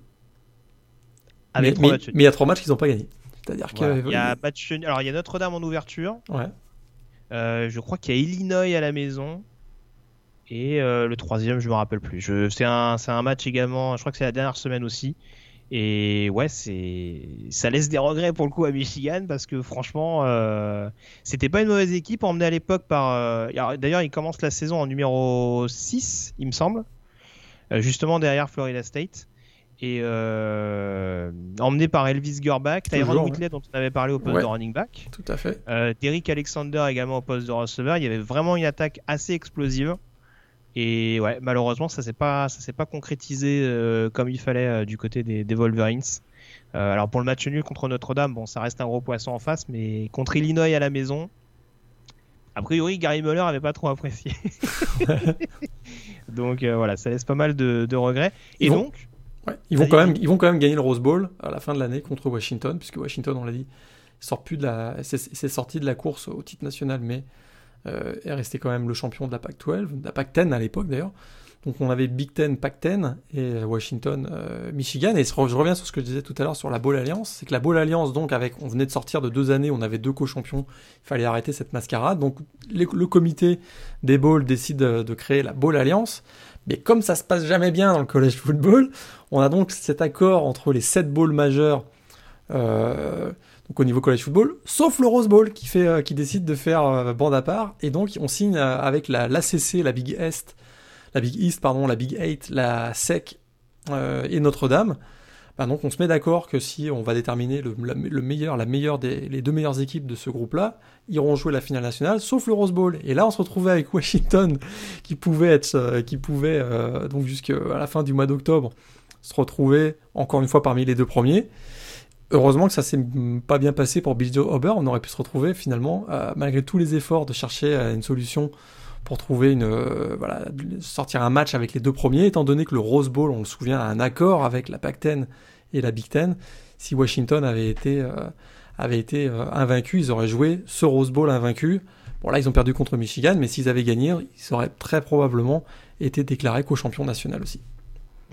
Avec mais, trois mais- matchs nuls. mais il y a trois matchs qu'ils n'ont pas gagnés. C'est-à-dire Voilà. que. Il y a match. Alors il y a Notre-Dame en ouverture. Ouais. Euh, je crois qu'il y a Illinois à la maison. Et euh, le troisième, je me rappelle plus. Je... C'est un, c'est un match également. Je crois que c'est la dernière semaine aussi. Et ouais, c'est ça laisse des regrets pour le coup à Michigan parce que franchement, euh, c'était pas une mauvaise équipe emmenée à l'époque par. euh, D'ailleurs, ils commencent la saison en numéro 6, il me semble, euh, justement derrière Florida State. Et euh, emmené par Elvis Gerbach, Tyron ouais. Whitley dont on avait parlé au poste Ouais. de running back. Tout à fait. Euh, Derrick Alexander également au poste de receveur. Il y avait vraiment une attaque assez explosive. Et ouais, malheureusement, ça s'est pas, ça s'est pas concrétisé euh, comme il fallait du côté des, des Wolverines. Alors pour le match nul contre Notre-Dame, bon, ça reste un gros poisson en face, mais contre Illinois à la maison, a priori, Gary Muller avait pas trop apprécié. donc euh, voilà, ça laisse pas mal de, de regrets. Et donc, Ouais, Ils, vont quand même, ils vont quand même gagner le Rose Bowl à la fin de l'année contre Washington, puisque Washington, on l'a dit, sort plus de la, c'est, sorti de la course au titre national, mais euh, est resté quand même le champion de la PAC 12, de la PAC 10 à l'époque d'ailleurs. Donc on avait Big Ten, Pac-10 et Washington, Michigan. Et je reviens sur ce que je disais tout à l'heure sur la Ball Alliance. C'est que la Ball Alliance, donc avec, on venait de sortir de deux années, on avait deux co-champions. Il fallait arrêter cette mascarade. Donc le comité des Balls décide de, créer la Ball Alliance. Mais comme ça se passe jamais bien dans le college football, on a donc cet accord entre les sept balls majeurs euh, donc au niveau college football, sauf le Rose Bowl qui, fait, euh, qui décide de faire euh, bande à part. Et donc on signe avec la, l'ACC, la Big East, la Big East, pardon, la Big Eight, la SEC et Notre-Dame. Bah, donc on se met d'accord que si on va déterminer le, le, meilleur, la meilleure des, les deux meilleures équipes de ce groupe-là, iront jouer la finale nationale, sauf le Rose Bowl. Et là, on se retrouvait avec Washington, qui pouvait être, qui pouvait donc jusqu'à la fin du mois d'octobre, se retrouver encore une fois parmi les deux premiers. Heureusement que ça s'est pas bien passé pour Bill Joe On aurait pu se retrouver finalement, euh, malgré tous les efforts de chercher euh, une solution pour trouver une, euh, voilà, sortir un match avec les deux premiers, étant donné que le Rose Bowl, on le souvient, a un accord avec la Pac-10 et la Big Ten. Si Washington avait été, avait été invaincu, ils auraient joué ce Rose Bowl invaincu. Bon là, ils ont perdu contre Michigan, mais s'ils avaient gagné, ils auraient très probablement été déclarés co-champions national aussi.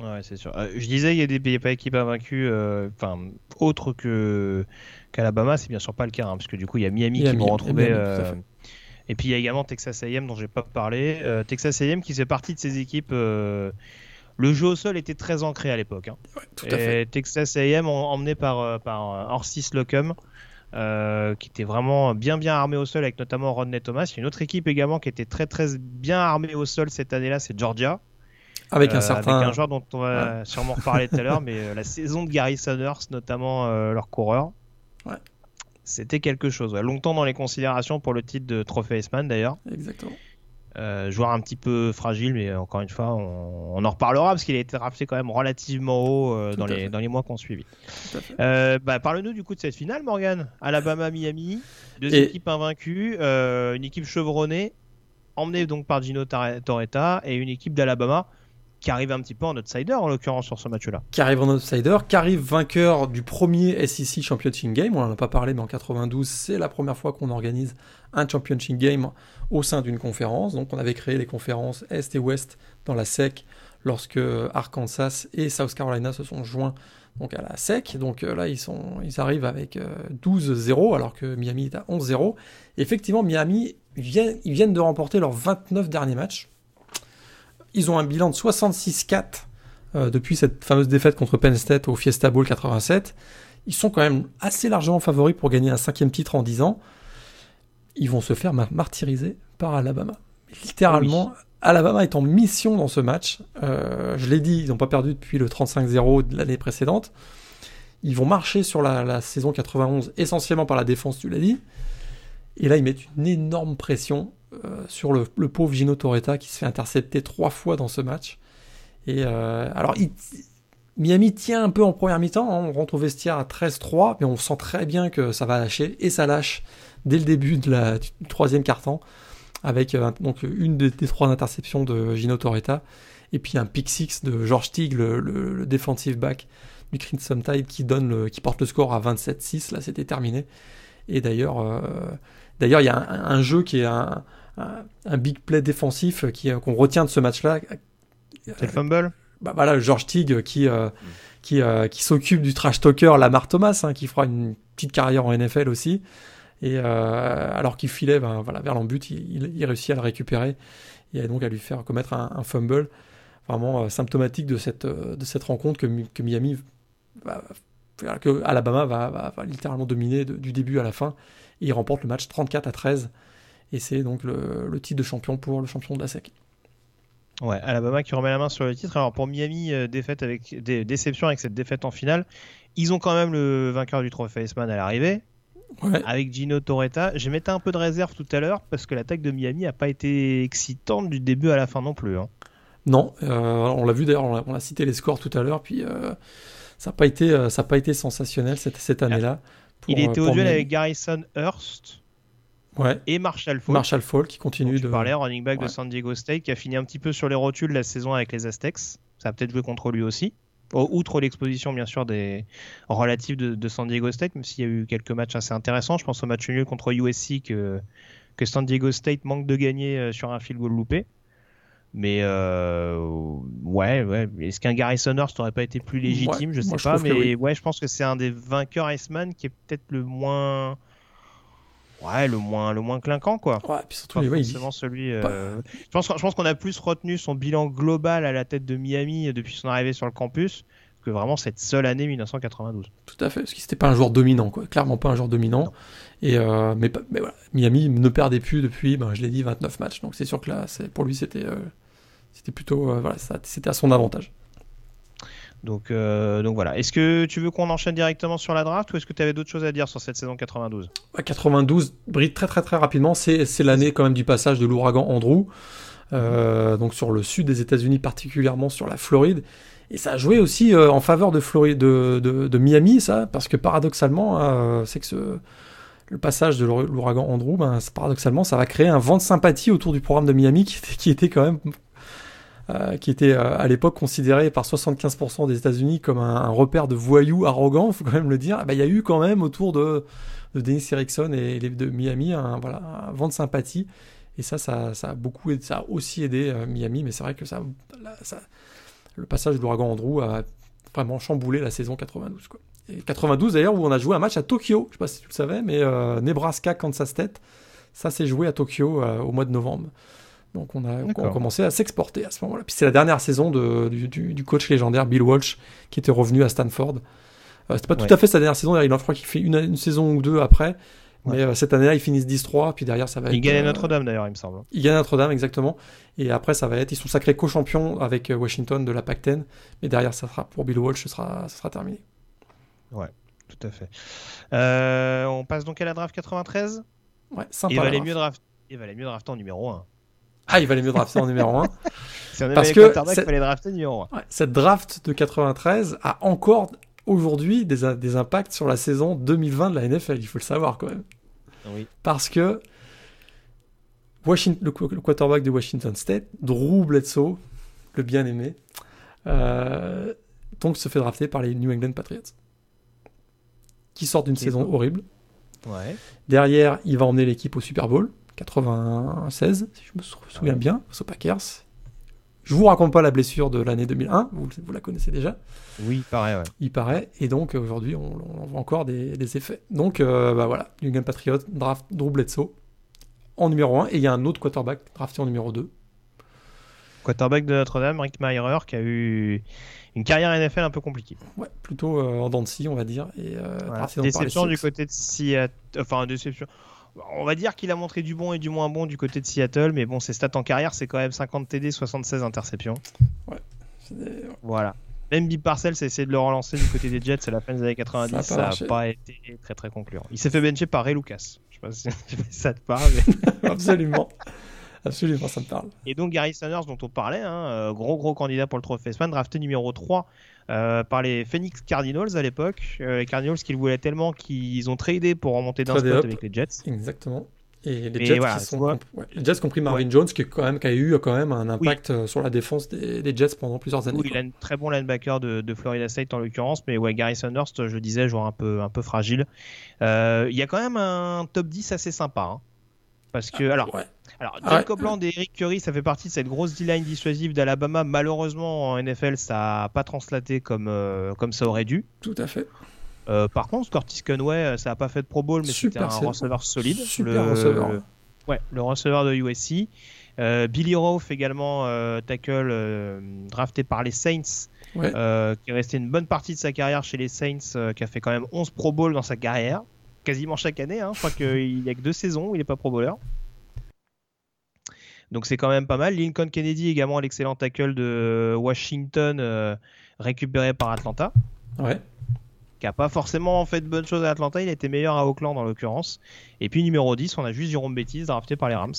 Ouais, c'est sûr. Euh, je disais, il y a des pas équipes invaincues, euh, enfin, autres que qu'Alabama, c'est bien sûr pas le cas, hein, parce que du coup, il y a Miami qui vont retrouver. Euh, et puis il y a également Texas A&M dont j'ai pas parlé. Texas A&M qui fait partie de ces équipes. le jeu au sol était très ancré à l'époque. Hein. tout à fait. Texas A&M emmené par par Orsis Locum. qui était vraiment bien bien armé au sol avec notamment Rodney Thomas. Il y a une autre équipe également qui était très très bien armée au sol cette année-là, c'est Georgia. Avec un euh, certain. Avec un joueur dont on va sûrement reparler tout à l'heure, mais euh, la saison de Gary Sanders, notamment euh, leur coureur. C'était quelque chose. Longtemps dans les considérations pour le titre de trophée S-Man d'ailleurs. Exactement. joueur un petit peu fragile, mais encore une fois, on, en reparlera parce qu'il a été rappelé quand même relativement haut dans, les, dans les mois qu'on suivi. Bah, Parle-nous du coup de cette finale, Morgan. Alabama-Miami, deux équipes invaincues, une équipe chevronnée, emmenée donc par Gino Torretta, et une équipe d'Alabama qui arrive un petit peu en outsider en l'occurrence sur ce match-là. Qui arrive en outsider, qui arrive vainqueur du premier SEC Championship Game. On n'en a pas parlé, mais en 92, c'est la première fois qu'on organise un Championship Game au sein d'une conférence. Donc on avait créé les conférences Est et Ouest dans la SEC lorsque Arkansas et South Carolina se sont joints donc à la SEC. Donc euh, là, ils, sont, ils arrivent avec 12-0 euh, alors que Miami est à 11-0. Effectivement, Miami, vient, ils viennent de remporter leurs 29 derniers matchs. Ils ont un bilan de 66-4 euh, depuis cette fameuse défaite contre Penn State au Fiesta Bowl 87. Ils sont quand même assez largement favoris pour gagner un cinquième titre en 10 ans. Ils vont se faire martyriser par Alabama. Littéralement, Alabama est en mission dans ce match. Euh, je l'ai dit, ils n'ont pas perdu depuis le 35-0 de l'année précédente. Ils vont marcher sur la, saison 91 essentiellement par la défense, tu l'as dit. Et là, ils mettent une énorme pression sur le, pauvre Gino Torretta qui se fait intercepter trois fois dans ce match. Et euh, alors, Miami tient un peu en première mi-temps. Hein. on rentre au vestiaire à 13-3, mais on sent très bien que ça va lâcher. Et ça lâche dès le début de la, du troisième quart-temps, avec euh, donc une des, trois interceptions de Gino Torretta, et puis un pick six de George Teague, le, defensive back du Crimson Tide, qui, donne qui porte le score à 27-6. Là, c'était terminé. Et d'ailleurs, d'ailleurs, il y a un, jeu qui est un, un, big play défensif qui, qu'on retient de ce match-là. C'est le fumble? Bah voilà, George Tig qui, euh, qui, euh, qui s'occupe du trash talker Lamar Thomas, hein, qui fera une petite carrière en NFL aussi. Et euh, alors qu'il filait ben, voilà, vers l'embut, il, il, réussit à le récupérer et donc à lui faire commettre un, fumble vraiment symptomatique de cette, de cette rencontre que, que Miami, que Alabama va, va, littéralement dominer du début à la fin. Et il remporte le match 34 à 13 et c'est donc le, titre de champion pour le champion de la SEC. Ouais, Alabama qui remet la main sur le titre. Alors pour Miami, euh, défaite avec des déceptions avec cette défaite en finale. Ils ont quand même le vainqueur du trophée Iceman à l'arrivée. Avec Gino Torretta. J'ai mettais un peu de réserve tout à l'heure parce que l'attaque de Miami n'a pas été excitante du début à la fin non plus. Hein. Non, euh, on l'a vu d'ailleurs, on, a, cité les scores tout à l'heure, puis euh, ça n'a pas, été, ça pas été sensationnel cette, cette année-là. Il était au duel avec Garrison Hurst et Marshall Fall qui continue de. parler running back de San Diego State, qui a fini un petit peu sur les rotules la saison avec les Aztecs. Ça a peut-être joué contre lui aussi. Outre l'exposition, bien sûr, des relatifs de, San Diego State, même s'il y a eu quelques matchs assez intéressants. Je pense au match nul contre USC que, que San Diego State manque de gagner euh, sur un field goal loupé. Mais euh, ouais, ouais. Est-ce qu'un Garrison Hurst n'aurait pas été plus légitime? Ouais, Je sais moi, pas, mais oui. ouais, je pense que c'est un des vainqueurs Iceman qui est peut-être le moins, ouais, le moins, le moins clinquant quoi. Ouais, puis surtout, Pas celui. euh, Je pense, je pense qu'on a plus retenu son bilan global à la tête de Miami depuis son arrivée sur le campus que vraiment cette seule année 1992. Tout à fait, parce que c'était pas un joueur dominant, quoi. Clairement pas un joueur dominant. Et euh, mais, mais voilà, Miami ne perdait plus depuis, ben, je l'ai dit, 29 matchs. Donc c'est sûr que là, c'est pour lui, c'était euh, c'était plutôt, euh, voilà, c'était à son avantage. Donc, euh, donc voilà. Est-ce que tu veux qu'on enchaîne directement sur la draft ou est-ce que tu avais d'autres choses à dire sur cette saison 92 À 92, brille très très très rapidement. C'est l'année quand même du passage de l'ouragan Andrew, euh, donc sur le sud des États-Unis, particulièrement sur la Floride. Et ça a joué aussi euh, en faveur de, Miami, ça, parce que paradoxalement, c'est que le passage de l'our- l'ouragan Andrew, ben, paradoxalement, ça va créer un vent de sympathie autour du programme de Miami qui était quand même. Euh, qui était euh, à l'époque considéré par 75% des États-Unis comme un, repère de voyous arrogants, faut quand même le dire. Ah ben, Il y a eu quand même autour de, de Dennis Erickson et de Miami un, vent de sympathie. Et ça, ça, a beaucoup aidé- ça a aussi aidé euh, Miami, mais c'est vrai que le passage de l'ouragan Andrew a vraiment chamboulé la saison 92. Quoi. Et 92 d'ailleurs, où on a joué un match à Tokyo, je sais pas si tu le savais, mais Nebraska-Kansas State, ça s'est joué à Tokyo au mois de novembre. Donc on a, on a D'accord. commencé à s'exporter à ce moment-là. Puis c'est la dernière saison de- du, du- coach légendaire Bill Walsh qui était revenu à Stanford. Euh, C'était pas Ouais. tout à fait sa dernière saison, il en crois qu'il fait une, une saison ou deux après. Ouais. Mais euh, cette année-là, ils finissent 10-3, puis derrière, ça va Il être. gagnait euh, Notre-Dame d'ailleurs, il me semble. ils gagnent Notre-Dame, exactement. Et après, ça va être. Ils sont sacrés co-champions avec euh, Washington de la Pac-10. Mais derrière, ça sera pour Bill Walsh, ce sera, ça sera terminé. Tout à fait. Euh, on passe donc à la draft 93. Ouais, sympa. il la valait mieux draft. Il valait mieux drafter en numéro 1. Ah, il valait mieux drafter en numéro 1. Si on avait Parce que c'est- il fallait drafter numéro 1. cette draft de 93 a encore aujourd'hui des, des impacts sur la saison 2020 de la NFL. Il faut le savoir quand même. Oui. Parce que Washington, le, qu- le quarterback de Washington State, Drew Bledsoe, le bien-aimé, euh, donc se fait drafter par les New England Patriots. Qui sortent d'une saison beau. horrible. Ouais. Derrière, il va emmener l'équipe au Super Bowl 96, si je me sou- souviens bien, face aux Packers. Je vous raconte pas la blessure de l'année 2001, vous, vous la connaissez déjà, Oui, pareil, ouais. il paraît, et donc euh, aujourd'hui on, on voit encore des, des effets. Donc euh, bah voilà, New England Patriots draft Drew Bledsoe en numéro 1, et il y a un autre quarterback drafté en numéro 2. Quarterback de Notre-Dame, Rick Mirer, qui a eu une carrière NFL un peu compliquée. Ouais, plutôt euh, en dents de scie, on va dire, et euh, Voilà. Déception du côté de Seattle. Enfin, déception. On va dire qu'il a montré du bon et du moins bon du côté de Seattle, mais bon, ses stats en carrière, c'est quand même 50 TD, 76 interceptions. Des- Voilà. Même Big Parcells a essayé de le relancer du côté des Jets à la fin des années 90, Ça pas n'a pas été très très concluant. Il s'est fait bencher par Ray Lucas. Je sais pas si, je sais pas si ça te parle. mais- Absolument. Absolument, ça me parle. Et donc Gary Sanders dont on parlait, hein, euh, gros gros candidat pour le Trophée Heisman, drafté numéro 3 euh, par les Phoenix Cardinals à l'époque. Euh, les Cardinals qui le voulaient tellement qu'ils ont tradé pour remonter d'un spot up. avec les Jets. Exactement. Et les Jets, voilà, qui sont, ouais, les Jets compris Marvin Jones, qui, quand même, qui a eu quand même un impact euh, sur la défense des, des Jets pendant plusieurs années. Oui, il a un très bon linebacker de, de Florida State en l'occurrence, mais ouais, Gary Sanders, je disais, joueur un peu, un peu fragile. Euh, Il y a quand même un top 10 assez sympa. hein. Parce que, alors, Ouais. alors Ah John ouais. Copeland et Eric Curry, ça fait partie de cette grosse D-line dissuasive d'Alabama. Malheureusement, en NFL, ça n'a pas translaté comme, euh, comme ça aurait dû. Tout à fait. Euh, par contre, Curtis Conway, euh, ça n'a pas fait de Pro Bowl, mais c'était un receveur solide. Super receveur. Ouais, le receveur de USC. Euh, Billy Roth également, euh, tackle euh, drafté par les Saints, Ouais. qui est resté une bonne partie de sa carrière chez les Saints, qui a fait quand même 11 Pro Bowl dans sa carrière, quasiment chaque année. Hein. Je crois qu'il n'y a que deux saisons où il n'est pas Pro Bowler. Donc c'est quand même pas mal. Lincoln Kennedy également, l'excellent tackle de Washington, euh, récupéré par Atlanta Ouais. qui a pas forcément fait de bonnes choses à Atlanta, il était meilleur à Oakland en l'occurrence. Et puis numéro 10, on a juste Jérôme Bettis drafté par les Rams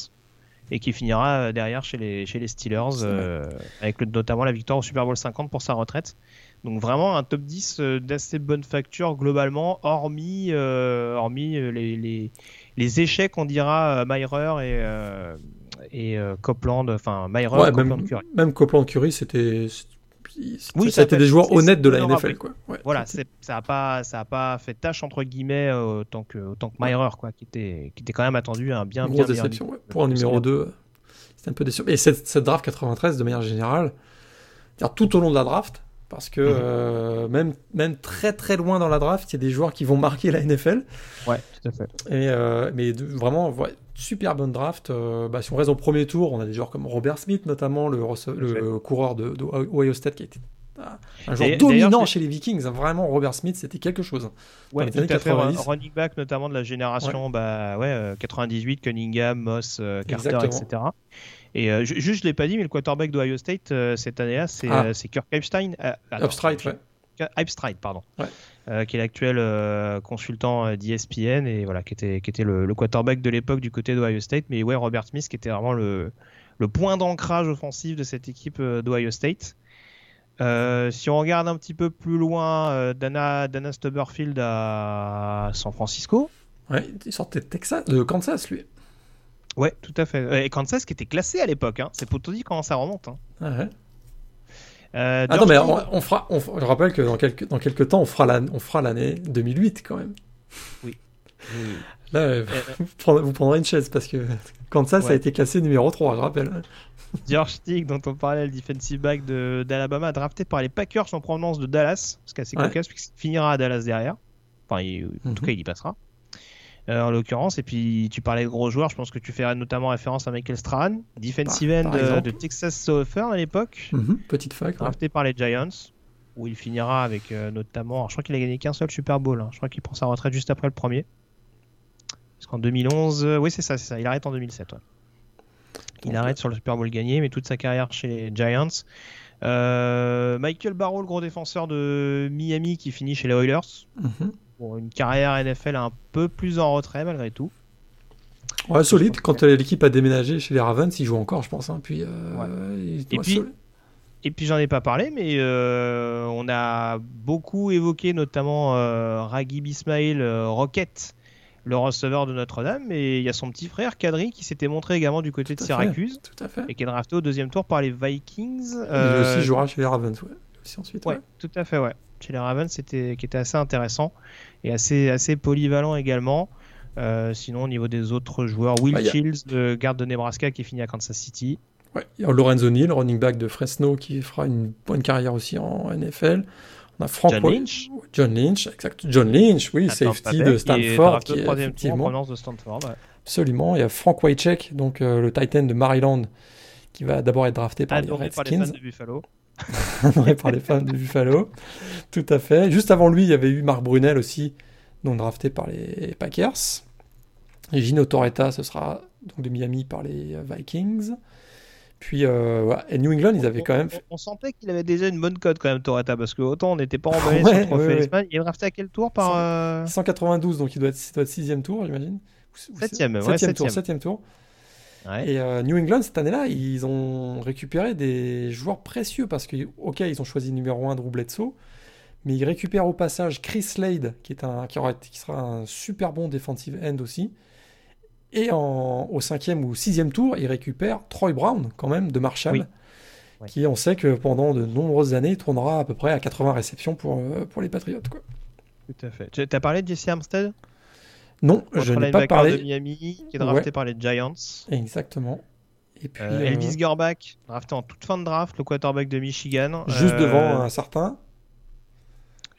et qui finira euh, derrière chez les, chez les Steelers euh, avec le- notamment la victoire au Super Bowl 50 pour sa retraite. Donc vraiment un top 10 euh, d'assez bonne facture globalement, hormis, euh, hormis euh, les, les, les échecs, on dira, Myrer et, euh, et Copeland, enfin Myrer, Ouais, Copeland, même, Curry. même Copeland Curry, c'était. Oui, ça des joueurs honnêtes de la NFL, quoi. Ouais. Voilà, c'est- ça a pas, ça a pas fait tâche entre guillemets autant que autant que Myrer quoi, qui était qui était quand même attendu un bien bien déception. ouais. Pour un numéro 2, c'était un peu déçu. Et cette, cette draft 93, de manière générale, tout au long de la draft, parce que Mhm. euh, même, même très très loin dans la draft, il y a des joueurs qui vont marquer la NFL. Ouais, tout à fait. Et, euh, mais de- vraiment, ouais, super bonne draft. Euh, bah, si on reste au premier tour, on a des joueurs comme Robert Smith, notamment le, le coureur de, de Ohio State qui a été un joueur dominant chez les Vikings. Vraiment, Robert Smith, c'était quelque chose. Ouais, tout à fait. 90. Running back, notamment de la génération bah, ouais, euh, 98, Cunningham, Moss, Carter, Exactement. etc. Et euh, ju- juste, je l'ai pas dit, mais le quarterback d'Ohio State euh, cette année-là, c'est Ah. euh, c'est Kirk Epstein. Upstride, ouais. Pardon. Ouais. Euh, qui est l'actuel euh, consultant d'ESPN et voilà, qui était, qui était le, le quarterback de l'époque du côté d'Ohio State. Mais ouais, Robert Smith, qui était vraiment le, le point d'ancrage offensif de cette équipe euh, d'Ohio State. Si on regarde un petit peu plus loin, Dana, Dana Stubberfield à San Francisco. Ouais, il sortait de Texas, de Kansas, lui. Ouais, tout à fait. Et Kansas qui était classé à l'époque. Hein. C'est pour te dire comment ça remonte. Hein. Ah ouais. Euh, Attends, mais Dirty- on, on fera. on- je rappelle que dans quelques, dans quelques temps, on fera la- on fera l'année 2008 quand même. Là, euh, vous, prendrez, vous prendrez une chaise parce que Kansas Ouais. a été classé numéro 3, je rappelle. George Stick, dont on parlait, le defensive back de- d'Alabama, drafté par les Packers en provenance de Dallas, ce qui est assez Ouais. cocasse, puisqu'il finira à Dallas derrière. Enfin, il- en tout Mhm. cas, il y passera. Euh, en l'occurrence, et puis tu parlais de gros joueurs, je pense que tu ferais notamment référence à Michael Strahan, defensive Par- end par de, Texas Southern à l'époque, Mhm, Petite fac. ouais. drafté par les Giants, où il finira avec euh, notamment. alors, je crois qu'il a gagné qu'un seul Super Bowl, hein. je crois qu'il prend sa retraite juste après le premier. Parce qu'en 2011, euh, oui, c'est ça, c'est ça, il arrête en 2007. ouais. Il Donc, arrête sur le Super Bowl gagné, mais toute sa carrière chez les Giants. Euh, Michael Barrow, le gros défenseur de Miami, qui finit chez les Oilers. Mhm. Une carrière NFL un peu plus en retrait malgré tout. Ouais, solide. Quand l'équipe a déménagé chez les Ravens, il joue encore, je pense. hein. Puis, euh, Et puis- solide. Et puis j'en ai pas parlé, mais euh, on a beaucoup évoqué notamment euh, Ragib Ismail euh, Rocket, le receveur de Notre-Dame, et il y a son petit frère Kadri qui s'était montré également du côté de fait. Syracuse Tout à fait. et qui est drafté au deuxième tour par les Vikings. Il aussi jouera chez les Ravens, ouais. Aussi ensuite. Ouais, ouais. tout à fait, ouais. Chez les Ravens, c'était qui était assez intéressant et assez assez polyvalent également. Euh, sinon, au niveau des autres joueurs, Will Bah, y a- Shields, le garde de Nebraska, qui est fini à Kansas City. Ouais. Il y a Lorenzo Neal, running back de Fresno, qui fera une bonne carrière aussi en NFL. On a Frank John Lynch. John Lynch, exact. John Lynch, oui, Attends, safety de qui est Stanford, qui est tour de Stanford. ouais. Absolument. Il y a Frank Wycheck, donc euh, le Titan de Maryland, qui va d'abord être drafté par les par les fans Redskins, de Buffalo. adoré par les fans de Buffalo. Tout à fait. Juste avant lui, il y avait eu Marc Brunel aussi, donc drafté par les Packers. Et Gino Torretta, ce sera donc de Miami par les euh, Vikings. Puis euh, ouais. et New England, ils avaient quand même. On, on sentait qu'il avait déjà une bonne cote quand même, Toretta, parce que autant on n'était pas emballé Ouais, sur le trophée ouais. Il est drafté à quel tour par. Cent- euh, 192, donc il doit être, ça doit être sixième tour, j'imagine. Septième, ouais, septième tour, septième. septième tour. Ouais. Et euh, New England, cette année-là, ils ont récupéré des joueurs précieux parce que, ok, ils ont choisi numéro 1 Drew Bledsoe, mais ils récupèrent au passage Chris Slade, qui, est un, qui, aura, été- qui sera un super bon defensive end aussi. Et en, au cinquième ou sixième tour, ils récupèrent Troy Brown, quand même, de Marshall, Oui. Ouais. qui, on sait que pendant de nombreuses années, tournera à peu près à 80 réceptions pour, euh, pour les Patriots. Quoi. Tout à fait. Tu as parlé de Jesse Armstead? Non, je n'ai pas linebacker de parlé. Miami, qui est drafté Ouais. par les Giants. Exactement. Et puis, Euh, euh, Elvis Gorbach, drafté en toute fin de draft, le quarterback de Michigan. juste Euh, devant un certain,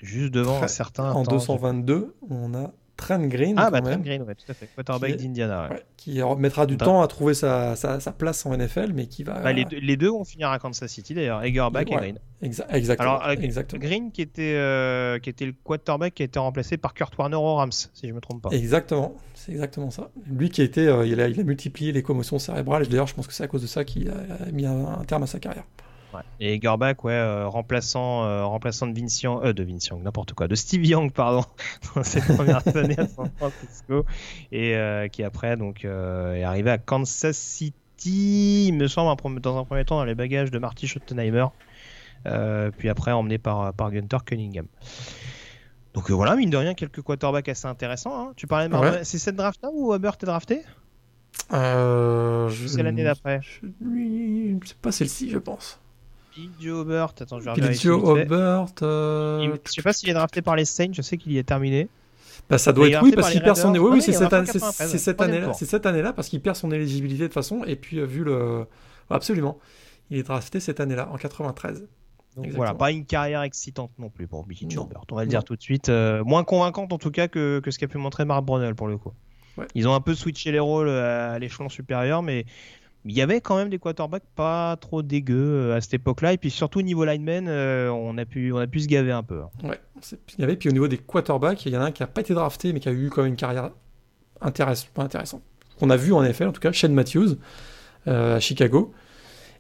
Juste devant un certain. En attends, 222, on a Trent Green, Ah, bah, même, Trent Green, ouais, tout à fait. Quarterback Qui est- d'Indiana. ouais. ouais, qui mettra du temps à trouver sa, sa, sa place en NFL, mais qui va... Bah, les, deux, les deux vont finir à Kansas City d'ailleurs, et Gorbach et Ouais. Green. Exa- exactement. Alors, euh, exactement. Green qui était, euh, qui était le quarterback qui a été remplacé par Kurt Warner aux Rams, si je me trompe pas. Exactement, c'est exactement ça. Lui qui a été, euh, il, a, il a multiplié les commotions cérébrales, et d'ailleurs je pense que c'est à cause de ça qu'il a mis un, un terme à sa carrière. Ouais. Et Gorbach, ouais, euh, remplaçant, euh, remplaçant de Vince Young, euh, de Vince Young, n'importe quoi, de Steve Young, pardon, dans ses premières années à San Francisco, et qui après donc est arrivé à Kansas City, il me semble, dans un premier temps dans les bagages de Marty Schottenheimer, puis après emmené par, par Gunter Cunningham. Donc voilà, mine de rien, quelques quarterbacks assez intéressants. hein. Tu parlais de Ouais. C'est cette draft là où Hubbard est drafté? Euh, je- C'est l'année d'après. je- C'est pas celle-ci, je pense. Joe Hubbard, attends, je vais Joe euh, Je sais pas s'il est drafté par les Saints, je sais qu'il y est terminé. Bah, ça doit être oui parce par qu'il perd son oui, oui c'est cette, drafté année- en c'est- 93, c'est cette troisième année-là tour. c'est cette année-là parce qu'il perd son éligibilité de toute façon et puis euh, vu le absolument il est drafté cette année-là en 93 Donc Exactement. voilà, pas une carrière excitante non plus pour Non. Chambers. On va le dire tout de suite. euh, moins convaincante en tout cas que, que ce qu'a pu montrer Mark Brunel pour le coup. Ouais. Ils ont un peu switché les rôles à, à l'échelon supérieur, mais il y avait quand même des quarterbacks pas trop dégueux euh, à cette époque-là. Et puis surtout niveau lineman, euh, on, a pu, on a pu se gaver un peu. hein. Ouais, il y avait. Puis au niveau des quarterbacks, il y en a un qui n'a pas été drafté, mais qui a eu quand même une carrière intéressante, pas intéressante. Qu'on a vu en NFL, en tout cas, Shane Matthews euh, à Chicago.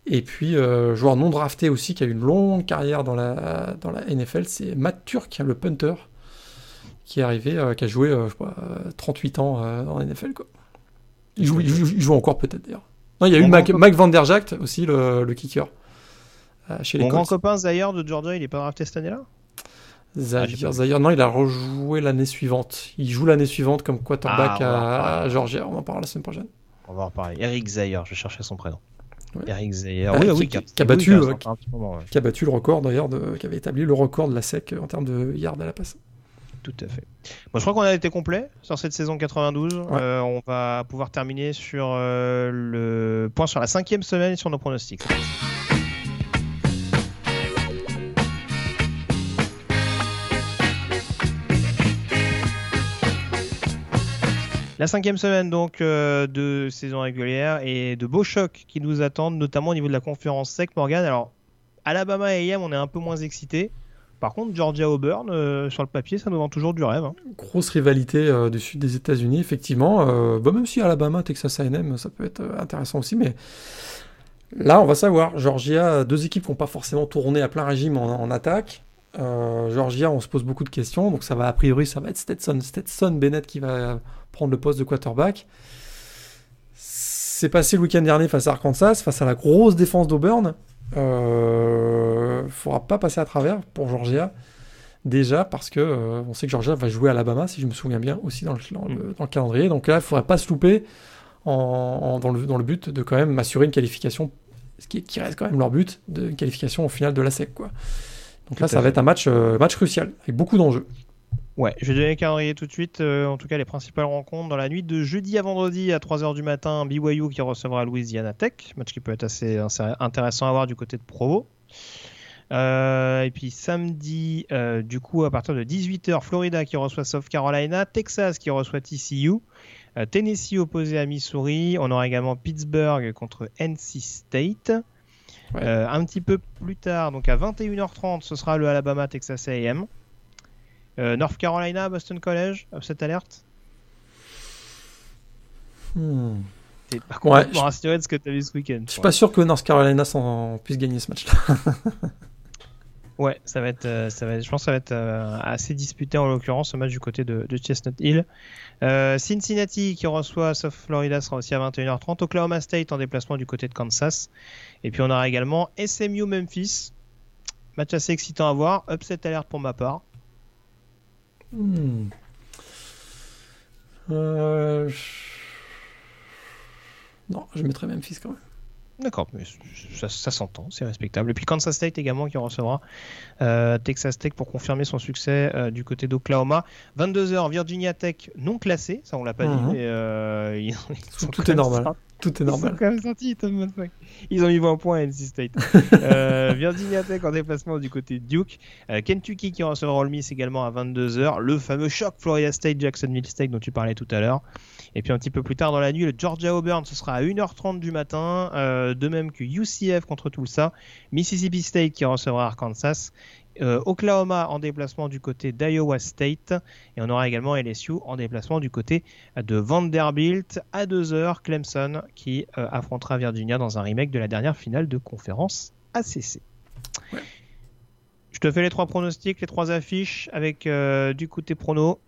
Et puis, euh, joueur non drafté aussi, qui a eu une longue carrière dans la, dans la NFL, c'est Matt Turk, le punter, qui est arrivé, qui a joué, euh, je sais pas, euh, 38 ans dans la NFL. Quoi. Il, joue, il, joue, il joue encore peut-être d'ailleurs. Non, il y a eu Mac, Mac Van Der Jagt aussi, le, le kicker, euh, chez les Mon grand copain Zaire de Georgia, il est pas drafté cette année-là? Zaire, Ah, non, il a rejoué l'année suivante. Il joue l'année suivante comme quarterback Ah, à, Georgia. On en parlera la semaine prochaine. On va en reparler. Eric Zaire, je cherchais son prénom. Ouais. Eric Zaire. Ah, oui, qui- oui, qui- a battu, euh. Qui a battu le record d'ailleurs, de- qui avait établi le record de la SEC en termes de yards à la passe. Tout à fait. Bon, je crois qu'on a été complet sur cette saison 92. Ouais. Euh, on va pouvoir terminer sur euh, le point sur la cinquième semaine et sur nos pronostics. La cinquième semaine donc euh, de saison régulière et de beaux chocs qui nous attendent, notamment au niveau de la conférence sec. Morgan, alors Alabama et AM, on est un peu moins excités. Par contre, Georgia Auburn, euh, sur le papier, ça nous vend toujours du rêve. hein. Grosse rivalité euh, du sud des États-Unis, effectivement. Euh, bah, même si Alabama, Texas A&M, ça peut être intéressant aussi, mais là, on va savoir. Georgia, deux équipes qui n'ont pas forcément tourné à plein régime en, en attaque. Georgia, on se pose beaucoup de questions, donc ça va a priori, ça va être Stetson, Stetson Bennett qui va prendre le poste de quarterback. C'est passé le week-end dernier face à Arkansas, face à la grosse défense d'Auburn. Euh, faudra pas passer à travers pour Georgia. Déjà parce que euh, on sait que Georgia va jouer à Alabama, si je me souviens bien, aussi dans le, dans le- dans le calendrier. Donc là, il ne faudrait pas se louper en, en- dans, le, dans le but de quand même m'assurer une qualification, ce qui, qui reste quand même leur but, de une qualification au final de la SEC. Quoi. Donc là, ça va être un match, euh, match crucial, avec beaucoup d'enjeux. Ouais, je vais donner le calendrier tout de suite. euh, en tout cas, les principales rencontres dans la nuit de jeudi à vendredi à 3h du matin. BYU qui recevra Louisiana Tech, match qui peut être assez intéressant à voir du côté de Provo. Euh, et puis samedi, euh, du coup, à partir de 18h, Florida qui reçoit South Carolina, Texas qui reçoit TCU, Tennessee opposé à Missouri. On aura également Pittsburgh contre NC State. Ouais. Un petit peu plus tard, donc à 21h30, ce sera le Alabama Texas A&M. Euh, North Carolina, Boston College, upset alerte. Hmm. T'es pas Ouais, complètement je- rassuré de ce que tu as vu ce week-end. Je suis pas sûr que North Carolina puisse gagner ce match-là. Ouais, ça va être, euh, ça va être, je pense que ça va être euh, assez disputé en l'occurrence ce match du côté de, de Chestnut Hill. Euh, Cincinnati qui reçoit South Florida sera aussi à 21h30. Oklahoma State en déplacement du côté de Kansas. Et puis on aura également SMU Memphis. Match assez excitant à voir. Upset alerte pour ma part. Hmm. Euh, Non, je mettrais Memphis quand même. D'accord, mais ça, ça s'entend, c'est respectable. Et puis Kansas State également qui recevra euh, Texas Tech pour confirmer son succès euh, du côté d'Oklahoma. 22h, Virginia Tech non classé, ça on l'a pas Mhm. dit, mais euh, ils, ils sont Tout est normal. sortis- Tout est Ils sont quand même sortis, Tom. Ils ont mis 20 points à NC State. Virginia Tech en déplacement du côté de Duke. Kentucky qui recevra Ole Miss également à 22h. Le fameux choc Florida State, Jacksonville State dont tu parlais tout à l'heure. Et puis un petit peu plus tard dans la nuit, le Georgia Auburn, ce sera à 1h30 du matin. euh, de même que UCF contre Tulsa. Mississippi State qui recevra Arkansas. Euh, Oklahoma en déplacement du côté d'Iowa State. Et on aura également LSU en déplacement du côté de Vanderbilt. À 2h, Clemson qui euh, affrontera Virginia dans un remake de la dernière finale de conférence ACC. Ouais. Je te fais les trois pronostics, les trois affiches avec du côté prono.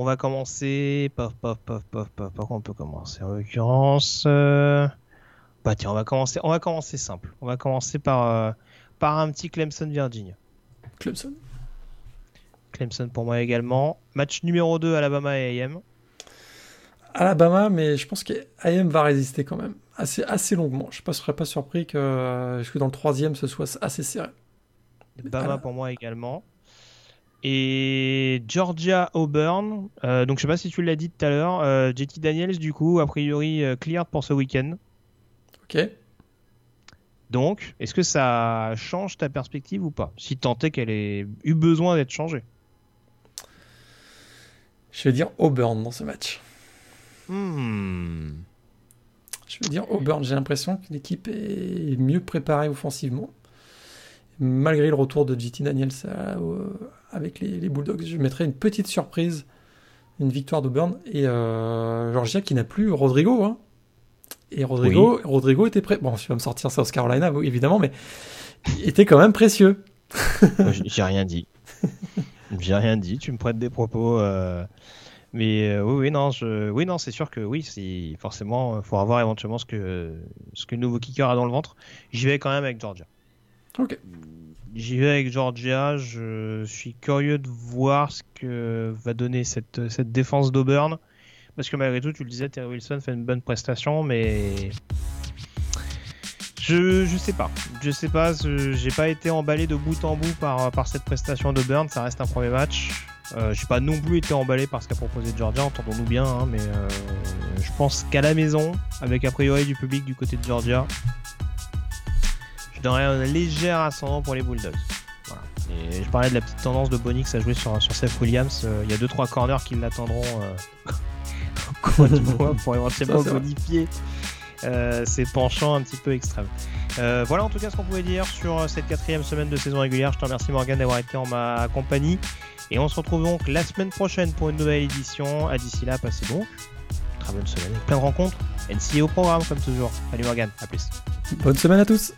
On va commencer. Paf, paf, paf, paf, paf. Par quoi on peut commencer En l'occurrence. euh, Bah tiens, on va commencer. On va commencer simple. On va commencer par, euh, par un petit Clemson Virginia. Clemson. Clemson pour moi également. Match numéro 2 Alabama et AM. Alabama, mais je pense qu'AM va résister quand même. Assez, assez longuement. Je ne serais pas surpris que, euh, que dans le troisième, ce soit assez serré. Bama Ala- pour moi également. Et Georgia Auburn, euh, donc je sais pas si tu l'as dit tout à l'heure, euh, JT Daniels du coup a priori euh, cleared pour ce week-end. Ok. Donc, est-ce que ça change ta perspective ou pas? Si tant est qu'elle ait eu besoin d'être changée. Je vais dire Auburn dans ce match. Hmm. Je vais dire Auburn. J'ai l'impression que l'équipe est mieux préparée offensivement. Malgré le retour de JT Daniels à- au- avec les, les Bulldogs, je mettrais une petite surprise, une victoire d'Auburn. Et euh, Georgia qui n'a plus Rodrigo. hein. Et Rodrigo, Rodrigo était prêt. Bon, tu vas me sortir South Carolina, évidemment, mais il était quand même précieux. J'ai rien dit. J'ai rien dit. Tu me prêtes des propos. euh, Mais euh, oui, oui, non, je... oui, non, c'est sûr que oui, c'est forcément, il faut avoir éventuellement ce que ce que le nouveau kicker a dans le ventre. J'y vais quand même avec Georgia. Ok. J'y vais avec Georgia. Je suis curieux de voir ce que va donner cette, cette défense d'Auburn. Parce que malgré tout, tu le disais, Terry Wilson fait une bonne prestation, mais. Je, je sais pas. Je sais pas. J'ai pas été emballé de bout en bout par, par cette prestation d'Auburn. Ça reste un premier match. Euh, J'ai pas non plus été emballé par ce qu'a proposé Georgia, entendons-nous bien, hein, mais euh, je pense qu'à la maison, avec a priori du public du côté de Georgia, je donnerais un léger ascendant pour les Bulldogs. Voilà. Et je parlais de la petite tendance de Bonix à jouer sur, sur Seth Williams. Euh, Il y a 2-3 corners qui l'attendront euh, au coin du mois pour éventuellement Ça, bonifier euh, ses penchants un petit peu extrêmes. Euh, voilà en tout cas ce qu'on pouvait dire sur cette quatrième semaine de saison régulière. Je te remercie Morgan d'avoir été en ma compagnie. Et on se retrouve donc la semaine prochaine pour une nouvelle édition. À d'ici là, passez donc une très bonne semaine plein de rencontres. NCA au programme comme toujours. Salut Morgan, à plus. Bonne semaine à tous.